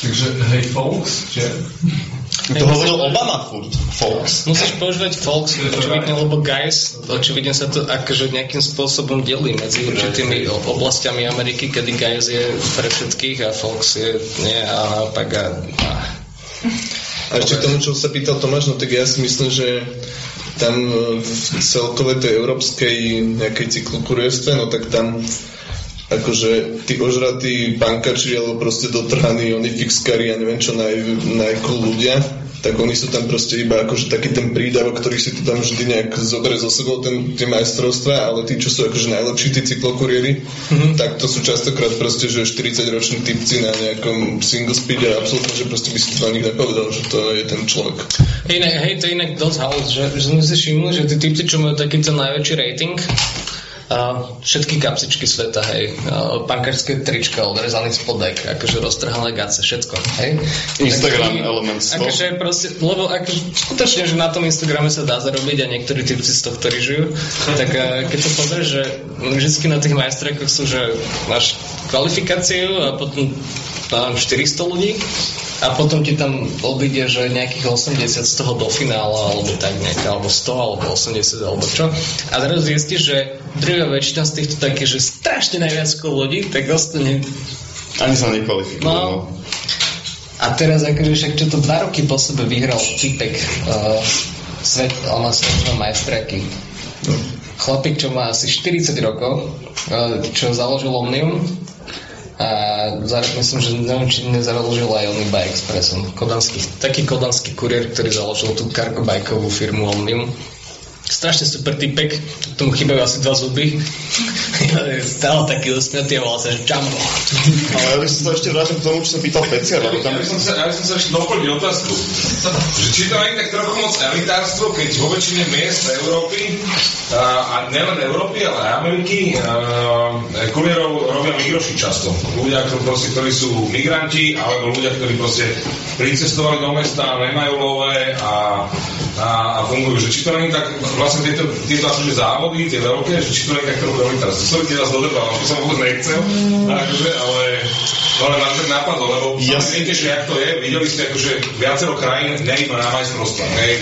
Takže hej, folks, že? To hovoril Obama furt, folks. Musíš používať folks, očividne, lebo guys, očividne sa to akože nejakým spôsobom delí medzi určitými oblastiami Ameriky, kedy guys je pre všetkých a folks je nie a naopak a, a a ešte k tomu, čo sa pýtal Tomáš, no tak ja si myslím, že tam v celkové tej európskej nejakej cyklokurierstve, no tak tam akože tí ožratí pankači alebo proste dotrhaní oni fixkari a neviem čo naj, najcool ľudia tak oni sú tam proste iba akože taký ten prídavok, ktorý si tu tam vždy nejak zoberie zo sebou ten, tie majstrovstvá, ale tí, čo sú akože najlepší, tí cyklokuriéri, mm-hmm. tak to sú častokrát proste, že 40-roční typci na nejakom single speede absolútne, že proste by si to na nich nepovedal, že to je ten človek. Hej, ne, hej to je inak dosť haus, že, že sme si všimli, že tí typci, čo majú taký ten najväčší rating, Uh, všetky kapsičky sveta, hej, uh, trička, odrezaný spodek, akože roztrhané gace, všetko, hej. Instagram tak, elements Akože proste, lebo akože, skutočne, že na tom Instagrame sa dá zarobiť a niektorí typci z toho, ktorí žijú, tak uh, keď to pozrieš, že vždy na tých majstrekoch sú, že máš kvalifikáciu a potom neviem, 400 ľudí a potom ti tam odíde, že nejakých 80 z toho do finála, alebo tak nejaká, alebo 100, alebo 80, alebo čo. A teraz zistíš, že druhá väčšina z týchto takých, že strašne najviac ľudí, tak ostane... Ani sa nekvalifikuje. No. no. A teraz akože však čo to dva roky po sebe vyhral typek uh, svet, on má svetové majstraky. No. Chlapík, čo má asi 40 rokov, uh, čo založil Omnium, a zároveň myslím, že neviem, či nezaložil aj on iba Expressom. Kodanský, taký kodanský kurier, ktorý založil tú kargobajkovú firmu Omnium strašne super typek, tomu chýbajú asi dva zuby. [laughs] Stále taký usmiatý a volá sa, že Jumbo. Ale ja by som sa ešte vrátil k tomu, čo sa pýtal Pecia. Ja, ja, by som sa, ja by som sa ešte doplnil otázku. Že či to nie tak trochu moc elitárstvo, keď vo väčšine miest Európy, a, a nielen Európy, ale aj Ameriky, a, kurierov robia migroši často. Ľudia, ktorí, proste, ktorí sú migranti, alebo ľudia, ktorí proste pricestovali do mesta, nemajú lové a, a, a fungujú. Že či to nie tak vlastne tieto, tieto akože závody, tie veľké, že či to je trochu veľmi teraz. Sorry, vás dodrbal, to som vôbec nechcel, akože, ale, ale mám tak napadlo, lebo si viete, že jak to je, videli ste akože viacero krajín, nie iba na majstrovstvách, hej,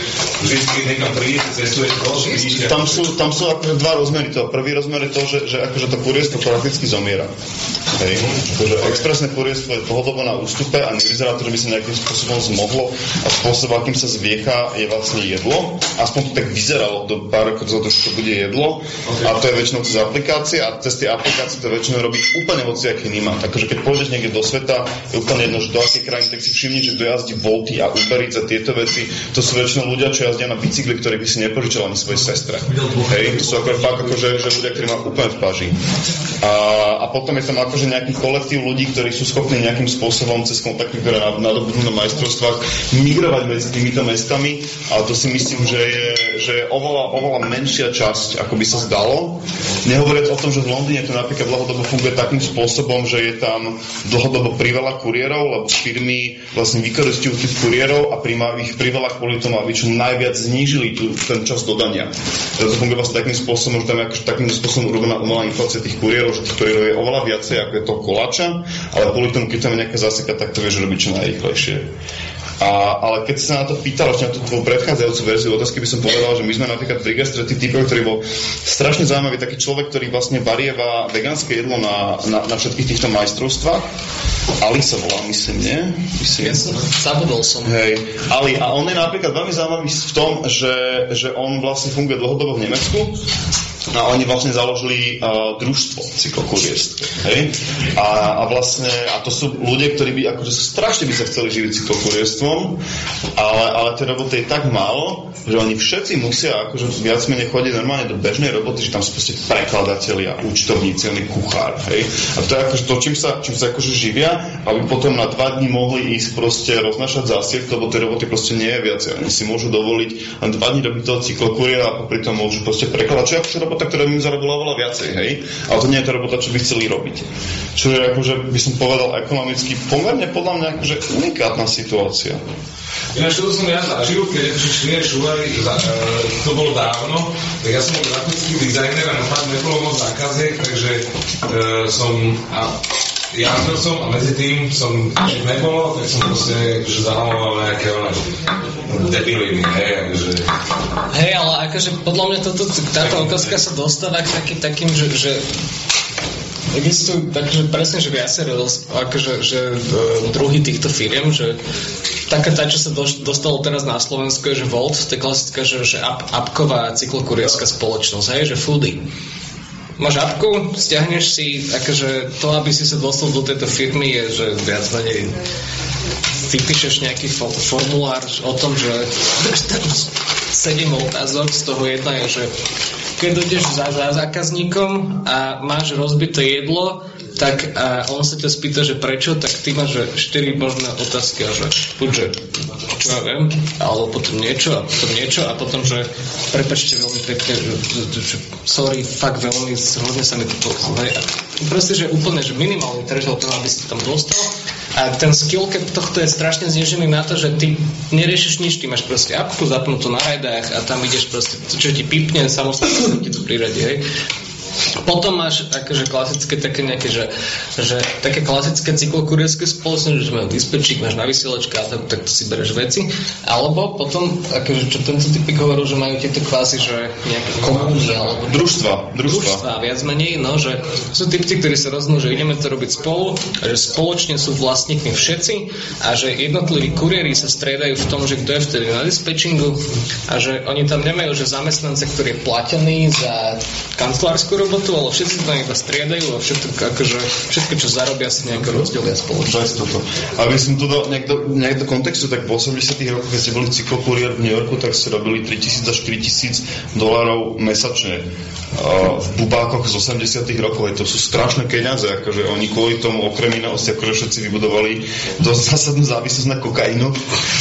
vždy niekam prídete, cestujete, vidíte. Tam sú, tam sú akože dva rozmery toho. Prvý rozmer je to, že, že akože to kurierstvo prakticky zomiera. Hej. Akože expresné kurierstvo je dlhodobo na ústupe a nevyzerá to, že by sa nejakým spôsobom zmohlo a spôsob, akým sa zviecha, je vlastne jedlo. Aspoň to tak vyzeralo do pár rokov to bude jedlo okay. a to je väčšinou cez aplikácie a cez tie aplikácie to väčšinou robí úplne hociaký níma. Takže keď pôjdeš niekde do sveta, je úplne jedno, že do akej krajiny, tak si všimni, že kto jazdí Volty a Uber a tieto veci, to sú väčšinou ľudia, čo jazdia na bicykli, ktorí by si nepožičali ani svojej sestre. Hej, to sú ako fakt akože, že ľudia, ktorí majú úplne v paži. A, a potom je tam akože nejaký kolektív ľudí, ktorí sú schopní nejakým spôsobom cez kontakty, ktoré nadobudnú na majstrovstvách, migrovať medzi týmito mestami, ale to si myslím, že je, že je oveľa oveľa, oveľa menšia časť, ako by sa zdalo. Nehovoriac o tom, že v Londýne to napríklad dlhodobo funguje takým spôsobom, že je tam dlhodobo priveľa kuriérov, lebo firmy vlastne vykoristujú tých kuriérov a príjmajú ich priveľa kvôli tomu, aby čo najviac znížili tú, ten čas dodania. To funguje vlastne takým spôsobom, že tam je akože takým spôsobom urobená umelá inflácia tých kuriérov, že tých kuriérov je oveľa viacej ako je to koláča, ale kvôli tomu, keď tam je nejaká zaseka, tak to vieš robiť čo najrychlejšie. A, ale keď sa na to pýtal, ešte na tú tvoju predchádzajúcu verziu otázky, by som povedal, že my sme napríklad pri gastretí typov, ktorý bol strašne zaujímavý, taký človek, ktorý vlastne varieva vegánske jedlo na, na, na všetkých týchto majstrovstvách. Ali sa volá, myslím, nie? Myslím. Ja som, zabudol som. Hej, Ali, a on je napríklad veľmi zaujímavý v tom, že, že on vlastne funguje dlhodobo v Nemecku a oni vlastne založili uh, družstvo cyklokurierské. Hej? A, a vlastne, a to sú ľudia, ktorí by akože strašne by sa chceli živiť cyklokurierstvom, ale, ale tej roboty je tak málo, že oni všetci musia akože viac menej chodiť normálne do bežnej roboty, že tam sú proste prekladatelia, účtovníci, oni kuchár. Hej? A to je akože to, čím sa, čím sa akože živia, aby potom na dva dní mohli ísť proste roznašať zásiek, lebo tej roboty proste nie je viac. Oni si môžu dovoliť len dva dní robiť toho cyklokuriera a popri tom môžu proste prekladať. Čo akože robota, ktorá by im zarobila oveľa viacej, hej? Ale to nie je tá robota, čo by chceli robiť. Čo je akože, by som povedal, ekonomicky pomerne podľa mňa akože unikátna situácia. Ináč, toto som ja zažil, keď akože šlier šúvali, za, e, to bolo dávno, tak ja som grafický dizajner a fakt nebolo moc zákaziek, takže e, som a jazdil som a medzi tým som, nebolo, tak som proste že zahaloval nejaké one debiliny, hej, akože... Hej, ale akože podľa mňa toto, táto otázka sa dostáva k takým, takým že, že existujú takže presne, že viacero akože, že, uh, druhy týchto firiem, že taká tá, čo sa do, dostalo teraz na Slovensku, je, že Volt, to je klasická, že, že ap, apková cyklokurierská spoločnosť, hej, že foodie máš apku, stiahneš si, akože to, aby si sa dostal do tejto firmy je, že viac menej vypíšeš nejaký fo- formulár o tom, že tam sedem otázok, z toho jedna je, že keď dojdeš za, za zákazníkom a máš rozbité jedlo, tak a on sa ťa spýta, že prečo, tak ty máš že 4 možné otázky že buď, že čo ja viem, alebo potom niečo a potom niečo a potom, že prepačte veľmi pekne, že, že, sorry, fakt veľmi, hrozne sa mi to pochal. Proste, že úplne, že minimálny toho, aby si tam dostal a ten skill cap tohto je strašne znižený na to, že ty neriešiš nič, ty máš proste apku zapnutú na rajdách a tam ideš proste, čo ti pipne, samostatne ti to priradí, hej. Potom máš akože klasické také nejaké, že, že také klasické cyklokurierské spoločnosti, že majú dispečík, máš na vysielačka a tak, tak to si bereš veci. Alebo potom, akože čo tento typik hovoril, že majú tieto kvásy, že nejaké komúny alebo družstva, družstva. družstva viac menej, no, že sú typci, ktorí sa rozhodnú, že ideme to robiť spolu a že spoločne sú vlastníkmi všetci a že jednotliví kuriéri sa striedajú v tom, že kto je vtedy na dispečingu a že oni tam nemajú, že zamestnance, ktorý je platený za kancelárskú robotu, ale všetci to iba striedajú a všetko, akože, všetko, čo zarobia, si nejako rozdelia spoločne. toto. Aby som to dal nejak do, nejak do kontextu, tak v 80 rokoch, keď ste boli cyklokurier v New Yorku, tak ste robili 3000 až 4000 dolárov mesačne. Uh, v bubákoch z 80 rokov, to sú strašné peniaze, akože oni kvôli tomu okrem inosti, akože všetci vybudovali dosť zásadnú závislosť na kokainu.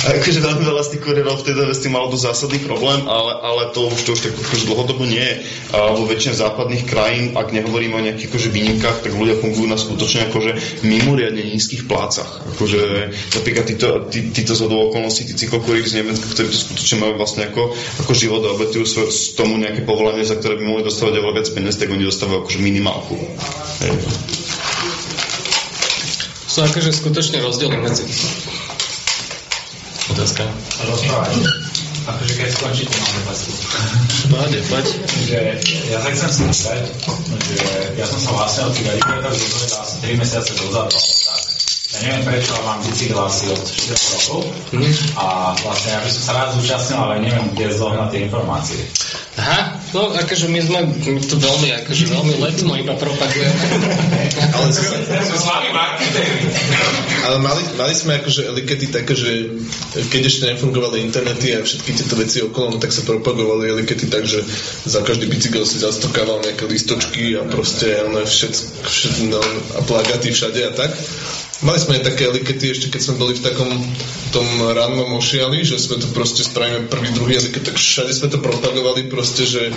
A akože veľmi veľa z tých kurierov v tej dobe s tým malo dosť zásadný problém, ale, ale to už to už tak akože dlhodobo nie je. Uh, vo väčšine západných krajín, ak nehovoríme o nejakých akože výnimkách, tak ľudia fungujú na skutočne akože mimoriadne nízkych plácach. Akože napríklad títo, tí, títo zhodou okolností, tí cyklokuriéri z Nemecka, ktorí to skutočne majú vlastne ako, ako život a obetujú z tomu nejaké povolanie, za ktoré by mohli dostávať oveľa viac peniaz, tak oni dostávajú akože minimálku. Hej. Sú akože skutočne rozdiely medzi Otázka. Rozprávajte. Akože keď skončíte, mám otázku. Pohode, poď. Že ja sa chcem spýtať, že ja som sa vlastne od tých velikátov dozvedel asi 3 mesiace dozadu, neviem prečo, mám bicykel asi od 4 rokov Mhm. a vlastne ja by som sa rád zúčastnil, ale neviem, kde zohnať tie informácie. Aha, no akože my sme my to veľmi, akože veľmi letmo iba propagujeme. [laughs] Ale, Som slavý marketér. ale mali, mali sme akože elikety také, že keď ešte nefungovali internety a všetky tieto veci okolo, no tak sa propagovali elikety tak, že za každý bicykel si zastokával nejaké listočky a proste one všet, všet, no, a plagaty všade a tak. Mali sme aj také elikety ešte, keď sme boli v takom tom rannom ošiali, že sme to proste spravíme prvý, druhý eliket, tak všade sme to propagovali proste, že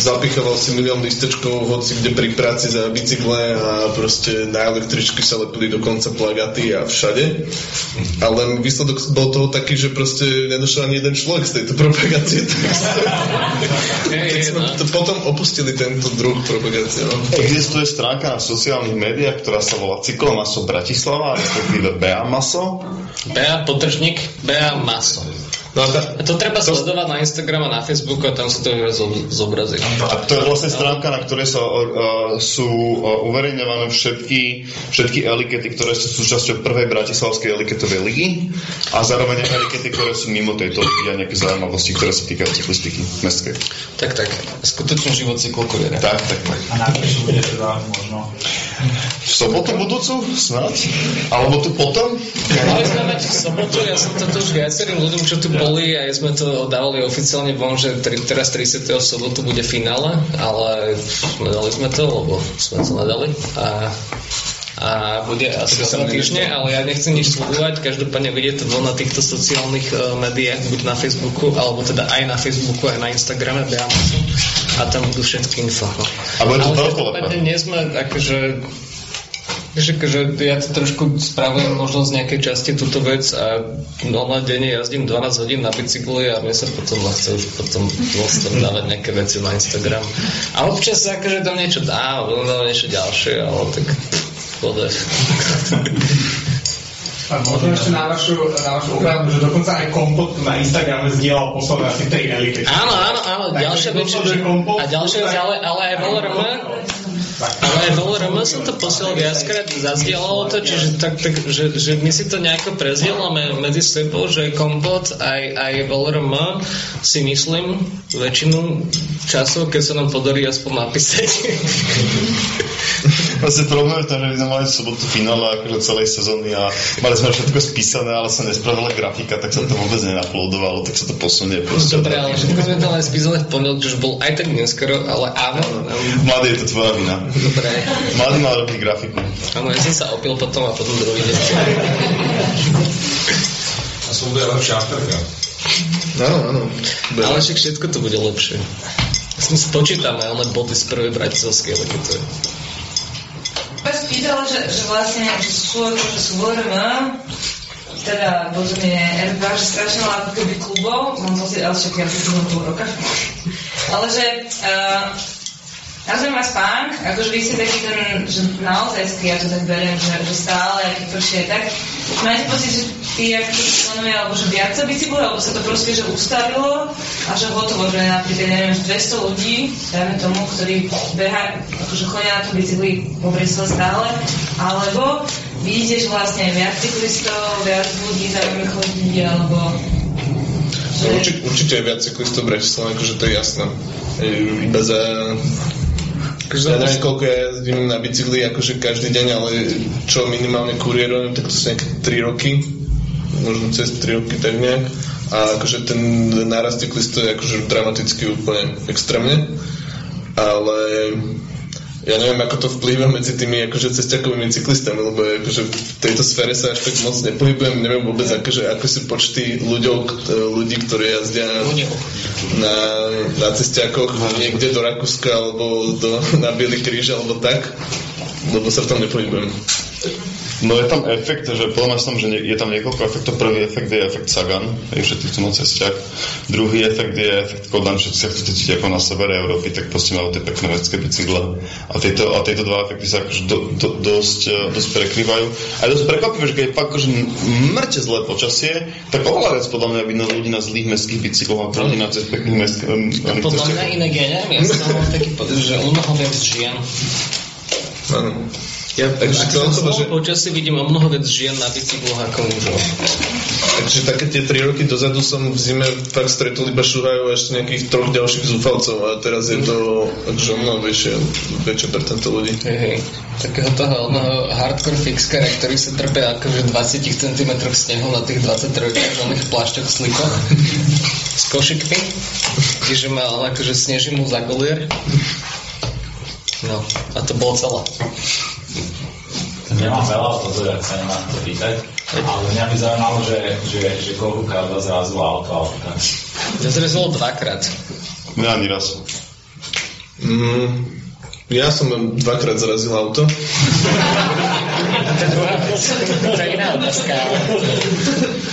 zapichoval si milión listečkov hoci kde pri práci za bicykle a proste na električky sa lepili dokonca plagaty a všade. Ale výsledok bol toho taký, že proste nedošiel ani jeden človek z tejto propagácie. [laughs] Tak keď sme to potom opustili tento druh propagácie. No. Existuje stránka na sociálnych médiách, ktorá sa volá Cyklomaso Bratislava Masová, respektíve Bea Maso. Bea, potržník, Bea Maso. No a A to treba to... sledovať na Instagram a na Facebooku a tam sa to vie zo- zobraziť. A to je vlastne stránka, na ktorej sa, uh, sú uh, uverejňované všetky, všetky elikety, ktoré sú súčasťou prvej bratislavskej eliketovej ligy a zároveň elikety, ktoré sú mimo tejto ligy a nejaké zaujímavosti, ktoré sa týkajú cyklistiky mestskej. Tak, tak. Skutočný život cyklokuriéra. Tak, tak, tak. A najbližšie bude teda možno... V sobotu budúcu? Snad? Alebo tu potom? Mali sme mať v sobotu, ja som to už viacerým ľuďom, čo tu boli, aj sme to dávali oficiálne von, že tri, teraz 30. sobotu bude finále, ale nedali sme to, lebo sme to nedali. A a bude asi o týždne, ale ja nechcem nič slúbovať, každopádne vidie to na týchto sociálnych uh, médiách, buď na Facebooku, alebo teda aj na Facebooku, aj na Instagrame, Beamasu, a tam budú všetky info. No. A bude to veľkolepé. nie sme akože že, že ja to trošku spravujem možno z nejakej časti túto vec a normálne denne jazdím 12 hodín na bicykli a mne sa potom chce už potom tam dávať nejaké veci na Instagram. A občas sa akože tam niečo dá, dám niečo ďalšie, ale tak podaj. A možno ešte na vašu, na vašu opravu, že dokonca aj kompot na Instagrame zdieľal posledné asi tej elite. Áno, áno, áno, ďalšia vec, že, a ďalšia vec, ale, ale aj VLRM, ale aj VLRM som to posielal viackrát, zazdielalo to, čiže tak, tak že, že my si to nejako prezdielame medzi sebou, že kompot aj, aj VLRM si myslím väčšinu času, keď sa nám podarí aspoň napísať. [laughs] Vlastne problém je ten, že my sme mali v sobotu finále akože celej sezóny a mali sme všetko spísané, ale sa nespravila grafika, tak sa to vôbec nenaploadovalo, tak sa to posunie proste. Dobre, ale všetko sme to len spísali v pondelok, čo už bol aj tak neskoro, ale áno. Mladý, je to tvoja vina. Dobre. Mladý mal robiť grafiku. Áno, ja som sa opil potom a potom druhý deň. A som bude lepšia afterka. áno, áno. Ale však všetko to bude lepšie. Sme spočítame, ale body z prvej bratislavskej, ale keď to je. Ja som pýtala, že, že vlastne, že sú, že sú VRM, teda potom je RB, že strašne veľa ako keby klubov, mám pocit, ale však ja to pol roka. ale že uh, nazvem vás pánk, akože vy ste taký ten, že naozaj ja to tak beriem, že, že stále, keď pršie, tak máte pocit, že tí ako členovia, alebo že viac sa bicyklujú, alebo sa to proste, že ustavilo a že hotovo, že napríklad, neviem, že 200 ľudí, dajme tomu, ktorí beha, akože chodia na tom bicykli po Bristole stále, alebo vidíte, že vlastne viac cyklistov, viac ľudí zaujímavých chodí, alebo No, určite, určite je viac cyklistov v Bratislave, akože to je jasné. Iba. Ja neviem, koľko ja jazdím na bicykli, akože každý deň, ale čo minimálne kuriérujem, tak to sú nejaké 3 roky, možno cez 3 roky tak nejak. A akože ten nárast cyklistov je akože dramaticky úplne extrémne. Ale ja neviem, ako to vplýva medzi tými akože cesťakovými cyklistami, lebo akože v tejto sfére sa až tak moc nepohybujem, neviem vôbec, akože, ako sú počty ľuďov, ľudí, ktorí jazdia na, na cesťakoch niekde do Rakúska alebo do, na Bielý kríž alebo tak, lebo sa v tom nepohybujem. No je tam efekt, že podľa mňa som, že je tam niekoľko efektov. Prvý efekt je efekt Sagan, je všetci chcú na cestiach. Druhý efekt je efekt Kodan, že sa chcete cítiť ako na severe Európy, tak proste majú tie pekné mestské bicykle. A tieto, a tieto dva efekty sa akože do, do, dosť, eh, dosť prekrývajú. A je dosť prekvapivé, že keď je fakt akože mŕte zlé počasie, tak oveľa viac podľa mňa vidno ľudí na zlých mestských bicykloch ako ľudí na cez pekných mestských Podľa mňa inak ja neviem, ja som mal taký že u mnoho viac žien. Áno. Ja, takže to som že... počasí vidím o mnoho viac žien na bicykloch ako mužov. Takže také tie 3 roky dozadu som v zime fakt stretol iba Šuraju a ešte nejakých troch ďalších zúfalcov a teraz je to akože o mnoho väčšie, väčšie percento ľudí. Hej, hej. Takého toho onoho hardcore fixkera, ktorý sa trpie akože 20 cm snehu na tých 23 oných plášťoch slikoch s košikmi, čiže mal akože sneží mu za golier. No, a to bolo celé. Nemám veľa o toto, ja sa nemám to pýtať, ale mňa by zaujímalo, že, že, že koľkokrát vás zrazilo auto auta. Mňa zrazilo dvakrát. Mňa ani raz. Mm, ja som dvakrát zarazil auto.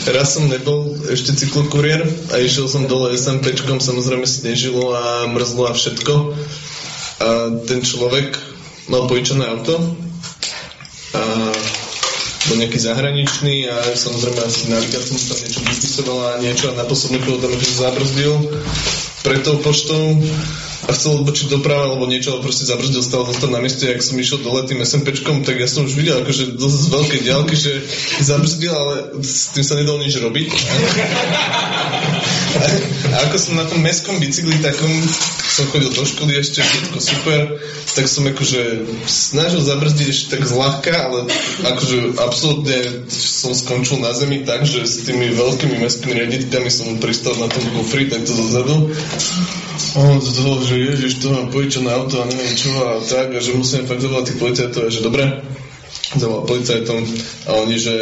Raz som nebol ešte cyklokuriér a išiel som dole SMPčkom, samozrejme snežilo a mrzlo a všetko. A ten človek mal pojičené auto a bol nejaký zahraničný a samozrejme asi navigácia tam niečo vypisovala a niečo a na poslednú chvíľu tam akože zabrzdil pred tou poštou a chcel odbočiť doprava alebo niečo, ale proste zabrzdil, stal zostať na mieste, ak som išiel dole tým SMPčkom, tak ja som už videl akože dosť z veľkej diálky, že zabrzdil, ale s tým sa nedalo nič robiť. A, [laughs] a ako som na tom mestskom bicykli takom, som chodil do školy ešte, všetko super, tak som akože snažil zabrzdiť ešte tak zľahka, ale akože absolútne som skončil na zemi tak, že s tými veľkými mestskými riaditkami som pristal na tom kufri, takto dozadu. A on to toho, že ježiš, to mám požičané auto a neviem čo a tak, a že musíme fakt zavolať tých policajtov, a že dobre, zavolal policajtom a oni, že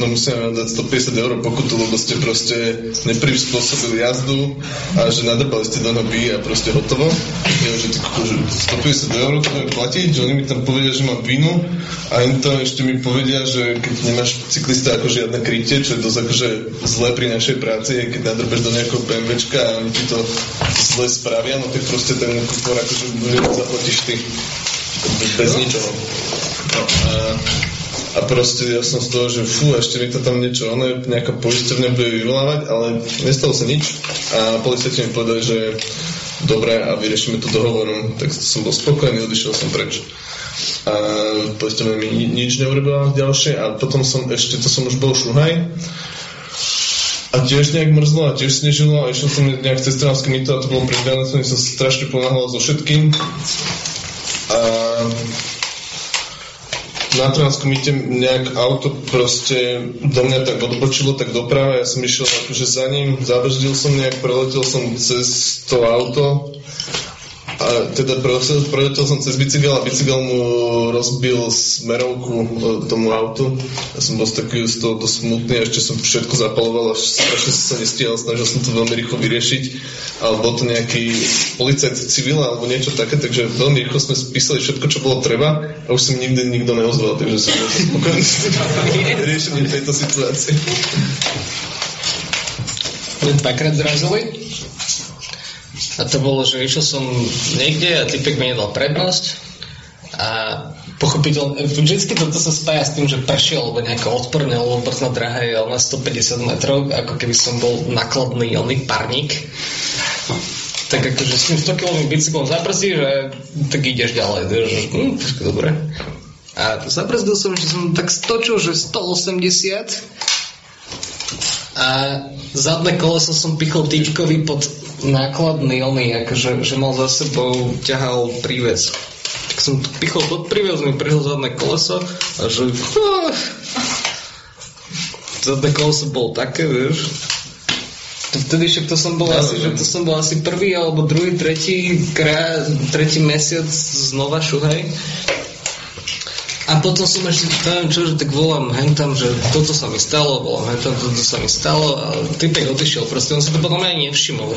no musíme vám dať 150 eur pokutu, lebo ste proste neprispôsobili jazdu a že nadrbali ste do nohy a proste hotovo. Ja, že, že 150 eur to budem platiť, že oni mi tam povedia, že mám vinu a im to ešte mi povedia, že keď nemáš cyklista ako žiadne krytie, čo je dosť akože zlé pri našej práci, keď nadrbeš do nejakého BMWčka a oni ti to zle spravia, no tak proste ten kufor akože zaplatíš ty bez ničoho. No, a, a proste ja som z toho, že fú, ešte mi to tam niečo, ono nejaká poisťovňa bude vyvolávať, ale nestalo sa nič a policajti mi povedali, že dobre a vyriešime to dohovorom, tak som bol spokojný, odišiel som preč. A poisťovňa mi ni- nič neurobila ďalšie a potom som ešte, to som už bol šuhaj, a tiež nejak mrzlo a tiež snežilo a išiel som nejak cez Trnavské mýto a to bolo pred Vianocami, som strašne ponáhľal so všetkým. A na Trnavskom mýte nejak auto proste do mňa tak odbočilo, tak doprava, ja som išiel akože za ním, zabrzdil som nejak, preletel som cez to auto a teda preletel som cez bicykel a bicykel mu rozbil smerovku e, tomu autu. Ja som bol taký z toho dosť smutný a ešte som všetko zapaloval a strašne som sa nestíhal, snažil som to veľmi rýchlo vyriešiť. Ale bol to nejaký policajt civil alebo niečo také, takže veľmi rýchlo sme spísali všetko, čo bolo treba a už sa mi nikdy nikto neozval, takže som bol spokojný [laughs] riešením tejto situácie. Dvakrát zrazili. A to bolo, že išiel som niekde a typek mi nedal prednosť a pochopiteľne, vždycky toto sa spája s tým, že prešiel alebo nejako odporne, lebo brzná draha je na 150 metrov, ako keby som bol nakladný oný parník. Tak akože s tým 100 km bicyklom zabrzdí, že tak ideš ďalej, že hm, dobre. A zabrzdil som, že som tak stočil, že 180 a zadné koleso som pichol týčkovi pod nákladný oný, akože, že mal za sebou, ťahal prívez. Tak som pichol pod prívez, mi prehol zadné koleso a že... Zadné koleso bolo také, vieš. To vtedy však to som bol asi, že to som bol asi prvý alebo druhý, tretí, krá, tretí mesiac znova šuhaj. A potom som ešte, neviem čo, že tak volám hentam, že toto sa mi stalo, volám hentam, toto sa mi stalo a typek odišiel, proste on si to potom aj nevšimol.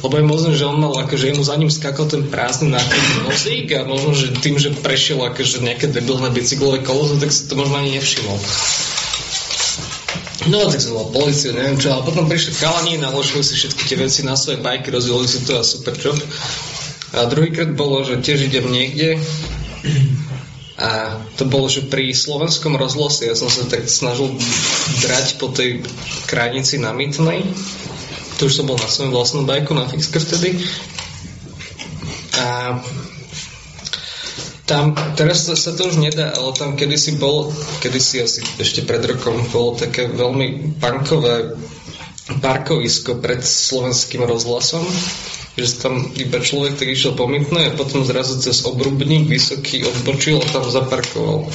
Lebo je možné, že on mal, akože mu za ním skakal ten prázdny nákladný vozík a možno, že tým, že prešiel akože nejaké debilné bicyklové kolozo, tak si to možno ani nevšimol. No, tak som bol policiu, neviem čo, ale potom prišli chalani, naložili si všetky tie veci na svoje bajky, rozdielili si to a super čo. A druhýkrát bolo, že tiež idem niekde a to bolo, že pri slovenskom rozhlase ja som sa tak snažil drať po tej krajnici na Mytnej. To už som bol na svojom vlastnom bajku, na Fixker vtedy. A tam, teraz sa, to už nedá, ale tam kedysi bol, kedysi asi ešte pred rokom bolo také veľmi punkové parkovisko pred slovenským rozhlasom že tam iba človek tak išiel pomytné a potom zrazu cez obrubník vysoký odbočil a tam zaparkoval.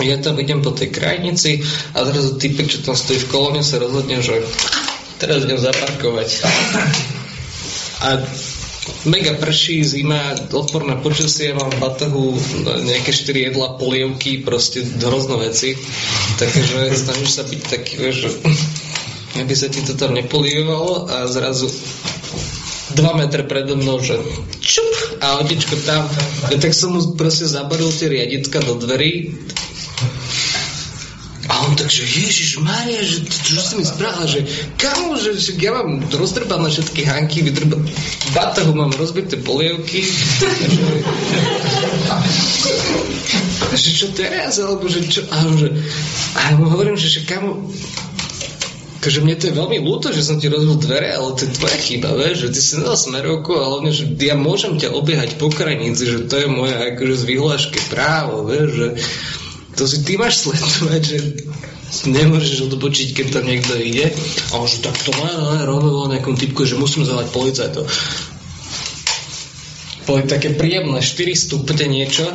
Ja tam idem po tej krajnici a zrazu typek, čo tam stojí v kolóne, sa rozhodne, že teraz idem zaparkovať. A mega prší, zima, odporné počasie, mám v batohu nejaké 4 jedla, polievky, proste hrozno veci. Takže snažíš sa byť taký, že [laughs] aby sa ti to tam nepolievalo a zrazu 2 metre predo mnou, že čup a autičko tam. Ja tak som mu proste zabaril tie riaditka do dverí a on tak, že Ježiš Maria, že to, čo si mi spravila, že kamo, že, že ja mám rozdrbané všetky hanky, vydrba, batahu mám rozbité polievky. že čo teraz, alebo že čo, a, že, a ja mu hovorím, že, že kamo, akože mne to je veľmi ľúto, že som ti rozbil dvere, ale to je tvoja chyba, vieš, že ty si nedal smerovku a hlavne, že ja môžem ťa obiehať po krajnici, že to je moje akože z vyhlášky právo, vieš, že to si ty máš sledovať, že nemôžeš odbočiť, keď tam niekto ide. A on že tak to má, no, rovno bol nejakom typku, že musím zavolať policajtov. Boli také príjemné 4 stupne niečo.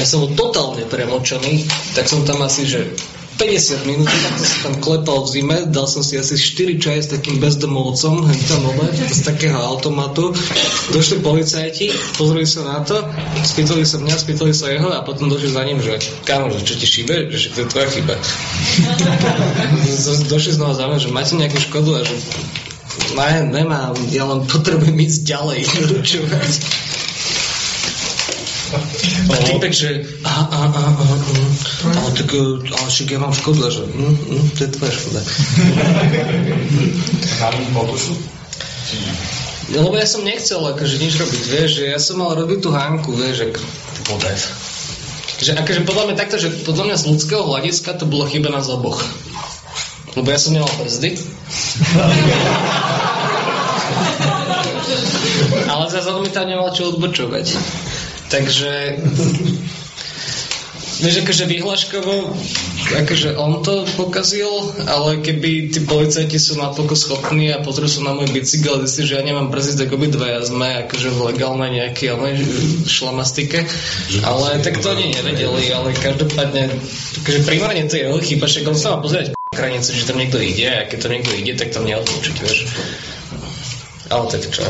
Ja som bol totálne premočený, tak som tam asi, že 50 minút, tak som sa tam klepal v zime, dal som si asi 4 čaje s takým bezdomovcom, hej tam ole, z takého automatu. Došli policajti, pozreli sa na to, spýtali sa mňa, spýtali sa jeho a potom došli za ním, že kámo, že čo ti šíbe, že to je tvoja chyba. [laughs] došli znova za mňa, že máte nejakú škodu a že ne, nemám, ja len potrebujem ísť ďalej. [laughs] A typek, že a, a, a, a, a, ale tak, ale však ja mám škodu, že mm, mm, to je tvoja škoda. No, lebo ja som nechcel akože nič robiť, vieš, že ja som mal robiť tú hánku, vieš, že podev. Že akože podľa mňa takto, že podľa mňa z ľudského hľadiska to bolo chyba nás oboch. Lebo ja som nemal brzdy. [laughs] Ale zase on mi tam nemal čo odbočovať. Takže Vieš, akože vyhláškovo, akože on to pokazil, ale keby tí policajti sú natoľko schopní a pozrú sa na môj bicykel zistí, že ja nemám brzdiť, tak obidvaja sme akože v legálnej nejakej šlamastike. Ale tak to oni nevedeli, ale každopádne, akože primárne to je jeho chyba, však on sa má pozrieť krajnice, že tam niekto ide a keď tam niekto ide, tak tam neodlúčiť, vieš. Ale tak čo,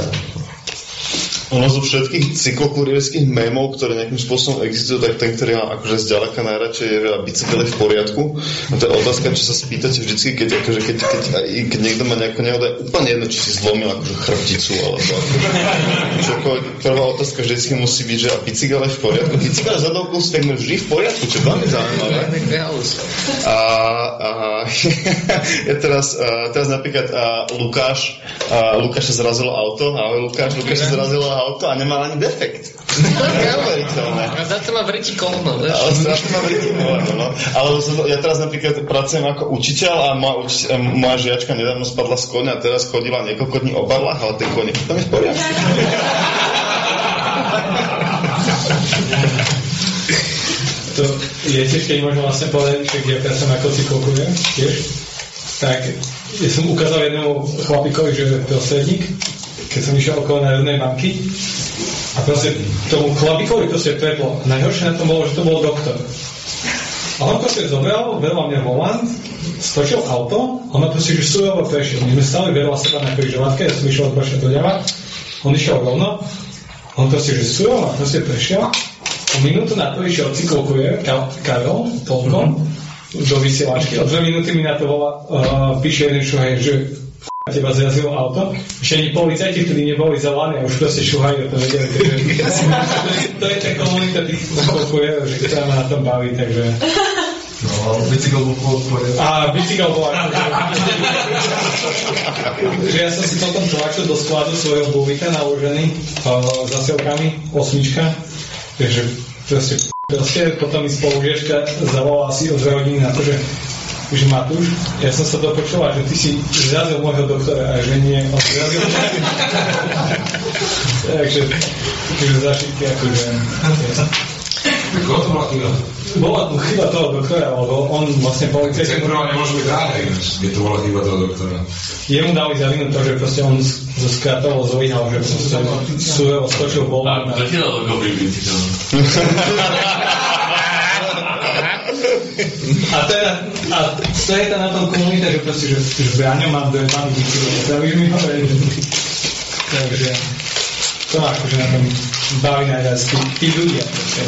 ono zo všetkých cyklokurierských mémov, ktoré nejakým spôsobom existujú, tak ten, ktorý mám akože zďaleka najradšej je, že bicykel v poriadku. A to je otázka, čo sa spýtate vždycky, keď, akože, keď, keď, keď, niekto má nejakú nehodu, je úplne jedno, či si zlomil akože chrbticu, alebo akože, ako, prvá otázka vždycky musí byť, že a bicykel je v poriadku. Bicykel zadovkou si takmer vždy v poriadku, čo je veľmi zaujímavé. A, a [laughs] ja teraz, teraz napríklad a, Lukáš, a, Lukáša zrazilo auto, ahoj Lukáš, Lukáša zrazilo auto a nemal ani defekt. [laughs] Neuveriteľné. A za to má vrti kolno, vieš? Ale vrti kolno, no. Ale ja teraz napríklad pracujem ako učiteľ a moja, uči, moja žiačka nedávno spadla z konia a teraz chodila niekoľko dní o barlách, ale ten konie tam je v poriadku. to je tiež, keď môžem vlastne povedať, že ja pracujem ako cyklokujem tiež, tak ja som ukázal jednému chlapikovi, že je prostredník, keď som išiel okolo Národnej banky a proste tomu chlapikovi proste preplo. Najhoršie na tom bolo, že to bol doktor. A on proste zobral, vedľa mňa volant, stočil auto, on ma proste že surovo prešiel. My sme stali vedľa seba na križovatke, ja som išiel odbočne doľava, on išiel rovno, on proste že surovo proste prešiel, o minútu na to išiel cyklokurier, Karol, toľko, mm-hmm. do vysielačky, o dve minúty mi na to volá, uh, píše jeden človek, že teba zrazilo auto. Ešte ani policajti, ktorí neboli zavolaní a už proste šuhajú, to vedeli. Takže, [laughs] to je tá komunita tých spokojov, že ktorá ma na tom baví, takže... No, bicykel bol po A bicykel bol že ja som si potom tlačil do skladu svojho buvika naložený uh, zasielkami, osmička, takže proste, proste potom mi spolužiečka zavolala asi o dve hodiny na to, že že Matúš, ja som sa dopočula, že ty si zrazil môjho doktora a že nie, on zrazil [laughs] Takže, takže zašitky akože... Koho to bola chyba? Bola tu chyba toho doktora, lebo on vlastne policajt... Centrová nemôže byť ráne, keď to bola chyba toho doktora. Jemu dali za vinu to, že proste on zo skratovo zlyhal, že proste súrovo skočil bol. [laughs] A zatiaľ dobrý bicykel. A, teda, a to je tá na tom komunita, že proste, že, že Braňo mám dve to už mi hovorí. Takže to ma akože na tom baví najviac, tí, tí ľudia. Proste.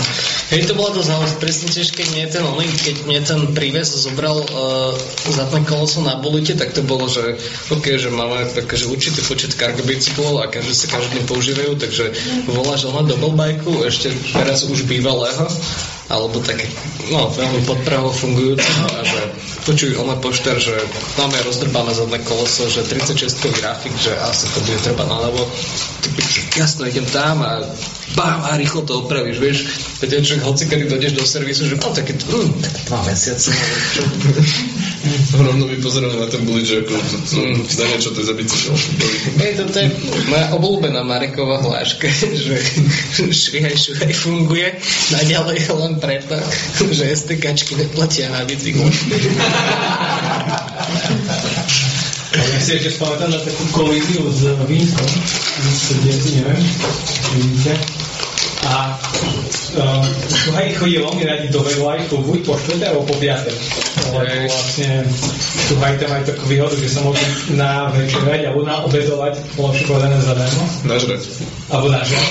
Hej, to bolo dosť ale presne tiež, keď mne ten, oný, keď mne ten príves zobral uh, zadné koloso na bolite, tak to bolo, že OK, že máme akože určitý počet cargo bicyklov a každý sa každý deň používajú, takže voláš ona double bajku, ešte teraz už bývalého, alebo také, no, veľmi podpraho fungujúceho a že počuj, ona pošter, že máme rozdrbané zadné koloso, že 36 grafik, že asi to bude treba na lebo jasno, idem tam a bam, a rýchlo to opravíš, vieš. Veď človek, hoci kedy dojdeš do servisu, že no také, mm, tak dva mesiace, no, čo? [laughs] Rovno mi pozerali na ten bulič, že ako to, to, to, niečo to je za bicykel. Hej, toto je moja obľúbená Mareková hláška, [laughs] že švihaj, švihaj funguje naďalej len preto, [laughs] že STKčky neplatia na bicyklu. Ja si ešte spamätám na takú kolíziu s deti, neviem, vidíte. A uh, Šuhaj chodí veľmi radi do Wavelife buď po 4. alebo po 5. Lebo vlastne Šuhaj tam majú takú výhodu, že sa môžu na večerať alebo na obedovať, lepšie povedané zadarmo. Nažrať. Alebo nažrať.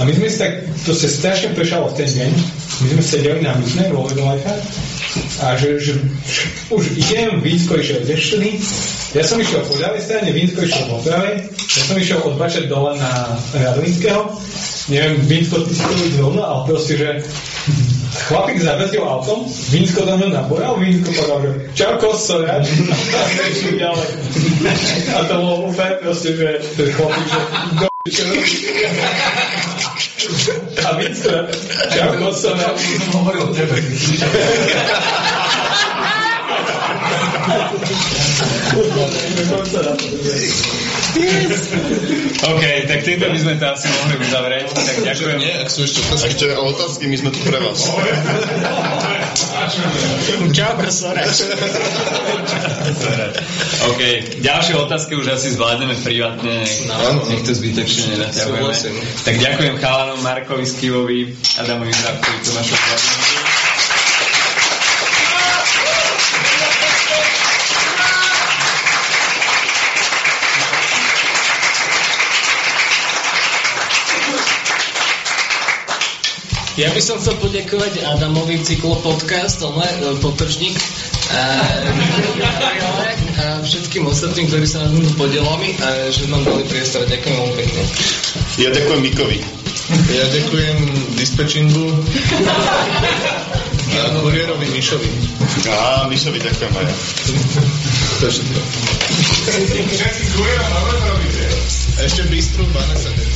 A my sme si to sa strašne prešalo v ten deň, my sme sedeli na Mutnej vo Wavelife a že, že už idem, Vínsko išiel štny, ja som išiel po ľavej strane, Vínsko išiel po pravej, ja som išiel odbačať dole na Radlinského, neviem, Vínsko, ty si to videl rovno, ale proste, že chlapík zabrzdil autom, Vínsko do mňa naboral, Vínsko povedal, že čau koso, ja, [laughs] a ďalej. A to bolo úplne proste, že ten chlapík, že čo robí? A Vínsko, čau koso, ja. som hovoril o tebe. OK, tak týmto by sme to asi mohli uzavrieť. Tak ďakujem. Nie, ak sú. Ešte otázky, my sme tu pre vás. Čau, profesorač. OK, ďalšie otázky už asi zvládneme privátne, Áno. nech to zbytočne nenaťahujeme. Tak ďakujem chalanom Markovi Skivovi, Adamovi Zrabkovi, Tomášovi Zrabkovi. Ja by som chcel poďakovať Adamovi Cyklopodcast, ale e, potržník a, a všetkým ostatným, ktorí sa na tomto podielali a že nám dali priestor. Ďakujem veľmi pekne. Ja ďakujem Mikovi. Ja ďakujem dispečingu a kuriérovi Mišovi. Á, Mišovi ďakujem aj ja. To je všetko. Ešte bistru, Vanessa.